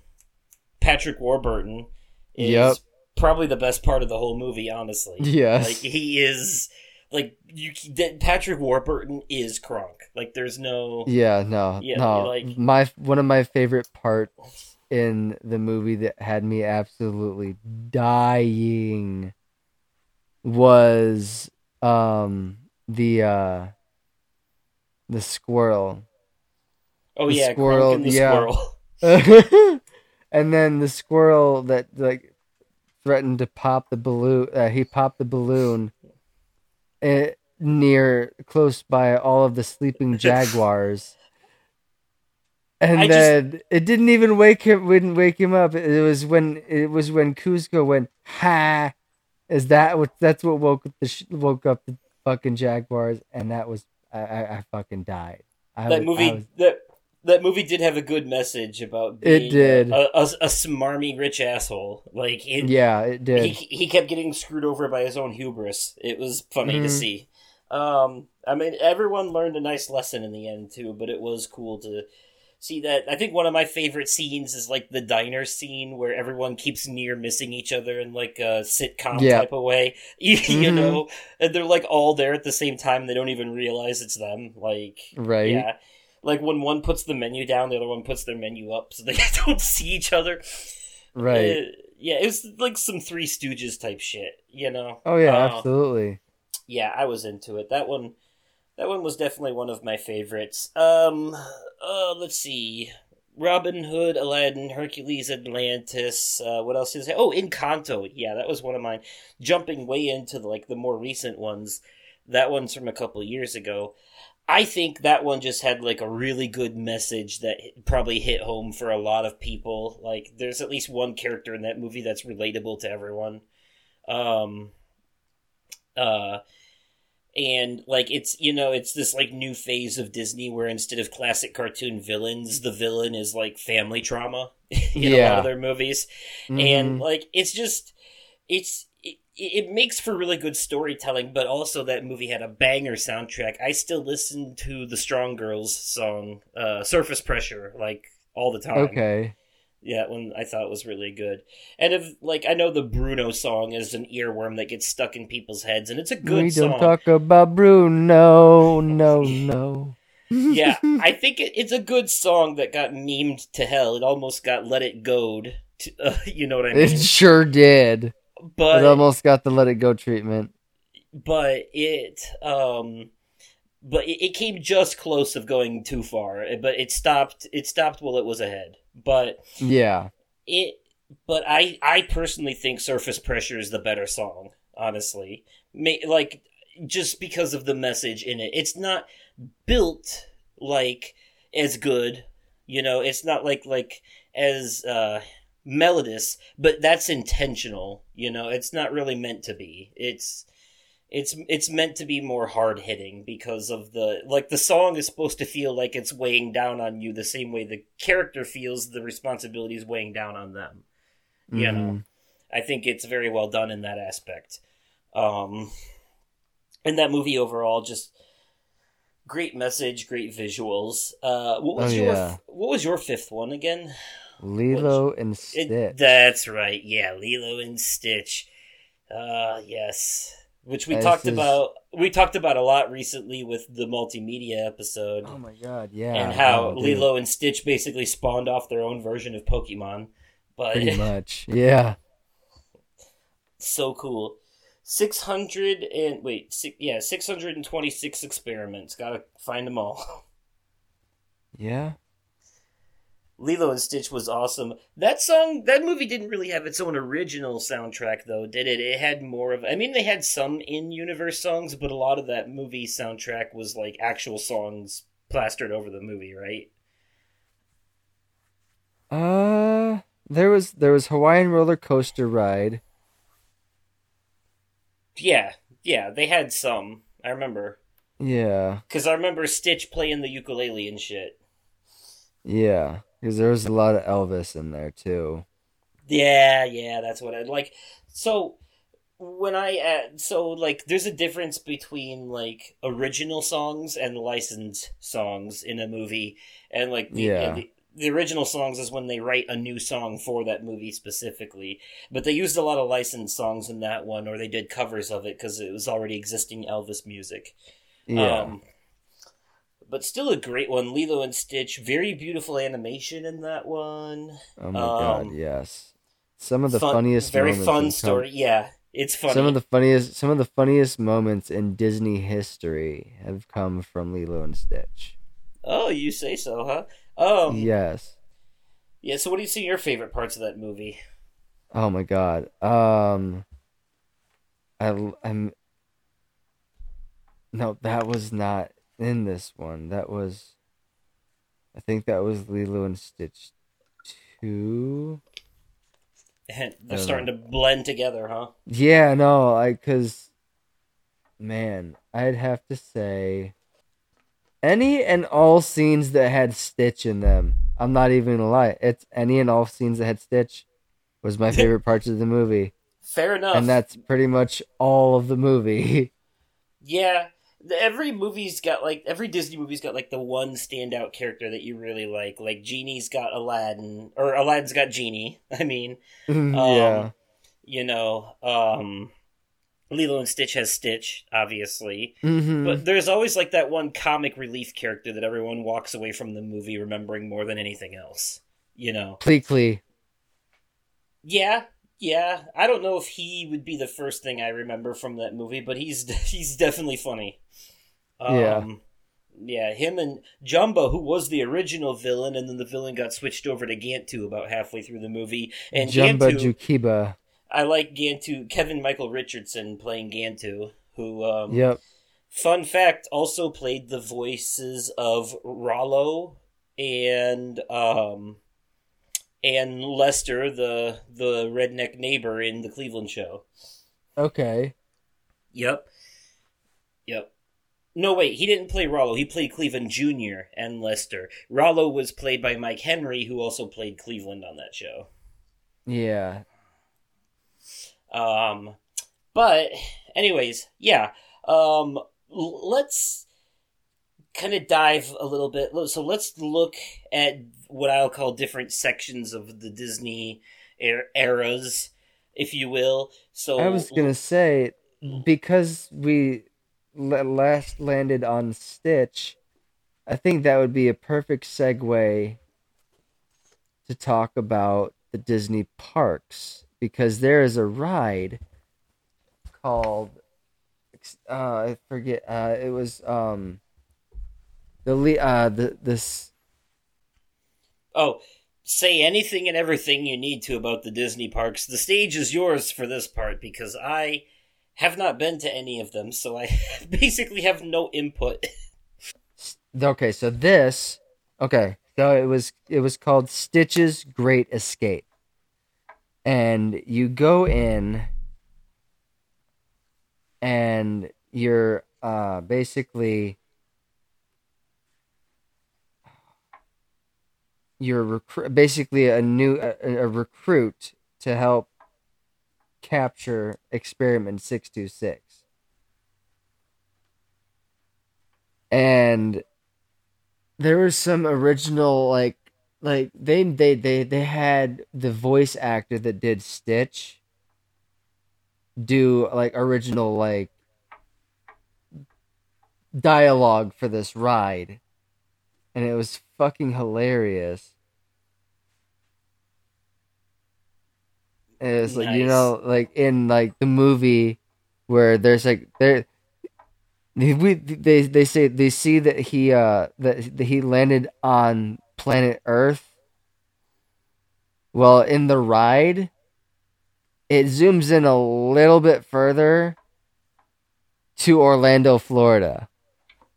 Patrick Warburton, is Yep. probably the best part of the whole movie. Honestly, Yes. like he is. Like you, that Patrick Warburton is Kronk. Like there's no, Yeah, no, Yeah, no. like- my one of my favorite parts in the movie that had me absolutely dying was um the uh the squirrel. oh the yeah, squirrel, the yeah. squirrel. and then the squirrel that like threatened to pop the balloon uh, he popped the balloon uh, near close by all of the sleeping jaguars. And I just- then it didn't even wake him wouldn't wake him up. It was when it was when Kuzco went ha! Is that what that's what woke up the sh- woke up the fucking jaguars and that was I I, I fucking died. I that was- movie was- that that movie did have a good message about It did. a, a, a smarmy rich asshole. Like it, yeah it did he he kept getting screwed over by his own hubris. It was funny to Mhm. see. Um, I mean, everyone learned a nice lesson in the end too, but it was cool to see that. I think one of my favorite scenes is like the diner scene where everyone keeps near missing each other in like a sitcom Yeah. type of way. You, you Mhm. know, and they're like all there at the same time. They don't even realize it's them. Like, right yeah. Like when one puts the menu down, the other one puts their menu up, so they don't see each other. right Uh, yeah, it was like some Three Stooges type shit, you know. Oh yeah, Uh, absolutely. Yeah, I was into it. That one, that one was definitely one of my favorites. Um, uh, let's see. Robin Hood, Aladdin, Hercules, Atlantis. Uh, what else is there? Oh, Encanto. Yeah, that was one of mine. Jumping way into like the more recent ones. That one's from a couple years ago. I think that one just had like a really good message that probably hit home for a lot of people. Like, there's at least one character in that movie that's relatable to everyone. Um, uh, and like it's you know it's this like new phase of Disney where instead of classic cartoon villains, the villain is like family trauma in a lot Yeah. of their movies and Mhm. like it's just it's it, makes for really good storytelling but also that movie had a banger soundtrack i still listen to the strong girls song uh surface pressure like all the time okay. yeah one i thought it was really good and if like i know the bruno song is an earworm that gets stuck in people's heads and it's a good we song don't talk about Bruno. No, no. yeah i think it, it's a good song that got memed to hell it almost got let it go to, uh, you know what i mean It sure did. But it almost got the let it go treatment. but it um but it, it came just close of going too far but it stopped it stopped while it was ahead but Yeah. it but I I personally think Surface Pressure is the better song. Honestly, May, like just because of the message in it. It's not built like as good, you know. It's not like like as uh, melodious, but that's intentional. You know, it's not really meant to be. It's it's it's meant to be more hard hitting because of the like the song is supposed to feel like it's weighing down on you the same way the character feels the responsibility is weighing down on them. You Mhm. know, I think it's very well done in that aspect. Um, and that movie overall just great message, great visuals. Uh, what was Oh, your yeah. what was your fifth one again? Lilo and It- Stitch. that's right. Yeah, Lilo and Stitch. Uh yes. Which we talked is- about we talked about a lot recently with the multimedia episode oh my god, yeah. and how Oh, Lilo and Stitch basically spawned off their own version of Pokemon. But Pretty much. Yeah. so cool. 600 and wait, six, yeah, 626 experiments. Got to find them all. Yeah. Lilo and Stitch was awesome. That song, that movie didn't really have its own original soundtrack, though, did it? It had more of. I mean, they had some in-universe songs, but a lot of that movie soundtrack was like actual songs plastered over the movie, right? Uh there was there was Hawaiian roller coaster ride. Yeah, yeah, they had some. I remember Yeah. because I remember Stitch playing the ukulele and shit. Yeah. Because there was a lot of Elvis in there too. Yeah, yeah, that's what I'd like. So when I uh, so like there's a difference between like original songs and licensed songs in a movie and like the, Yeah. the, the original songs is when they write a new song for that movie specifically but they used a lot of licensed songs in that one or they did covers of it because it was already existing elvis music Yeah. um, but still a great one lilo and stitch very beautiful animation in that one oh my um, god, yes. Some of the Fun- funniest very fun com- story yeah it's funny Some of the funniest some of the funniest moments in Disney history have come from Lilo and Stitch. oh you say so huh um yes. yeah. so what do you see your favorite parts of that movie Oh my god. Um I I'm No, that was not in this one. That was I think that was Lilo and Stitch 2. they're starting to blend together huh Yeah, no, I cuz man, I'd have to say any and all scenes that had Stitch in them. I'm not even gonna lie. It's any and all scenes that had Stitch was my favorite parts of the movie. fair enough And that's pretty much all of the movie. Yeah, every movie's got like every Disney movie's got like the one standout character that you really like. Like Genie's got Aladdin, or Aladdin's got Genie. I mean, yeah. you know, um, Lilo and Stitch has Stitch, obviously, hmm but there's always like that one comic relief character that everyone walks away from the movie remembering more than anything else. You know, Pleakley. yeah. Yeah, I don't know if he would be the first thing I remember from that movie, but he's he's definitely funny. Yeah. Um, yeah, him and Jumba, who was the original villain, and then the villain got switched over to Gantu about halfway through the movie. And Jumba Gantu, Jookiba. I like Gantu, Kevin Michael Richardson playing Gantu, who, um, Yep. fun fact, also played the voices of Rollo and um, and Lester, the the redneck neighbor in the Cleveland show. Okay. Yep. Yep. No, wait, he didn't play Rollo. He played Cleveland Jr. and Lester. Rollo was played by Mike Henry, who also played Cleveland on that show. Yeah. Um, but, anyways, yeah. Um, l- let's kind of dive a little bit. So let's look at what I'll call different sections of the Disney er- eras, if you will. So I was gonna say because we last landed on Stitch, I think that would be a perfect segue to talk about the Disney parks because there is a ride called uh, I forget uh, it was um the le- uh the this Oh, say anything and everything you need to about the Disney parks. The stage is yours for this part because I have not been to any of them, so I basically have no input. Okay, so this okay, so it was it was called Stitch's Great Escape. And you go in and you're uh basically you're recru- basically a new a, a recruit to help capture experiment 626 and there was some original like like they they they they had the voice actor that did Stitch do like original like dialogue for this ride and it was fucking hilarious. And it's like you know like in like the movie where there's like there we they they say they see that he uh that, that he landed on planet Earth. Well, in the ride, it zooms in a little bit further to Orlando, Florida,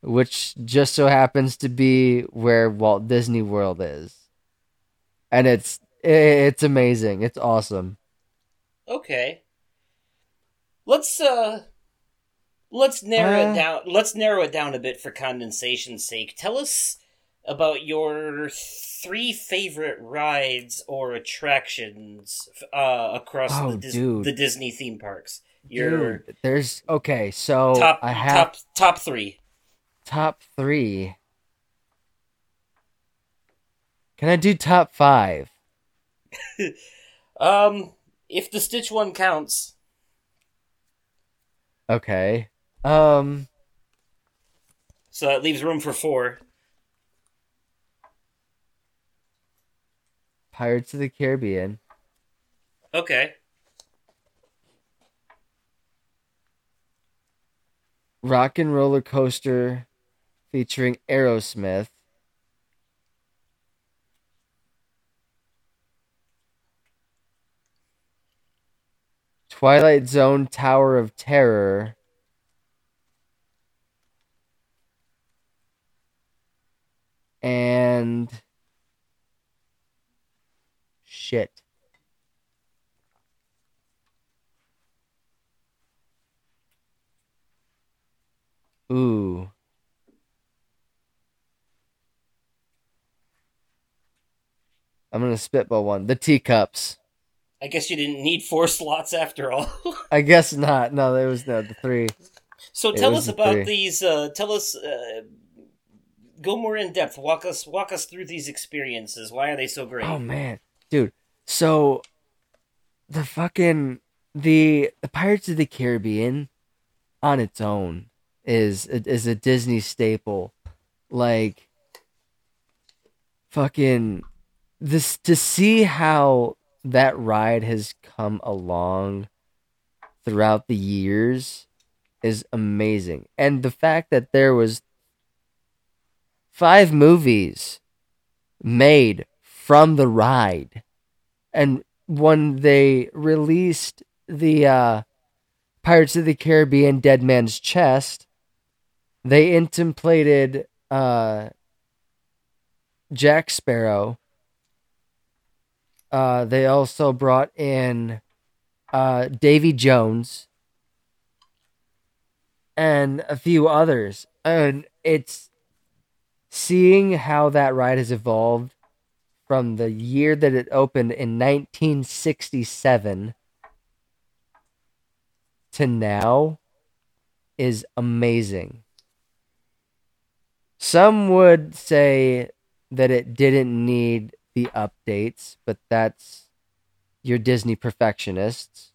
which just so happens to be where Walt Disney World is. And it's it's amazing. It's awesome. Okay. Let's uh let's narrow Uh. it down. Let's narrow it down a bit for condensation's sake. Tell us about your three favorite rides or attractions uh across Oh, the, Dis- the Disney theme parks. Your Dude, there's okay, so top I have top top 3. Top three. Can I do top five? Um if the Stitch one counts. Okay. Um. So that leaves room for 4. Pirates of the Caribbean. Okay. Rock and Roller Coaster featuring Aerosmith. Twilight Zone Tower of Terror. And shit. Ooh. I'm gonna spitball one. The teacups. I guess you didn't need four slots after all. I guess not. No, there was no the three. So It tell us the about three. these. Uh, tell us. Uh, go more in depth. Walk us. Walk us through these experiences. Why are they so great? Oh man, dude. So the fucking the the Pirates of the Caribbean on its own is is a Disney staple. Like fucking this to see how that ride has come along throughout the years is amazing. And the fact that there was five movies made from the ride. And when they released the uh, Pirates of the Caribbean Dead Man's Chest, they contemplated uh, Jack Sparrow. Uh, they also brought in uh, Davy Jones and a few others. And it's seeing how that ride has evolved from the year that it opened in 1967 to now is amazing. Some would say that it didn't need the updates, but that's your Disney perfectionists.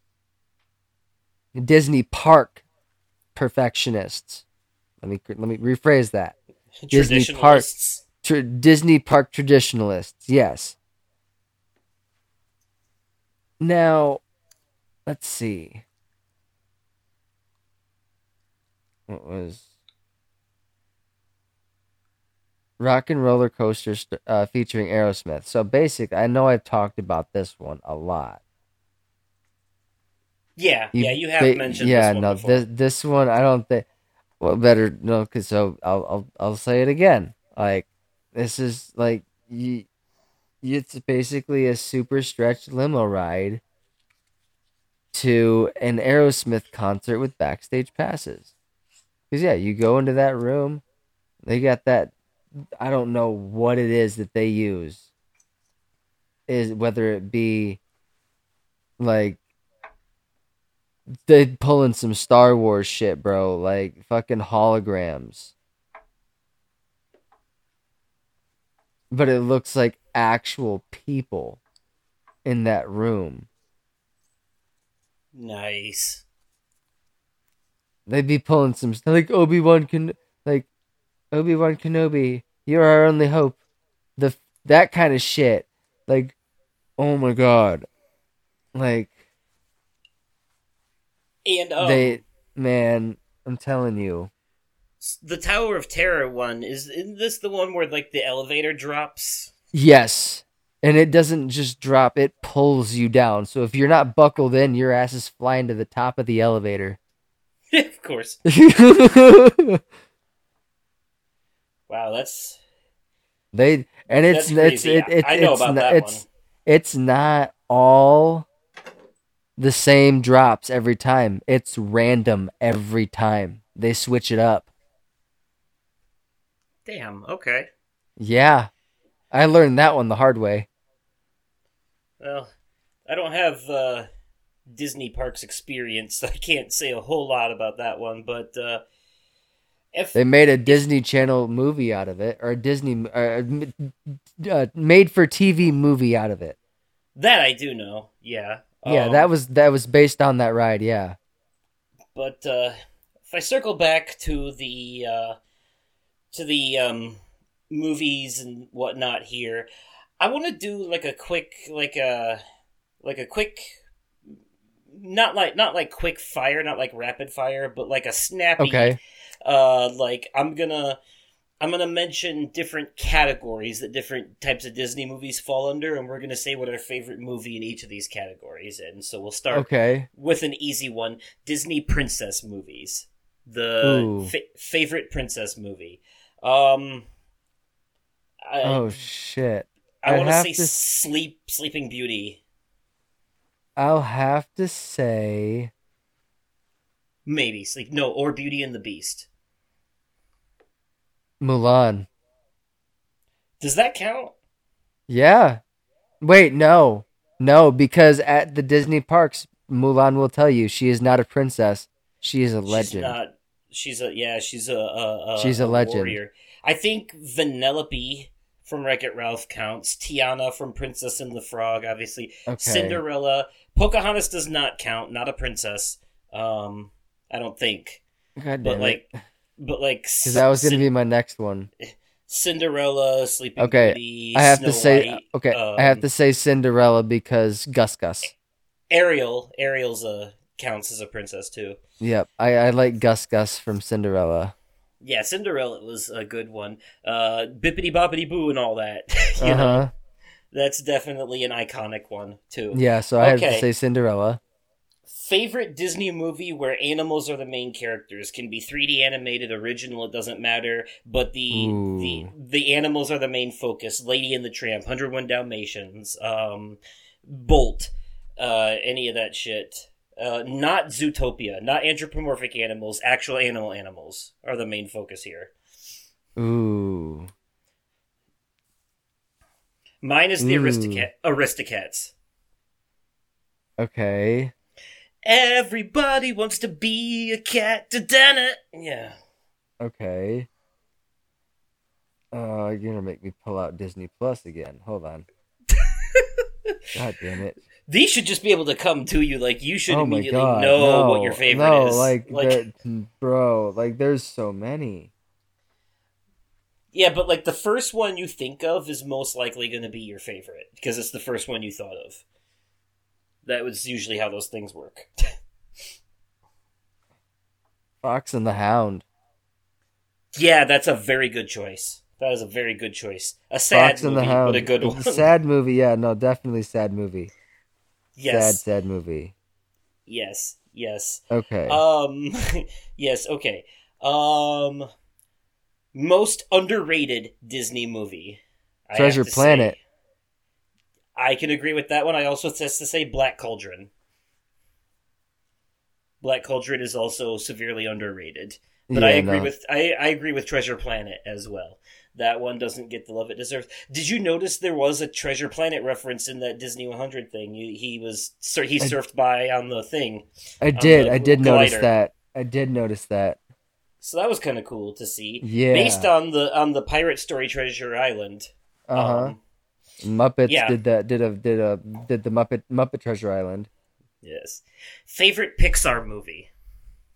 Disney park perfectionists. Let me let me rephrase that. Disney Park. Traditionalists. Tr- Disney park traditionalists. Yes. Now, let's see. What was Rock and Roller Coaster st- uh, featuring Aerosmith. So basic, I know I've talked about this one a lot. Yeah, You yeah, you have ba- mentioned Yeah, this one no, before. this this one I don't think. Well, better no, cause so I'll I'll I'll say it again. Like this is like you, it's basically a super stretched limo ride to an Aerosmith concert with backstage passes. Cause yeah, you go into that room, they got that. I don't know what it is that they use. Is whether it be like they pulling some Star Wars shit, bro. Like fucking holograms. But it looks like actual people in that room. nice. They'd be pulling some like Obi Wan can like Obi Wan Kenobi. You're our only hope. The that kind of shit. Like, oh my god. Like And um, they man, I'm telling you. the Tower of Terror one is isn't this the one where like the elevator drops? Yes. And it doesn't just drop, it pulls you down. So if you're not buckled in, your ass is flying to the top of the elevator. of course. Wow, that's they and it's it's it, it, I know it's about that it's one. it's not all the same drops every time. It's random every time. They switch it up. damn. Okay. Yeah. I learned that one the hard way. Well, I don't have uh, Disney parks experience, so I can't say a whole lot about that one. But uh, if They made a Disney Channel movie out of it, or a Disney uh, uh, made for TV movie out of it. that I do know, yeah, Yeah, Um, that was that was based on that ride. Yeah. But uh, if I circle back to the uh, to the um, movies and whatnot here, I want to do like a quick, like a like a quick, not like not like quick fire, not like rapid fire, but like a snappy. Okay. Uh, like I'm gonna. I'm gonna mention different categories that different types of Disney movies fall under, and we're gonna say what our favorite movie in each of these categories. And so we'll start Okay. with an easy one Disney princess movies. The fa- favorite princess movie. Um, I, Oh shit. I want to say Sleep Sleeping Beauty. I'll have to say Maybe Sleep no or Beauty and the Beast. Mulan. Does that count? Yeah. Wait, no. No, because at the Disney parks, Mulan will tell you she is not a princess. She is a She's legend. not. She's a yeah. She's a, a, a She's a legend. warrior. I think Vanellope from Wreck It Ralph counts. Tiana from Princess and the Frog, obviously. Okay. Cinderella. Pocahontas does not count. Not a princess. Um, I don't think. God But like, but like, because that was going to be my next one. Cinderella, Sleeping Okay, Beauty. I have Snow to say, White, okay, I have um, to say Cinderella because Gus Gus. Ariel. Ariel's a counts as a princess too. Yep, I, I like Gus Gus from Cinderella. Yeah, Cinderella was a good one. Uh, Bippity Boppity Boo and all that. you Uh know, huh. that's definitely an iconic one too. Yeah, so I have to say Cinderella. Favorite Disney movie where animals are the main characters can be 3D animated, original. It doesn't matter, but the Ooh. the the animals are the main focus. Lady and the Tramp, 101 Dalmatians, um, Bolt, uh, any of that shit. Uh, not Zootopia, not anthropomorphic animals. Actual animal animals are the main focus here. Ooh. Mine is the Ooh. Aristocat- Aristocats. Okay. Everybody wants to be a cat. Da-da-da. Yeah. Okay. Uh, you're gonna make me pull out Disney Plus again. Hold on. God damn it! These should just be able to come to you. Like you should oh immediately god! know no, what your favorite no, is. like, there- bro, like there's so many. yeah, but like the first one you think of is most likely going to be your favorite because it's the first one you thought of. That was usually how those things work. Fox and the Hound. yeah, that's a very good choice. That is a very good choice. A sad Fox movie, but a good one. Sad movie, yeah, no, definitely sad movie. yes, Sad, sad movie. yes, yes. Okay. Um, yes. Okay. Um, most underrated Disney movie. Treasure Planet. say. I can agree with that one. I also has to say Black Cauldron. Black Cauldron is also severely underrated, but I agree no. with I, I agree with Treasure Planet as well. That one doesn't get the love it deserves. Did you notice there was a Treasure Planet reference in that Disney 100 thing? He, he was sur- he I- surfed by on the thing, I did. the I did notice that. I did notice that. so that was kind of cool to see. Yeah. Based on the on the Pirate Story Treasure Island. Uh huh. Um, Muppets yeah. did that. Did a did a did the Muppet Muppet Treasure Island. yes. Favorite Pixar movie.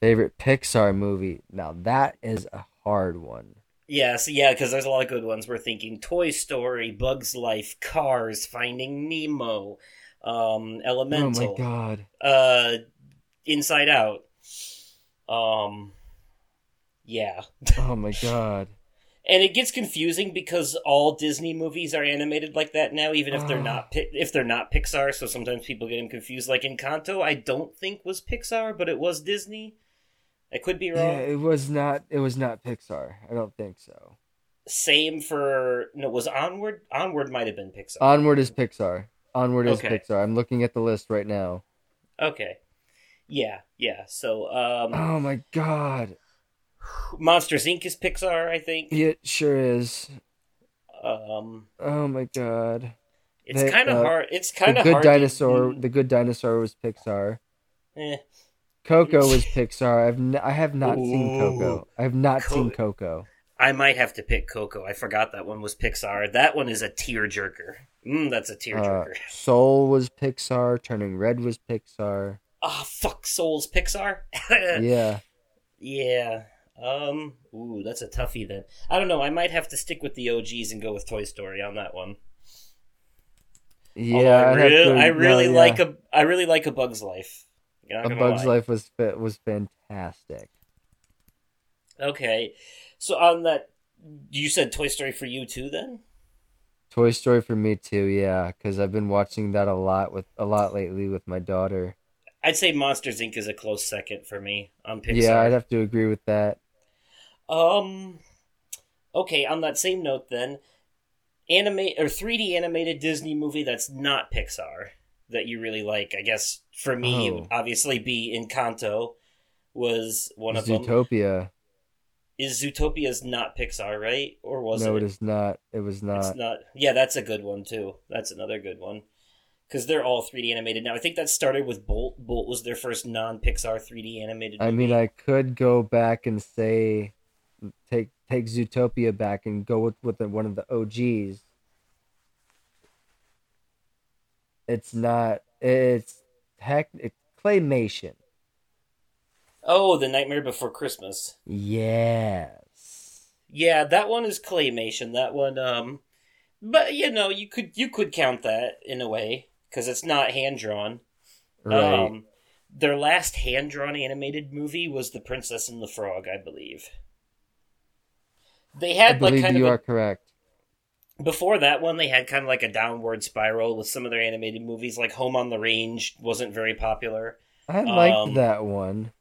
Favorite Pixar movie. Now that is a hard one. Yes, yeah, because there's a lot of good ones. We're thinking Toy Story, Bugs Life, Cars, Finding Nemo, um, Elemental, Oh my god. uh, Inside Out. Um, yeah, Oh my god. And it gets confusing because all Disney movies are animated like that now, even if they're Ah. not if they're not Pixar. So sometimes people get them confused. Like Encanto, I don't think was Pixar, but it was Disney. I could be wrong. Yeah, it was not. It was not Pixar. I don't think so. Same for no, was Onward. Onward might have been Pixar. Onward is Pixar. Onward is Okay. Pixar. I'm looking at the list right now. Okay. Yeah, yeah. So, um, Oh my god. Monsters Inc. is Pixar, I think. It sure is. Um, Oh my god. it's kind of uh, hard. It's kind of Good hard. Dinosaur. To, The Good Dinosaur was Pixar. eh. Coco was Pixar. I've n- I have not seen Coco. I've not Co- seen Coco. I might have to pick Coco. I forgot that one was Pixar. That one is a tearjerker. Mm, that's a Uh, tearjerker. Soul was Pixar. Turning Red was Pixar. Ah, fuck, Souls Pixar. Yeah. yeah. Um. Ooh, that's a toughie then. I don't know. I might have to stick with the OGs and go with Toy Story on that one. Yeah. Although I really, to- I no, really yeah. like a, I really like a Bug's Life. A Bug's lie. Life was was fantastic. Okay, so on that, you said Toy Story for you too. Then Toy Story for me too. Yeah, because I've been watching that a lot with a lot lately with my daughter. I'd say Monsters Inc. is a close second for me on Pixar. Yeah, I'd have to agree with that. Um. Okay, on that same note, then, animate or 3D animated Disney movie that's not Pixar that you really like. I guess for me, it Oh. would obviously be Encanto. Was one of them. Zootopia. Is Zootopia's not Pixar, right? Or was no, it? No, it is not. It was not. It's not. Yeah, that's a good one too. That's another good one. Because they're all 3D animated now. I think that started with Bolt. Bolt was their first non-Pixar 3D animated. I mean. I could go back and say, take take Zootopia back and go with with the, one of the OGs. It's not. It's heck. It's claymation. Oh, The Nightmare Before Christmas. Yes. Yeah, that one is claymation. That one, um, but you know, you could you could count that in a way because it's not hand drawn. Right. Um, their last hand drawn animated movie was The Princess and the Frog, I believe. They I had like believe kind you of a are correct. Before that one, they had kind of like a downward spiral with some of their animated movies, like Home on the Range wasn't very popular. I liked um, that one.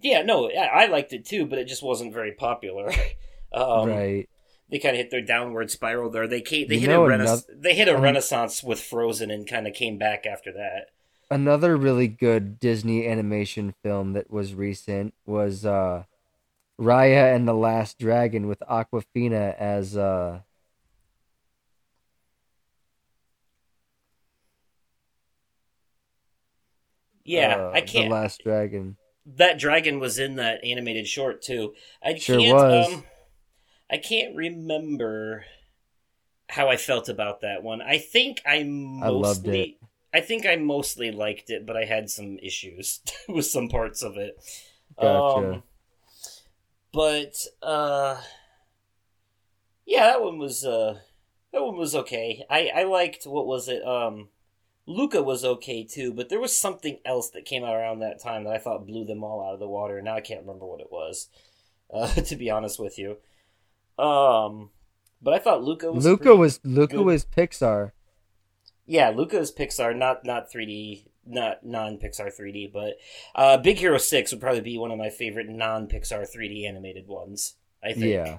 Yeah, no, I, I liked it too, but it just wasn't very popular. um, right. They kind of hit their downward spiral there. They came, they You hit a renaissance. another- They hit a um, renaissance with Frozen and kind of came back after that. Another really good Disney animation film that was recent was uh, Raya and the Last Dragon with Awkwafina as uh, Yeah, uh, I can't. The Last Dragon. that dragon was in that animated short too. I Sure can't. was. Um, I can't remember how I felt about that one. I think I mostly. I loved it. I think I mostly liked it, but I had some issues with some parts of it. Gotcha. Um, but uh, yeah, that one was uh, that one was okay. I I liked what was it? Um, Luca was okay too, but there was something else that came out around that time that I thought blew them all out of the water. Now I can't remember what it was. Uh, to be honest with you, um, But I thought Luca was Luca was Luca good. was Pixar. Yeah, Luca is Pixar, not not 3D, not non Pixar 3D, but uh, Big Hero Six would probably be one of my favorite non Pixar 3D animated ones. I think Yeah.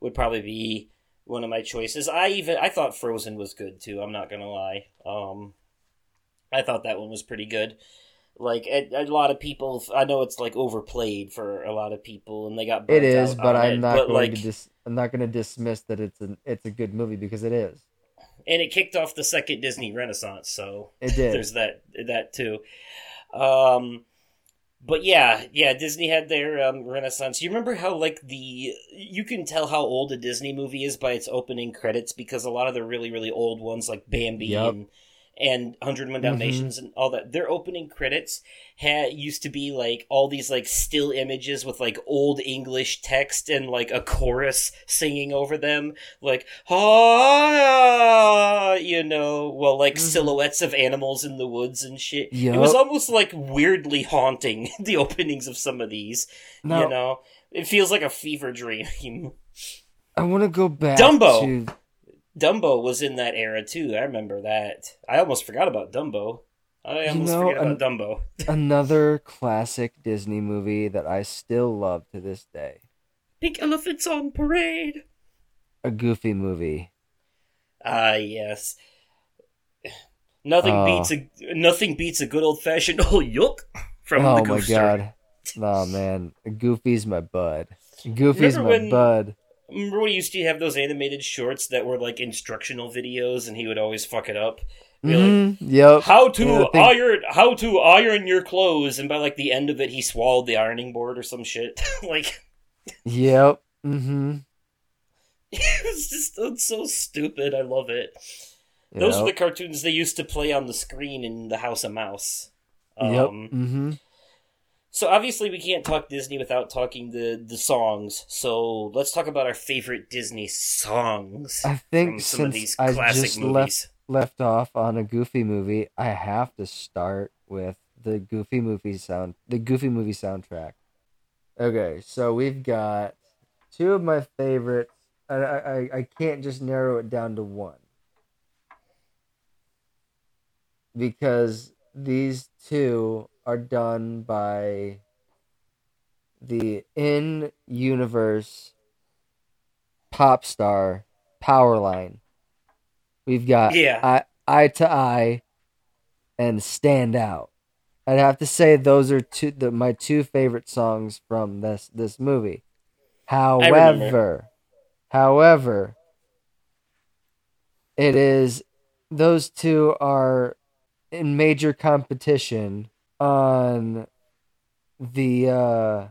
would probably be one of my choices. I even I thought Frozen was good too. I'm not gonna lie. Um, I thought that one was pretty good. Like a, a lot of people, I know it's like overplayed for a lot of people, and they got It is, out but I'm it, not but, going like, to dis- I'm not going to dismiss that it's a it's a good movie because it is. And it kicked off the second Disney Renaissance. So It did. there's that that too. Um, but yeah, yeah, Disney had their um, Renaissance. You remember how like the you can tell how old a Disney movie is by its opening credits because a lot of the really really old ones like Bambi Yep. and and Hundred One Mhm. Dalmatians and all that. Their opening credits had used to be like all these like still images with like old English text and like a chorus singing over them, like ah, you know, well, like Mhm. silhouettes of animals in the woods and shit. It was almost like weirdly haunting the openings of some of these. You know, it feels like a fever dream. I want to go back Dumbo. to Dumbo was in that era too. I remember that. I almost forgot about Dumbo. I You almost know, forgot about Dumbo. another classic Disney movie that I still love to this day. Pink elephants on parade. A Goofy movie. Ah, yes. Nothing Oh. beats a nothing beats a good old fashioned oh yuck from oh the my Goof Story. god. Oh man, Goofy's my bud. Goofy's Remember my when- bud. Remember we used to have those animated shorts that were like instructional videos, and he would always fuck it up. Be like, Yep. how to Yeah, think- iron how to iron your clothes, and by like the end of it, he swallowed the ironing board or some shit. like Yep. Mm-hmm. it's just it's so stupid. I love it. Those are the cartoons they used to play on the screen in the House of Mouse. Um, Yep. Mm-hmm. So obviously we can't talk Disney without talking the the songs. So let's talk about our favorite Disney songs I think some of since these I just movies. left left off on a Goofy movie, I have to start with the Goofy movie sound, the Goofy movie soundtrack. Okay, so we've got two of my favorites. I I, I can't just narrow it down to one because these two are done by the in universe pop star Powerline. We've got Yeah. eye, eye to eye and stand out. I'd have to say those are two the, my two favorite songs from this this movie. However, however, it is those two are in major competition on the uh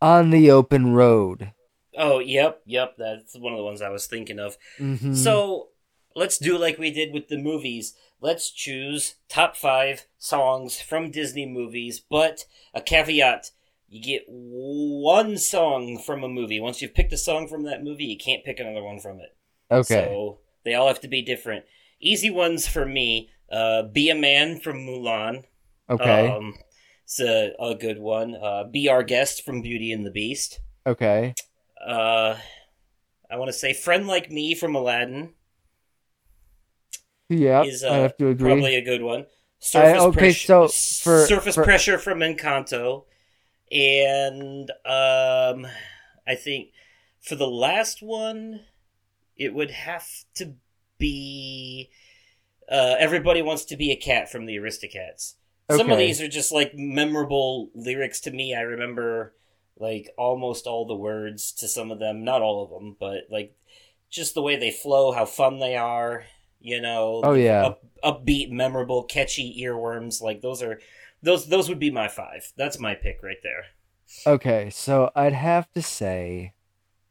on the open road. Oh, yep, yep. That's one of the ones I was thinking of. Mhm. So let's do like we did with the movies. Let's choose top five songs from Disney movies, but a caveat. You get one song from a movie. Once you've picked a song from that movie, you can't pick another one from it. okay. So they all have to be different. Easy ones for me. Uh, be a man from Mulan. okay. Um, it's a, a good one. Uh, be our guest from Beauty and the Beast. okay. Uh, I want to say friend like me from Aladdin Yeah, is uh, I have to agree. probably a good one. Surface okay, pressure, so for- surface for- pressure from Encanto, and um, I think for the last one, it would have to be uh, everybody wants to be a cat from the Aristocats. Some of these are just like memorable lyrics to me. I remember like almost all the words to some of them, not all of them, but like just the way they flow, how fun they are. You know, Oh, yeah. up, upbeat, memorable, catchy earworms. Like those are those those would be my five. That's my pick right there. Okay, so I'd have to say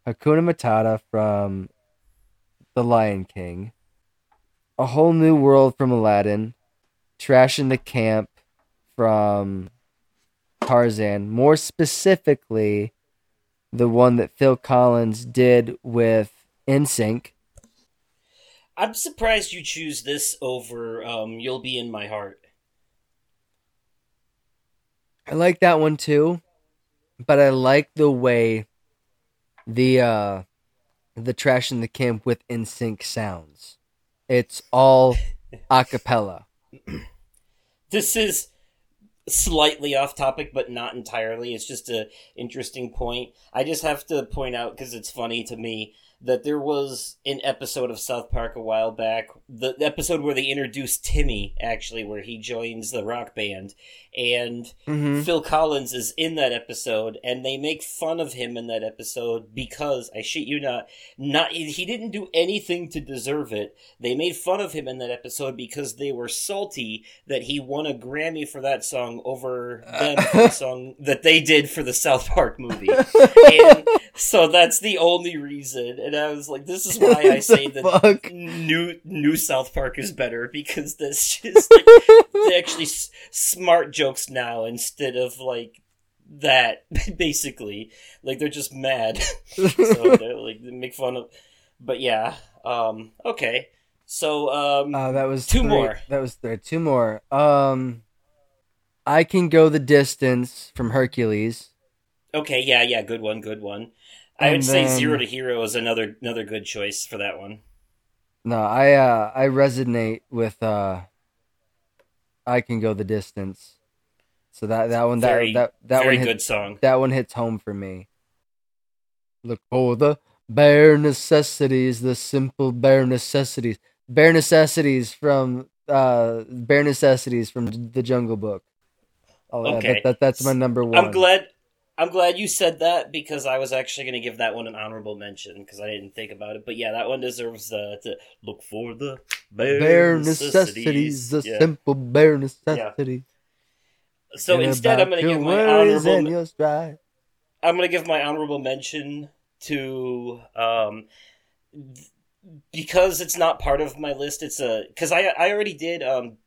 Hakuna Matata from The Lion King, A Whole New World from Aladdin, Trashin' the Camp from Tarzan, more specifically, the one that Phil Collins did with NSYNC. I'm surprised you choose this over um, "You'll Be in My Heart." I like that one too, but I like the way the uh the Trashin' the Camp with NSYNC sounds. It's all a cappella. This is slightly off topic, but not entirely. It's just a interesting point. I just have to point out because it's funny to me that there was an episode of South Park a while back, the episode where they introduced Timmy, actually, where he joins the rock band, and Mm-hmm. Phil Collins is in that episode, and they make fun of him in that episode because I shit you not, not he didn't do anything to deserve it. They made fun of him in that episode because they were salty that he won a Grammy for that song over them for the song that they did for the South Park movie. and so that's the only reason. And I was like, this is why I say that fuck? new new South Park is better because this is like they actually s- smart jokes now instead of like that basically like they're just mad so they're like they make fun of but yeah um okay so um Uh, that was Two three- more. That was there. Two more. Um, I can go the distance from Hercules. okay yeah yeah good one good one i would say zero to hero is another another good choice for that one No, I uh, I resonate with uh, I can go the distance. So that that one that Very- that that very one hit, good song that one hits home for me. Look for the bare necessities, the simple bare necessities, bare necessities from uh, bare necessities from the Jungle Book. Oh, yeah, Okay. that, that, that's my number one. i'm glad i'm glad you said that because i was actually going to give that one an honorable mention because i didn't think about it but yeah that one deserves uh, to look for the bare, bare necessities, the Yeah. simple bare necessities. so And instead i'm going to give my honorable. I'm gonna give my honorable mention to um th- because it's not part of my list. It's a because I I already did um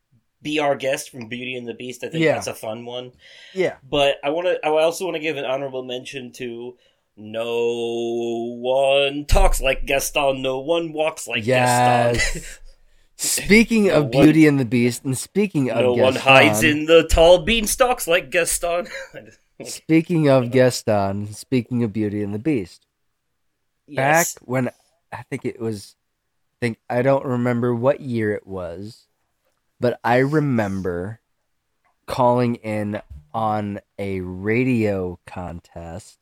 be our guest from Beauty and the Beast. I think Yeah. that's a fun one. Yeah. But I want to. I also want to give an honorable mention to. No one talks like Gaston. No one walks like Gaston. Yes. Speaking of No one- Beauty and the Beast, and speaking of no one Gaston, hides in the tall beanstalks like Gaston. Speaking of Gaston, speaking of Beauty and the Beast, back when I think it was, I think I don't remember what year it was, but I remember calling in on a radio contest,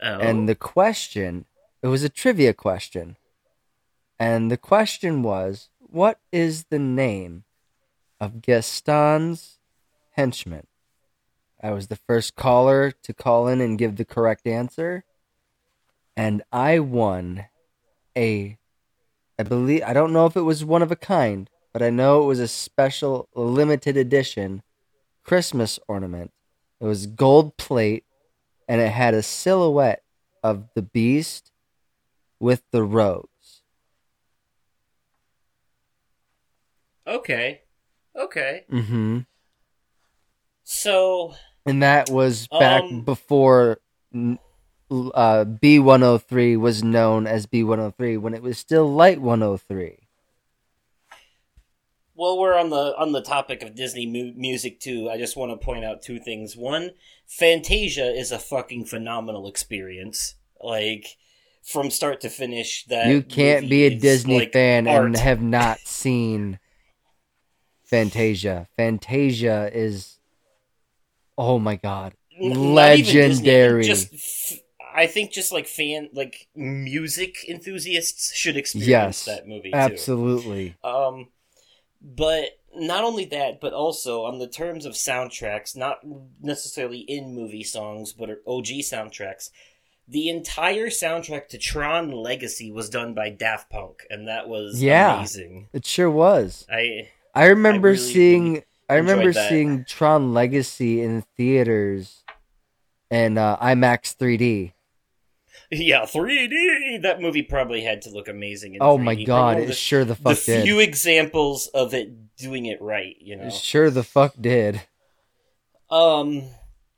Oh. and the question it was a trivia question, and the question was, "What is the name of Gaston's henchman?" I was the first caller to call in and give the correct answer. And I won a I believe I don't know if it was one of a kind, but I know it was a special limited edition Christmas ornament. It was gold plate and it had a silhouette of the beast with the rose. okay. Okay. Mm-hmm. So and that was back Um, before uh, B103 was known as B103 when it was still Light 103. Well, we're on the on the topic of Disney mu- music too. I just want to point out two things. One, Fantasia is a fucking phenomenal experience. Like from start to finish, that you can't be a Disney like fan art. and have not seen Fantasia. Fantasia is oh my god, even Disney, legendary. Just, f- I think just like fan, like music enthusiasts should experience Yes, that movie too. Absolutely. Um, but not only that, but also on the terms of soundtracks, not necessarily in movie songs, but OG soundtracks. The entire soundtrack to Tron Legacy was done by Daft Punk, and that was Yeah. amazing. It sure was. I I remember really, seeing I remember that. seeing Tron Legacy in theaters and uh, IMAX 3D. Yeah, 3D. That movie probably had to look amazing. In Oh 3D. my god, it the, sure the the fuck did. A few examples of it doing it right. You know, It sure the fuck did. Um,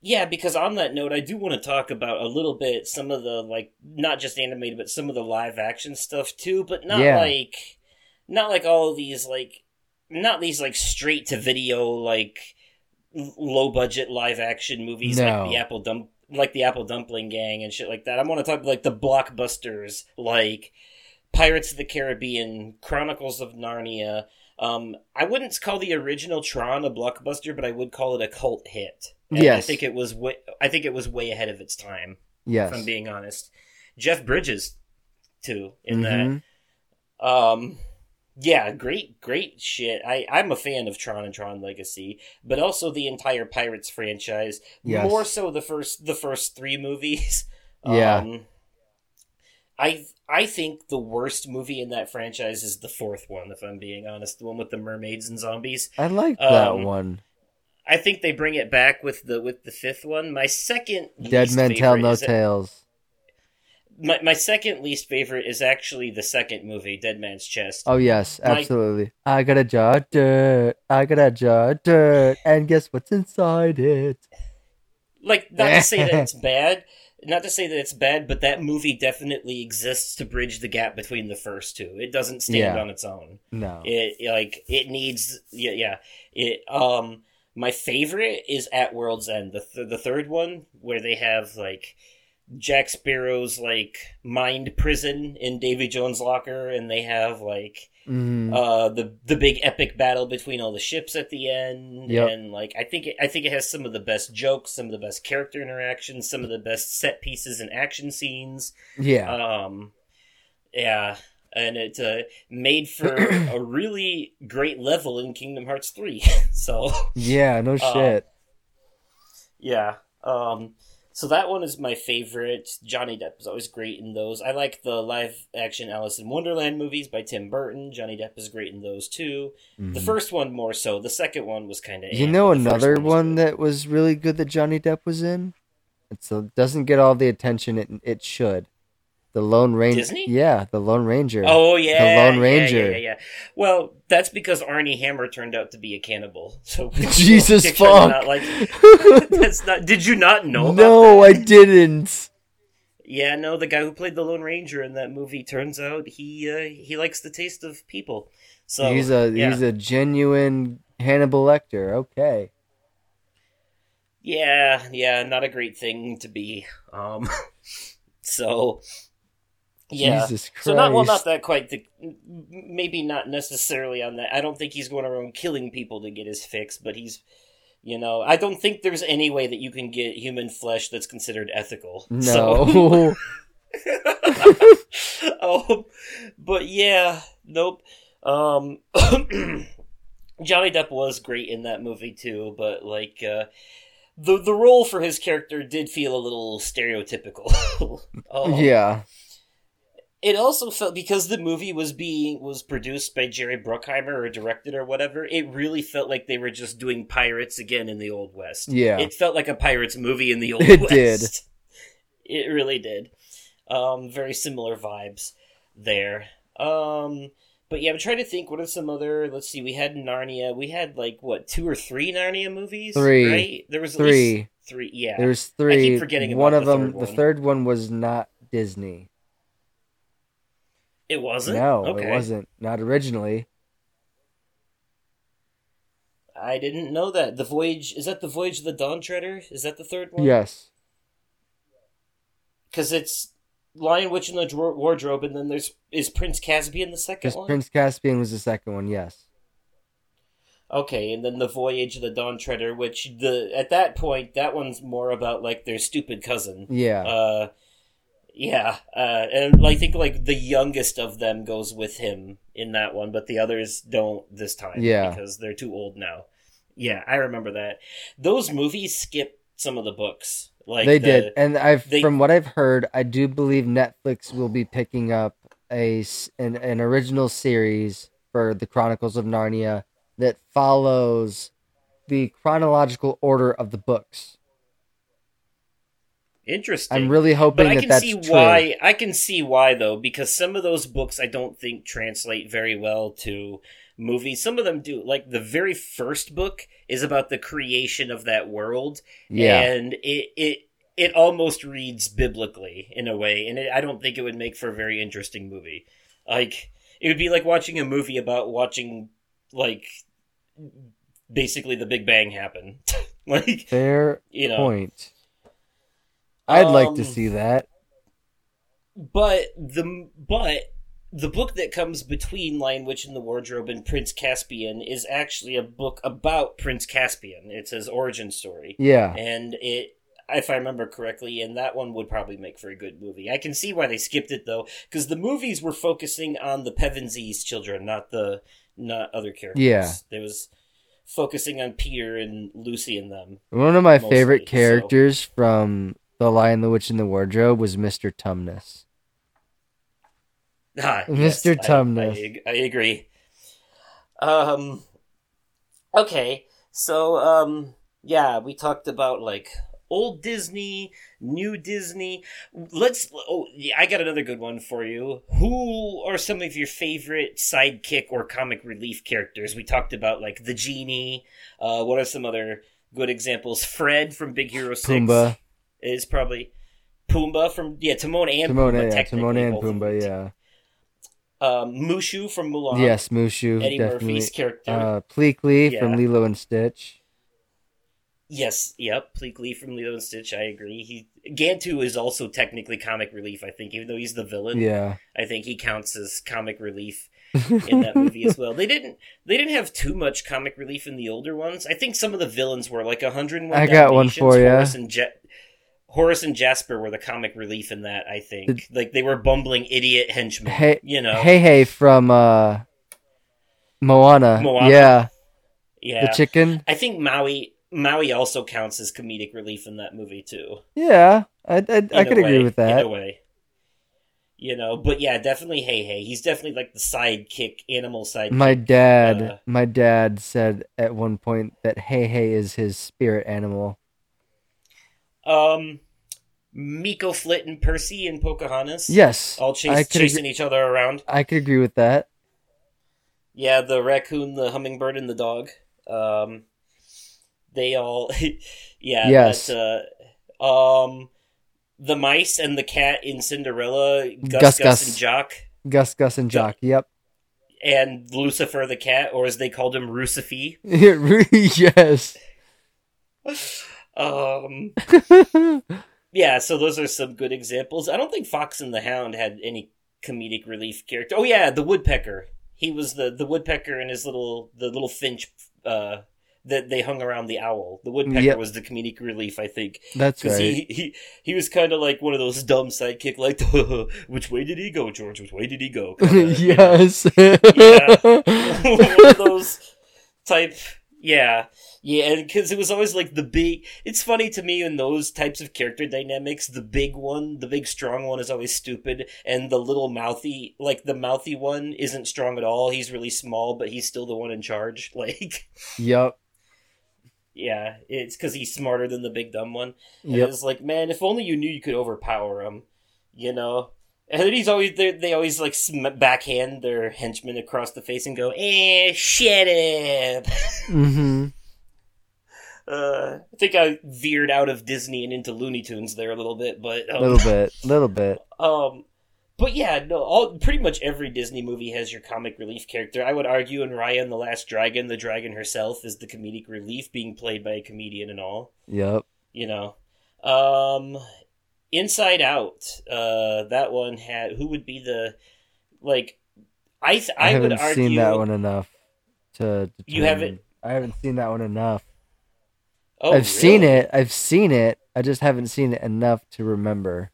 yeah, because on that note, I do want to talk about a little bit some of the like not just animated, but some of the live action stuff too. But not Yeah. like, not like all of these like, not these like straight to video like low budget live action movies No. like the Apple Dump like the Apple Dumpling Gang and shit like that. I want to talk like the blockbusters, like Pirates of the Caribbean, Chronicles of Narnia. Um, I wouldn't call the original Tron a blockbuster, but I would call it a cult hit. And I think it was. Way, I think it was way ahead of its time. Yes. If I'm being honest, Jeff Bridges, too, in that. Mhm. Um, yeah, great, great shit. I I'm a fan of Tron and Tron Legacy, but also the entire Pirates franchise. Yes. More so the first the first three movies. Yeah. Um, I I think the worst movie in that franchise is the fourth one. If I'm being honest, the one with the mermaids and zombies. I like that Um, one. I think they bring it back with the with the fifth one. My second Dead men tell no tales. My my second least favorite is actually the second movie, Dead Man's Chest. Oh yes, My- absolutely. I got a jar of dirt. I got a jar of dirt, and guess what's inside it? like not to say that it's bad not to say that it's bad but that movie definitely exists to bridge the gap between the first two it doesn't stand Yeah. on its own No. it like it needs yeah yeah it um my favorite is at world's end the, th- the third one where they have like jack sparrow's like mind prison in davy jones locker and they have like Mhm. uh the the big epic battle between all the ships at the end Yep. and like i think it, i think it has some of the best jokes some of the best character interactions some of the best set pieces and action scenes yeah. um yeah and it's uh, made for a really great level in kingdom hearts 3 so yeah. No uh, shit. yeah um so that one is my favorite. Johnny Depp is always great in those. I like the live action Alice in Wonderland movies by Tim Burton. Johnny Depp is great in those too. The Mhm. first one more so. The second one was kind of. You know another one that was really good that Johnny Depp was in? It doesn't get all the attention it it should. The Lone Ranger. Disney? Yeah, the Lone Ranger. Oh yeah, The Lone Ranger. Yeah, yeah, yeah. Well, that's because Armie Hammer turned out to be a cannibal. So Jesus fuck. Not like, that's not. Did you not know? about no? I didn't. Yeah, no. The guy who played the Lone Ranger in that movie turns out he uh, he likes the taste of people. So he's a yeah. he's a genuine Hannibal Lecter. Okay. Yeah, yeah, not a great thing to be. Um, so yeah, Jesus Christ. so not well, not that quite. The, maybe not necessarily on that. I don't think he's going around killing people to get his fix, but he's, you know, I don't think there's any way that you can get human flesh that's considered ethical. So- No. um, but yeah, nope. Um, Johnny Depp was great in that movie too, but like uh, the the role for his character did feel a little stereotypical. Um, yeah. It also felt because the movie was being was produced by Jerry Bruckheimer or directed or whatever. It really felt like they were just doing pirates again in the old west. Yeah. it felt like a pirates movie in the old It west. It did. It really did. Um, very similar vibes there. Um, but yeah, I'm trying to think. What are some other? Let's see. We had Narnia. We had like what two or three Narnia movies? Three. Right? There was at Three. least three. Yeah. There was three. Keep forgetting one of the them, third the third one was not Disney. It wasn't. No, okay. it wasn't. Not originally. I didn't know that. The voyage is that the voyage of the Dawn Treader? Is that the third one? Yes. because it's Lion Witch in the Dro- Wardrobe, and then there's is Prince Caspian the second one. Prince Caspian was the second one. Yes. Okay, and then the Voyage of the Dawn Treader, which the at that point that one's more about like their stupid cousin. Yeah. Uh, yeah, uh, and I think like the youngest of them goes with him in that one, but the others don't this time. Yeah. because they're too old now. Yeah, I remember that. Those movies skip some of the books. Like they the- did, and I've they- from what I've heard, I do believe Netflix will be picking up a an, an original series for the Chronicles of Narnia that follows the chronological order of the books. Interesting. I'm really hoping but I can that's see true. why. I can see why though, because some of those books I don't think translate very well to movies. Some of them do. Like the very first book is about the creation of that world, Yeah, and it it it almost reads biblically in a way, and it, I don't think it would make for a very interesting movie. Like it would be like watching a movie about watching like basically the Big Bang happen. like fair you know point. I'd like to Um, see that. But the but the book that comes between Lion Witch in the Wardrobe and Prince Caspian is actually a book about Prince Caspian. It's his origin story. Yeah. and it if i remember correctly and that one would probably make for a good movie i can see why they skipped it though because the movies were focusing on the pevensies children not the not other characters Yeah. it was focusing on peter and lucy and them One of my mostly, favorite so- characters from The Lion, the Witch, and the Wardrobe was Mr. Tumnus. ah, Mr. yes, I- Tumnus. I, ag- I agree um okay so um yeah we talked about like old disney new disney let's oh yeah, i got another good one for you who are some of your favorite sidekick or comic relief characters we talked about like the genie uh what are some other good examples fred from big hero 6 Pumbaa. Is probably Pumbaa from yeah Timon and Timon, Pumbaa yeah, Timon and Pumbaa, yeah. Um, Mushu from Mulan. yes, Mushu, Eddie definitely. Murphy's character. Uh, Pleakley from Yeah. Lilo and Stitch. Yes, yep. Pleakley from Lilo and Stitch. I agree. He Gantu is also technically comic relief. I think, even though he's the villain, Yeah. I think he counts as comic relief in that movie as well. They didn't. They didn't have too much comic relief in the older ones. I think some of the villains were like 101. I got one for you. And, Ja- Horace and Jasper were the comic relief in that. I think, like they were bumbling idiot henchmen. Hey, you know, Hey Hey from uh, Moana. Moana. Yeah, yeah. the chicken. I think Maui Maui also counts as comedic relief in that movie too. Yeah, I I, I could a agree way, with In that. a way. You know, but yeah, definitely Heihei. He's definitely like the sidekick, animal sidekick. My dad, Uh, my dad said at one point that Heihei is his spirit animal. Um, Meeko Flit and Percy and Pocahontas. Yes, all chase, chasing each other around. I could agree with that. Yeah, the raccoon, the hummingbird, and the dog. Um, they all, yeah. Yes. That, uh, um, the mice and the cat in Cinderella, Gus, Gus Gus, Gus. and Jaq. Gus, Gus, and Jaq. Yep. and Lucifer the cat, or as they called him, Rucifer. yes. Um, yeah, so those are some good examples. I don't think Fox and the Hound had any comedic relief character. Oh yeah, the woodpecker. He was the the woodpecker and his little the little finch uh, that they hung around the owl. The woodpecker Yep. was the comedic relief, I think, That's right. he, he he was kind of like one of those dumb sidekick, like which way did he go, George? Which way did he go? Kinda, yes. one of those type yeah yeah and because it was always like the big it's funny to me in those types of character dynamics the big one the big strong one is always stupid and the little mouthy like the mouthy one isn't strong at all he's really small but he's still the one in charge like yep. yeah it's because he's smarter than the big dumb one and Yep. it's like man if only you knew you could overpower him you know and then he's always they they always like sm- backhand their henchmen across the face and go eh shut up Mm-hmm. Uh, I think I veered out of Disney and into Looney Tunes there a little bit, but A um, little bit. little bit. um, but yeah, no, all pretty much every Disney movie has your comic relief character. I would argue in Raya and the Last Dragon, the dragon herself is the comedic relief, being played by a comedian and all. Yep. You know, um, Inside Out, uh, that one had who would be the like I th- I, I, haven't argue seen that one enough to. You haven't- I haven't seen that one enough. Oh, I've seen it. I've seen it. I just haven't seen it enough to remember.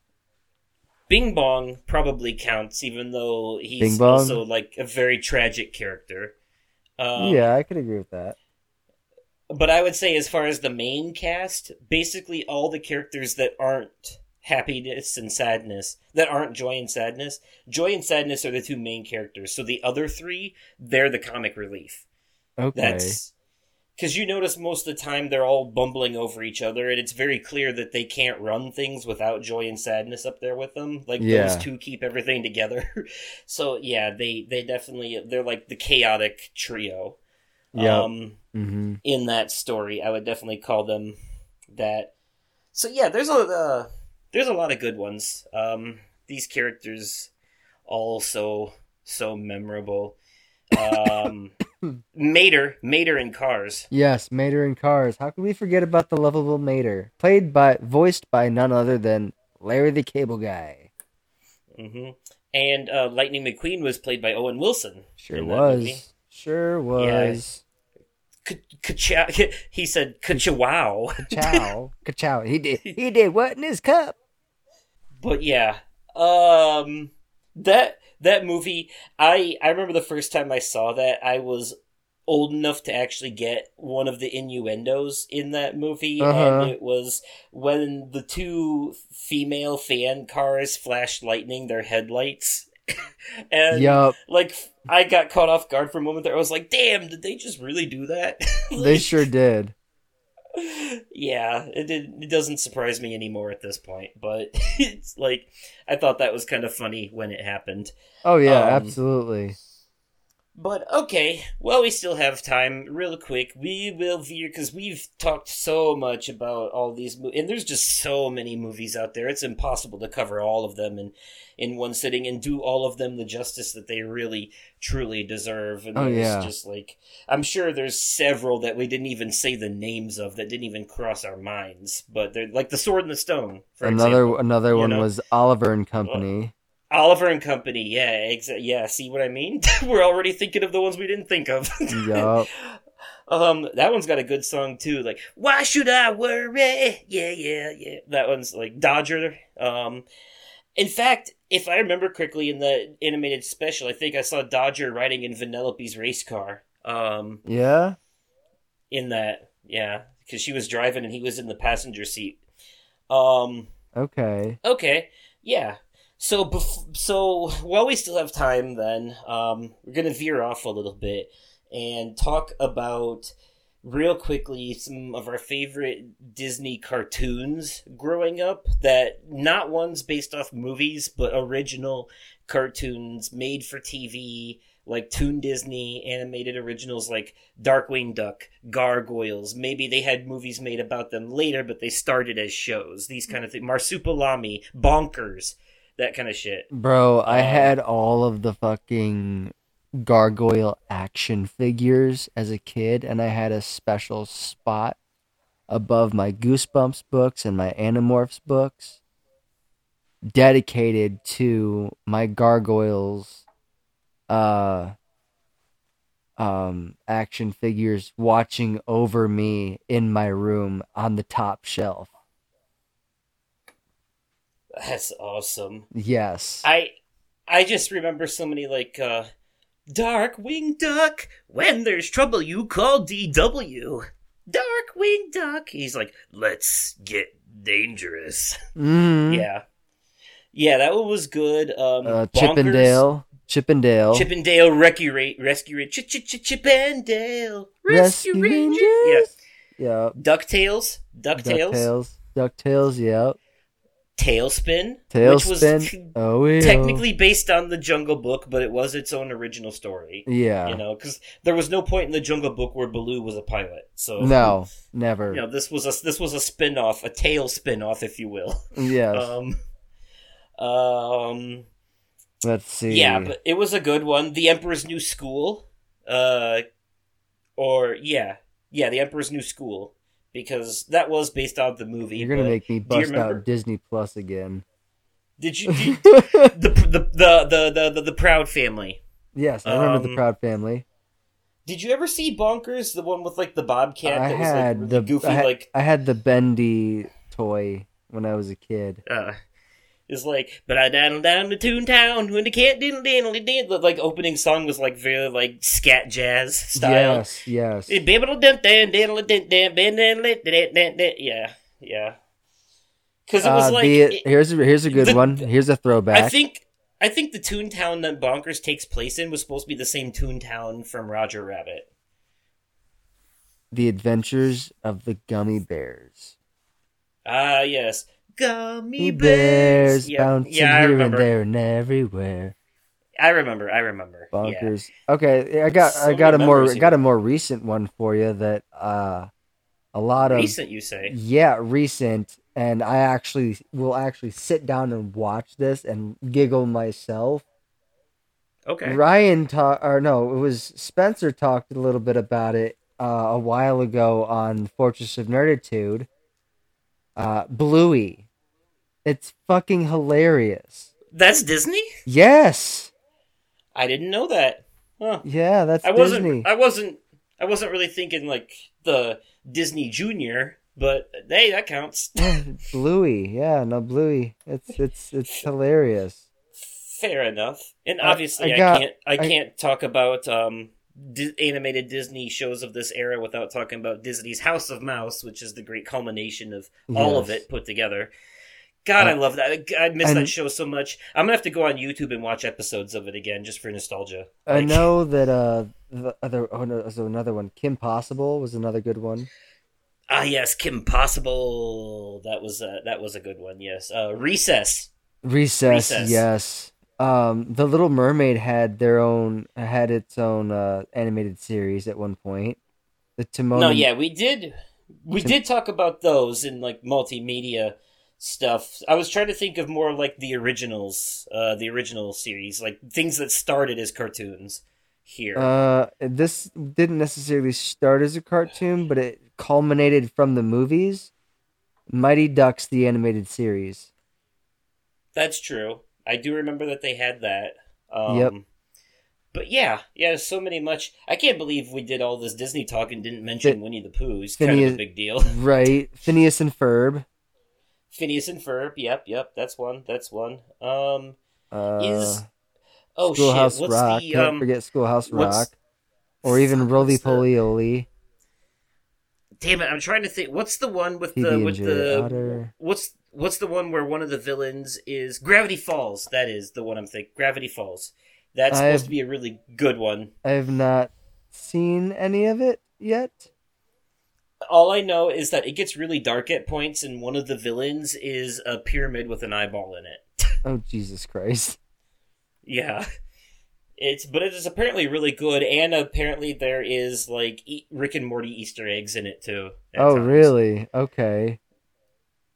Bing Bong probably counts, even though he's also like a very tragic character. Um, yeah, I could agree with that. But I would say, as far as the main cast, basically all the characters that aren't happiness and sadness, that aren't joy and sadness, joy and sadness are the two main characters. So the other three, they're the comic relief. Okay. That's because you notice most of the time they're all bumbling over each other, and it's very clear that they can't run things without joy and sadness up there with them. Like Yeah. those two keep everything together. so yeah, they they definitely they're like the chaotic trio. Yeah. Um, mm-hmm. in that story, I would definitely call them that. So yeah, there's a uh, there's a lot of good ones. Um, these characters all so so memorable. Um, Mater, Mater in Cars. Yes, Mater in Cars. How could we forget about the lovable Mater? Played by, voiced by none other than Larry the Cable Guy. hmm And uh, Lightning McQueen was played by Owen Wilson. Sure that movie. was. Sure was. Ka-chow. He said "ka-chow." Chow. Ka-chow. He did. He did what in his cup? But yeah, um, that that movie, I I remember the first time I saw that, I was old enough to actually get one of the innuendos in that movie, Uh-huh. and it was when the two female fan cars flashed lightning their headlights. and Yup. like I got caught off guard for a moment there. I was like, "Damn, did they just really do that?" They sure did. Yeah, it did, it doesn't surprise me anymore at this point, but it's like I thought that was kind of funny when it happened. Oh yeah, Um, absolutely. But okay, well, we still have time. Real quick, we will veer because we've talked so much about all these, mo- and there's just so many movies out there. It's impossible to cover all of them in in one sitting and do all of them the justice that they really truly deserve. And Oh, yeah. just like I'm sure there's several that we didn't even say the names of that didn't even cross our minds. But they're like the Sword and the Stone. For Another example. another one know? was Oliver and Company. Oliver and Company. Yeah, exa- yeah. See what I mean? We're already thinking of the ones we didn't think of. Yup. Um, that one's got a good song too. Like, why should I worry? Yeah, yeah, yeah. That one's like Dodger. Um, in fact, if I remember correctly, in the animated special, I think I saw Dodger riding in Vanellope's race car. Um, Yeah. in that, yeah, because she was driving and he was in the passenger seat. Um, Okay. Okay, yeah. So, bef- so while we still have time, then um, we're gonna veer off a little bit and talk about real quickly some of our favorite Disney cartoons growing up. That not ones based off movies, but original cartoons made for TV. Like Toon Disney animated originals like Darkwing Duck, Gargoyles. Maybe they had movies made about them later, but they started as shows. These kind of things. Marsupilami, Bonkers, that kind of shit. Bro, I Um, had all of the fucking gargoyle action figures as a kid, and I had a special spot above my Goosebumps books and my Animorphs books dedicated to my gargoyles uh um action figures watching over me in my room on the top shelf. That's awesome. Yes. I I just remember so many like uh Darkwing Duck, when there's trouble you call DW. Darkwing Duck. He's like, let's get dangerous. Mhm. Yeah. Yeah, that one was good. Um uh, Chip 'n Dale, Chippendale, Chip 'n Dale Rescue Rate Rescue Rate Ch Ch Ch Chip 'n Dale Rescue, Rescue Rangers. Rangers. yeah, DuckTales. DuckTales. Ducktales, Ducktales, yeah, Tailspin. Which was t- oh yeah, technically based on the Jungle Book, but it was its own original story. yeah. You know, because there was no point in the Jungle Book where Baloo was a pilot. So no, never. you know, this was a this was a spin off, a tail spin off, if you will. yes. Um, um, Let's see. yeah, but it was a good one. The Emperor's New School, uh, or yeah, yeah, The Emperor's New School, because that was based on the movie. you're gonna make me bust out Disney Plus again. Did you did, the, the, the the the the the Proud Family? yes, I remember the Um, Proud Family. Did you ever see Bonkers, the one with like the bobcat I that was had like the goofy, I had, like I had the Bendy toy when I was a kid. uh, is like but I down down to Toontown when the can't diddle diddle diddle. Like opening song was like very like scat jazz style. Yes, yes. Yeah, yeah. Because it was uh, like the, it, here's a, here's a good the, one. Here's a throwback. I think I think the Toontown that Bonkers takes place in was supposed to be the same Toontown from Roger Rabbit. The Adventures of the Gummy Bears. Ah, yes. Gummy bears bears. Yeah, bouncing yeah, I here and there and everywhere. I remember. I remember. Yeah. Bonkers. Okay, I got So I got a more memories got a more recent one for you that uh a lot of Recent, you say? yeah recent and I actually will actually sit down and watch this and giggle myself. Okay. Ryan talked, or no, it was Spencer talked a little bit about it uh, a while ago on Fortress of Nerditude. Uh, Bluey, it's fucking hilarious. That's Disney? Yes, I didn't know that. Huh. yeah, that's I wasn't Disney. I wasn't I wasn't really thinking like the Disney Junior, but hey, that counts. Bluey, yeah, no Bluey. It's it's it's hilarious. Fair enough. And obviously, I I, got- can't. I, I- can't talk about um, di- animated Disney shows of this era without talking about Disney's House of Mouse, which is the great culmination of all of it put together. God, I Uh, love that. I I miss that show so much. I'm gonna have to go on YouTube and watch episodes of it again just for nostalgia. I know that uh the other oh no, so another one. Kim Possible was another good one. Ah, yes, Kim Possible. That was uh, that was a good one. Yes, uh, Recess. Recess, Recess. yes. Um, the Little Mermaid had their own had its own uh, animated series at one point. The Timon. No, yeah, we did. We Tim- did talk about those in like multimedia stuff. I was trying to think of more like the originals, uh, the original series, like things that started as cartoons. Here, Uh, this didn't necessarily start as a cartoon, but it culminated from the movies. Mighty Ducks, the animated series. that's true. I do remember that they had that. Um, Yep. But yeah, yeah, so many much. I can't believe we did all this Disney talk and didn't mention Fin- Winnie the Pooh. He's kind of Phineas- a big deal. Right, Phineas and Ferb. Phineas and Ferb. Yep, yep. That's one. That's one. Um. Uh, Is oh Schoolhouse shit. What's Rock. the Can't um? forget Schoolhouse Rock. Or even Roly Poly Oly. Damn it! I'm trying to think. What's the one with the with the Otter. what's what's the one where one of the villains is Gravity Falls? That is the one I'm thinking. Gravity Falls. That's supposed I've- to be a really good one. I have not seen any of it yet. All I know is that it gets really dark at points, and one of the villains is a pyramid with an eyeball in it. Oh Jesus Christ! Yeah. It's but it is apparently really good, and apparently there is like e- Rick and Morty Easter eggs in it too. Oh times. really? Okay.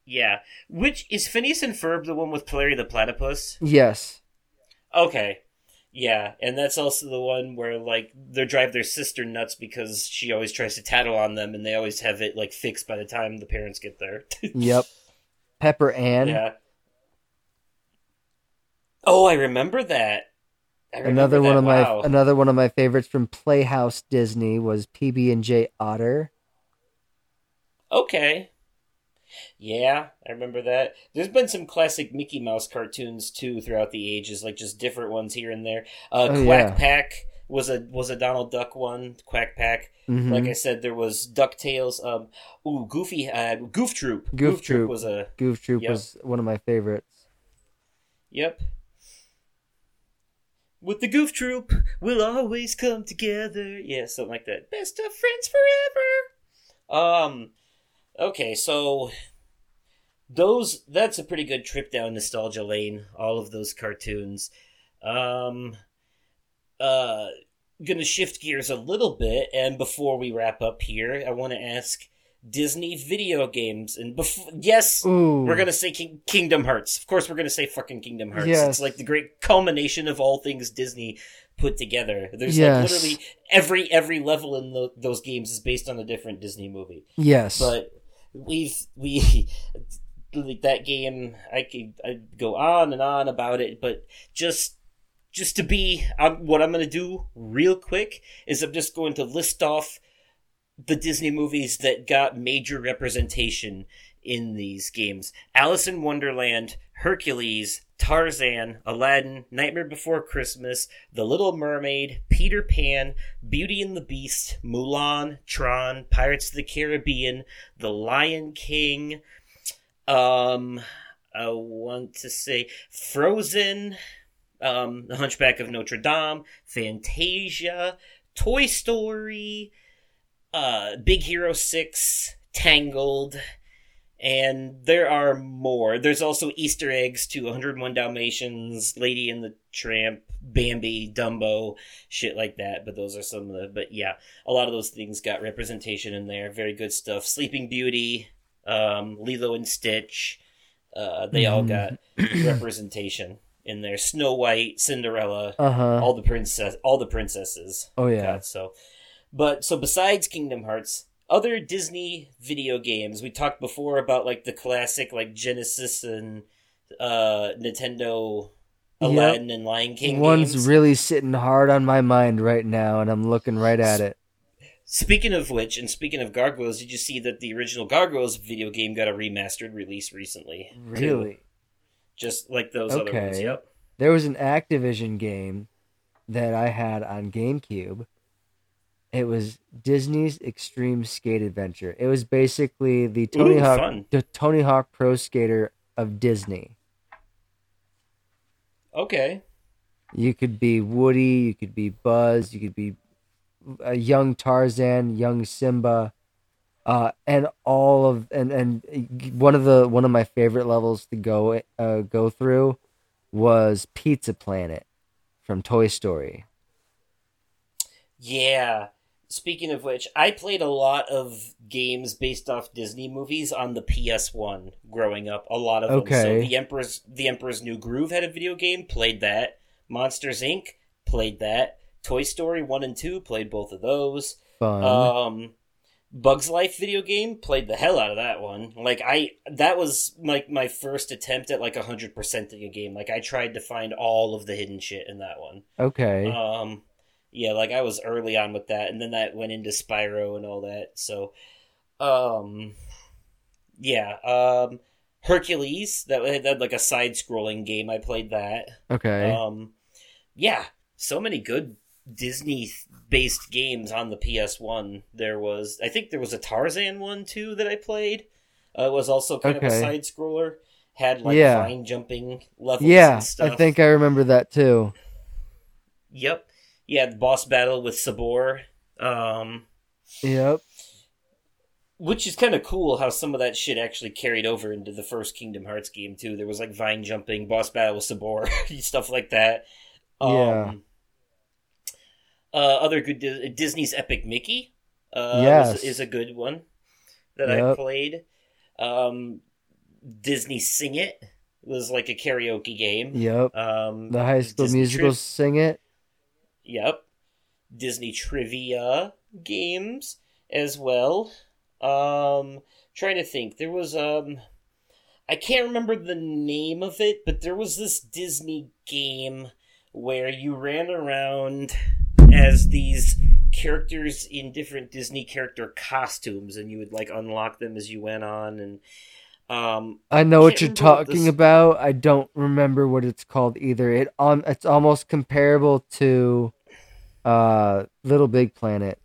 Yeah. Which is Phineas and Ferb the one with Larry the Platypus? Yes. Okay. Yeah, and that's also the one where like they drive their sister nuts because she always tries to tattle on them, and they always have it like fixed by the time the parents get there. Yep. Pepper Ann. yeah. Oh, I remember that. I remember Another one that. of my wow. another one of my favorites from Playhouse Disney was PB and J Otter. Okay. Yeah, I remember that. There's been some classic Mickey Mouse cartoons too throughout the ages, like just different ones here and there. Uh, Oh, Quack yeah. Pack was a was a Donald Duck one. Quack Pack. Mhm. Like I said, there was Ducktales. Um, ooh, Goofy had Goof Troop. Goof Troop. was a Goof Troop Yep. was one of my favorites. yep. With the Goof Troop, we'll always come together. Yeah, something like that. Best of friends forever. Um, okay, so those that's a pretty good trip down nostalgia lane. All of those cartoons. Um, uh, gonna shift gears a little bit, and before we wrap up here, I want to ask Disney video games. And before, yes, Ooh. we're gonna say King- Kingdom Hearts. Of course, we're gonna say fucking Kingdom Hearts. Yes. It's like the great culmination of all things Disney put together. There's Yes. like literally every every level in tho- those games is based on a different Disney movie. Yes. But we've we like that game. I could I'd go on and on about it, but just just to be um, what I'm going to do real quick is I'm just going to list off the Disney movies that got major representation in these games. Alice in Wonderland, Hercules, Tarzan, Aladdin, Nightmare Before Christmas, The Little Mermaid, Peter Pan, Beauty and the Beast, Mulan, Tron, Pirates of the Caribbean, The Lion King, um, I want to say Frozen, um, The Hunchback of Notre Dame, Fantasia, Toy Story, uh, Big Hero 6, Tangled, and there are more. There's also Easter eggs to 101 Dalmatians, Lady and the Tramp, Bambi, Dumbo, shit like that. But those are some of the. But yeah, a lot of those things got representation in there. Very good stuff. Sleeping Beauty, um, Lilo and Stitch, uh, they all got representation. in there. Snow White, Cinderella, Uh huh. all the princess, all the princesses. Oh yeah. God, so, but so besides Kingdom Hearts, other Disney video games. We talked before about like the classic like Genesis and uh Nintendo Yep. Aladdin and Lion King One's games. really sitting hard on my mind right now, and I'm looking right at it. Speaking of which, and speaking of Gargoyles, did you see that the original Gargoyles video game got a remastered release recently? too? Really? Just like those other ones. Okay. Yep. There was an Activision game that I had on GameCube. It was Disney's Extreme Skate Adventure. It was basically the Tony Ooh, Hawk fun. the Tony Hawk Pro Skater of Disney. Okay. You could be Woody, you could be Buzz, you could be a young Tarzan, young Simba, uh, and all of and and one of the one of my favorite levels to go uh, go through was Pizza Planet from Toy Story. Yeah. Speaking of which, I played a lot of games based off Disney movies on the PS1 growing up. A lot of them. So Okay. the Emperor's the Emperor's New Groove had a video game, played that. Monsters Inc. played that. Toy Story 1 and 2 played both of those. Fun. Um Bugs Life video game played the hell out of that one. Like I that was like my first attempt at like 100%ing a game. Like I tried to find all of the hidden shit in that one. okay. Um, yeah, like I was early on with that, and then that went into Spyro and all that. So, um, yeah, um, Hercules that had that, like a side-scrolling game. I played that. okay. Um, yeah, so many good Disney-based games on the PS1. There was, I think, there was a Tarzan one too that I played. Uh, it was also kind of a side-scroller. Had like Yeah. vine jumping levels. yeah, and stuff. I think I remember that too. Yep. Yeah, the boss battle with Sabor. Um, Yep. which is kind of cool how some of that shit actually carried over into the first Kingdom Hearts game too. There was like vine jumping, boss battle with Sabor, stuff like that. Um, Yeah. Uh, other good Dis- Disney's Epic Mickey. Uh, Yes. was, is a good one that I played. Um, Disney Sing It was like a karaoke game. Yep. Um, The High School Disney Musical Tri- sing it. Yep. Disney trivia games as well. Um trying to think. There was um I can't remember the name of it, but there was this Disney game where you ran around as these characters in different Disney character costumes and you would like unlock them as you went on and um I know what you're what talking about. I don't remember what it's called either. It um, it's almost comparable to uh Little Big Planet.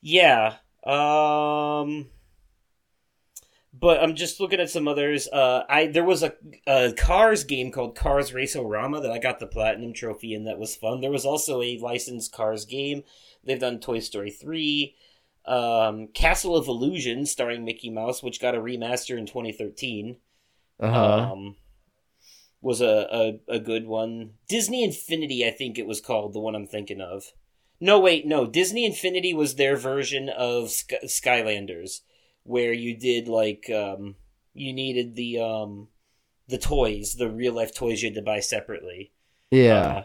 Yeah. Um but I'm just looking at some others. Uh I there was a, a Cars game called Cars Race-O-Rama that I got the platinum trophy in that was fun. There was also a licensed Cars game. They've done Toy Story 3, um Castle of Illusion starring Mickey Mouse which got a remaster in 2013. Uh huh. Um was a, a a good one. Disney Infinity I think it was called, the one I'm thinking of. No, wait, no. Disney Infinity was their version of Sky- Skylanders, where you did like um, you needed the um, the toys, the real life toys you had to buy separately. yeah. uh,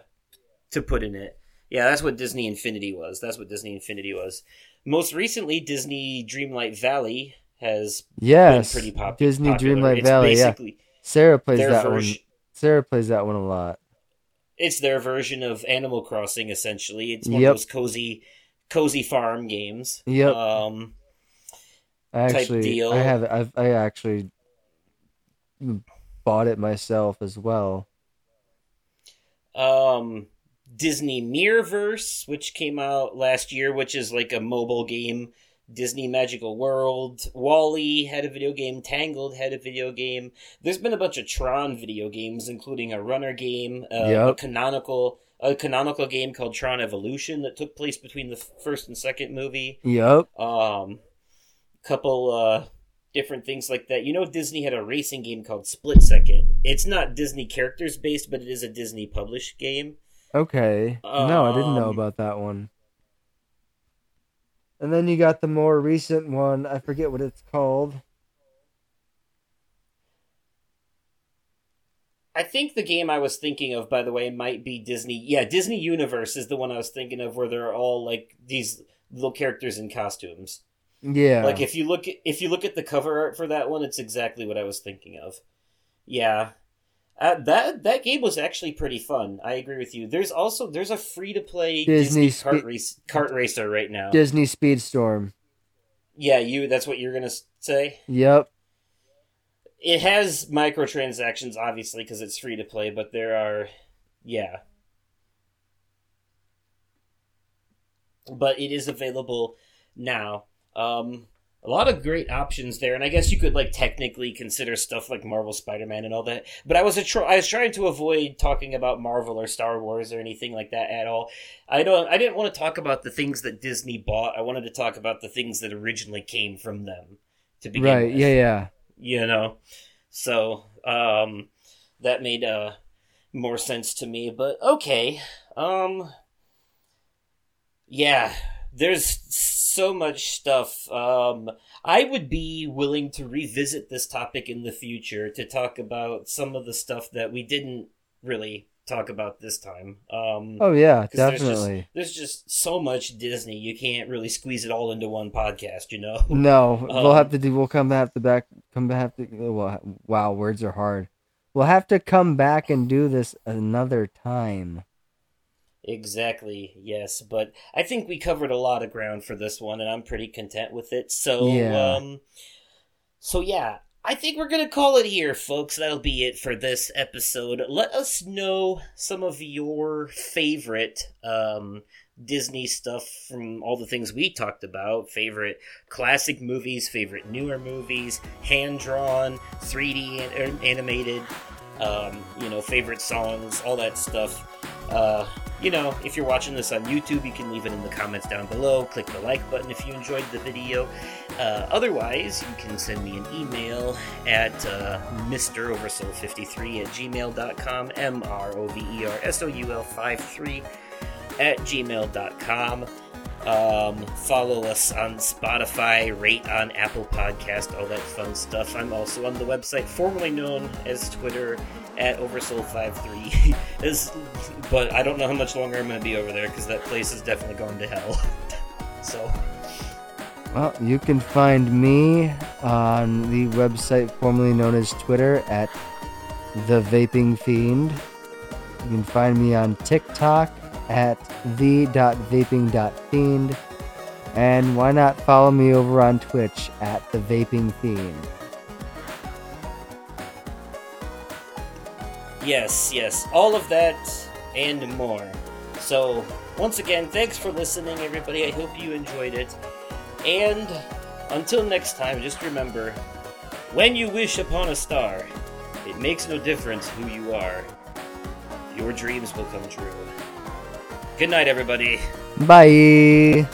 to put in it. Yeah, that's what Disney Infinity was. That's what Disney Infinity was. Most recently, Disney Dreamlight Valley has yes. been pretty pop- Disney popular. Dreamlight It's Valley. Yeah. basically Sarah plays that one. Sarah plays that one a lot. It's their version of Animal Crossing. Essentially, it's one Yep. of those cozy, cozy farm games. Yep. Um, I type actually, deal. I have, I've, I actually bought it myself as well. um Disney Mirrorverse, which came out last year, which is like a mobile game. Disney Magical World, WALL-E had a video game, Tangled had a video game. There's been a bunch of Tron video games, including a runner game, uh, a canonical a canonical game called Tron Evolution that took place between the first and second movie. Yep. Um, couple uh different things like that. You know, Disney had a racing game called Split Second. It's not Disney characters based, but it is a Disney published game. Okay. no, I didn't know Um, about that one. And then you got the more recent one. I forget what it's called. I think the game I was thinking of, by the way, might be Disney. Yeah, Disney Universe is the one I was thinking of, where they're all like these little characters in costumes. Yeah. Like if you look at, if you look at the cover art for that one, it's exactly what I was thinking of. Yeah, uh, that that game was actually pretty fun. I agree with you. There's also there's a free to play Disney Disney, kart Spe- race kart racer right now. Disney Speedstorm. yeah, you. That's what you're gonna say. Yep. It has microtransactions, obviously, because it's free to play. But there are, yeah. But it is available now. Um, a lot of great options there, and I guess you could like technically consider stuff like Marvel Spider-Man and all that. But I was a tr- I was trying to avoid talking about Marvel or Star Wars or anything like that at all. I don't. I didn't want to talk about the things that Disney bought. I wanted to talk about the things that originally came from them. To begin Right. with Yeah. Yeah. you know so um that made uh more sense to me but okay um yeah there's so much stuff um i would be willing to revisit this topic in the future to talk about some of the stuff that we didn't really talk about this time um Oh yeah, 'cause there's just- definitely. there's just so much disney you can't really squeeze it all into one podcast you know No, we'll Um, have to do. We'll come back to back. Come back to. Well, wow, words are hard. We'll have to come back and do this another time. Exactly, yes, but I think we covered a lot of ground for this one, and I'm pretty content with it. So, Yeah. um, so yeah, I think we're gonna call it here, folks. That'll be it for this episode. Let us know some of your favorite um, Disney stuff from all the things we talked about. Favorite classic movies, favorite newer movies, hand drawn, 3D an- animated. Um, you know, favorite songs, all that stuff. Uh, you know, if you're watching this on YouTube, you can leave it in the comments down below. Click the like button if you enjoyed the video. Uh, otherwise, you can send me an email at uh, MrOversoul53 at gmail.com, M R O V E R S O U L 53 at gmail.com. Um, follow us on Spotify, rate on Apple Podcast, all that fun stuff. I'm also on the website formerly known as Twitter at Oversoul53. As- but I don't know how much longer I'm going to be over there because that place is definitely going to hell. so, Well, you can find me on the website formerly known as Twitter at the Vaping Fiend. You can find me on TikTok at the.vaping.fiend. And why not follow me over on Twitch at the Vaping Fiend? yes, yes, all of that and more. So, once again, thanks for listening, everybody. I hope you enjoyed it. And until next time, just remember when you wish upon a star, it makes no difference who you are. Your dreams will come true. Good night, everybody. Bye!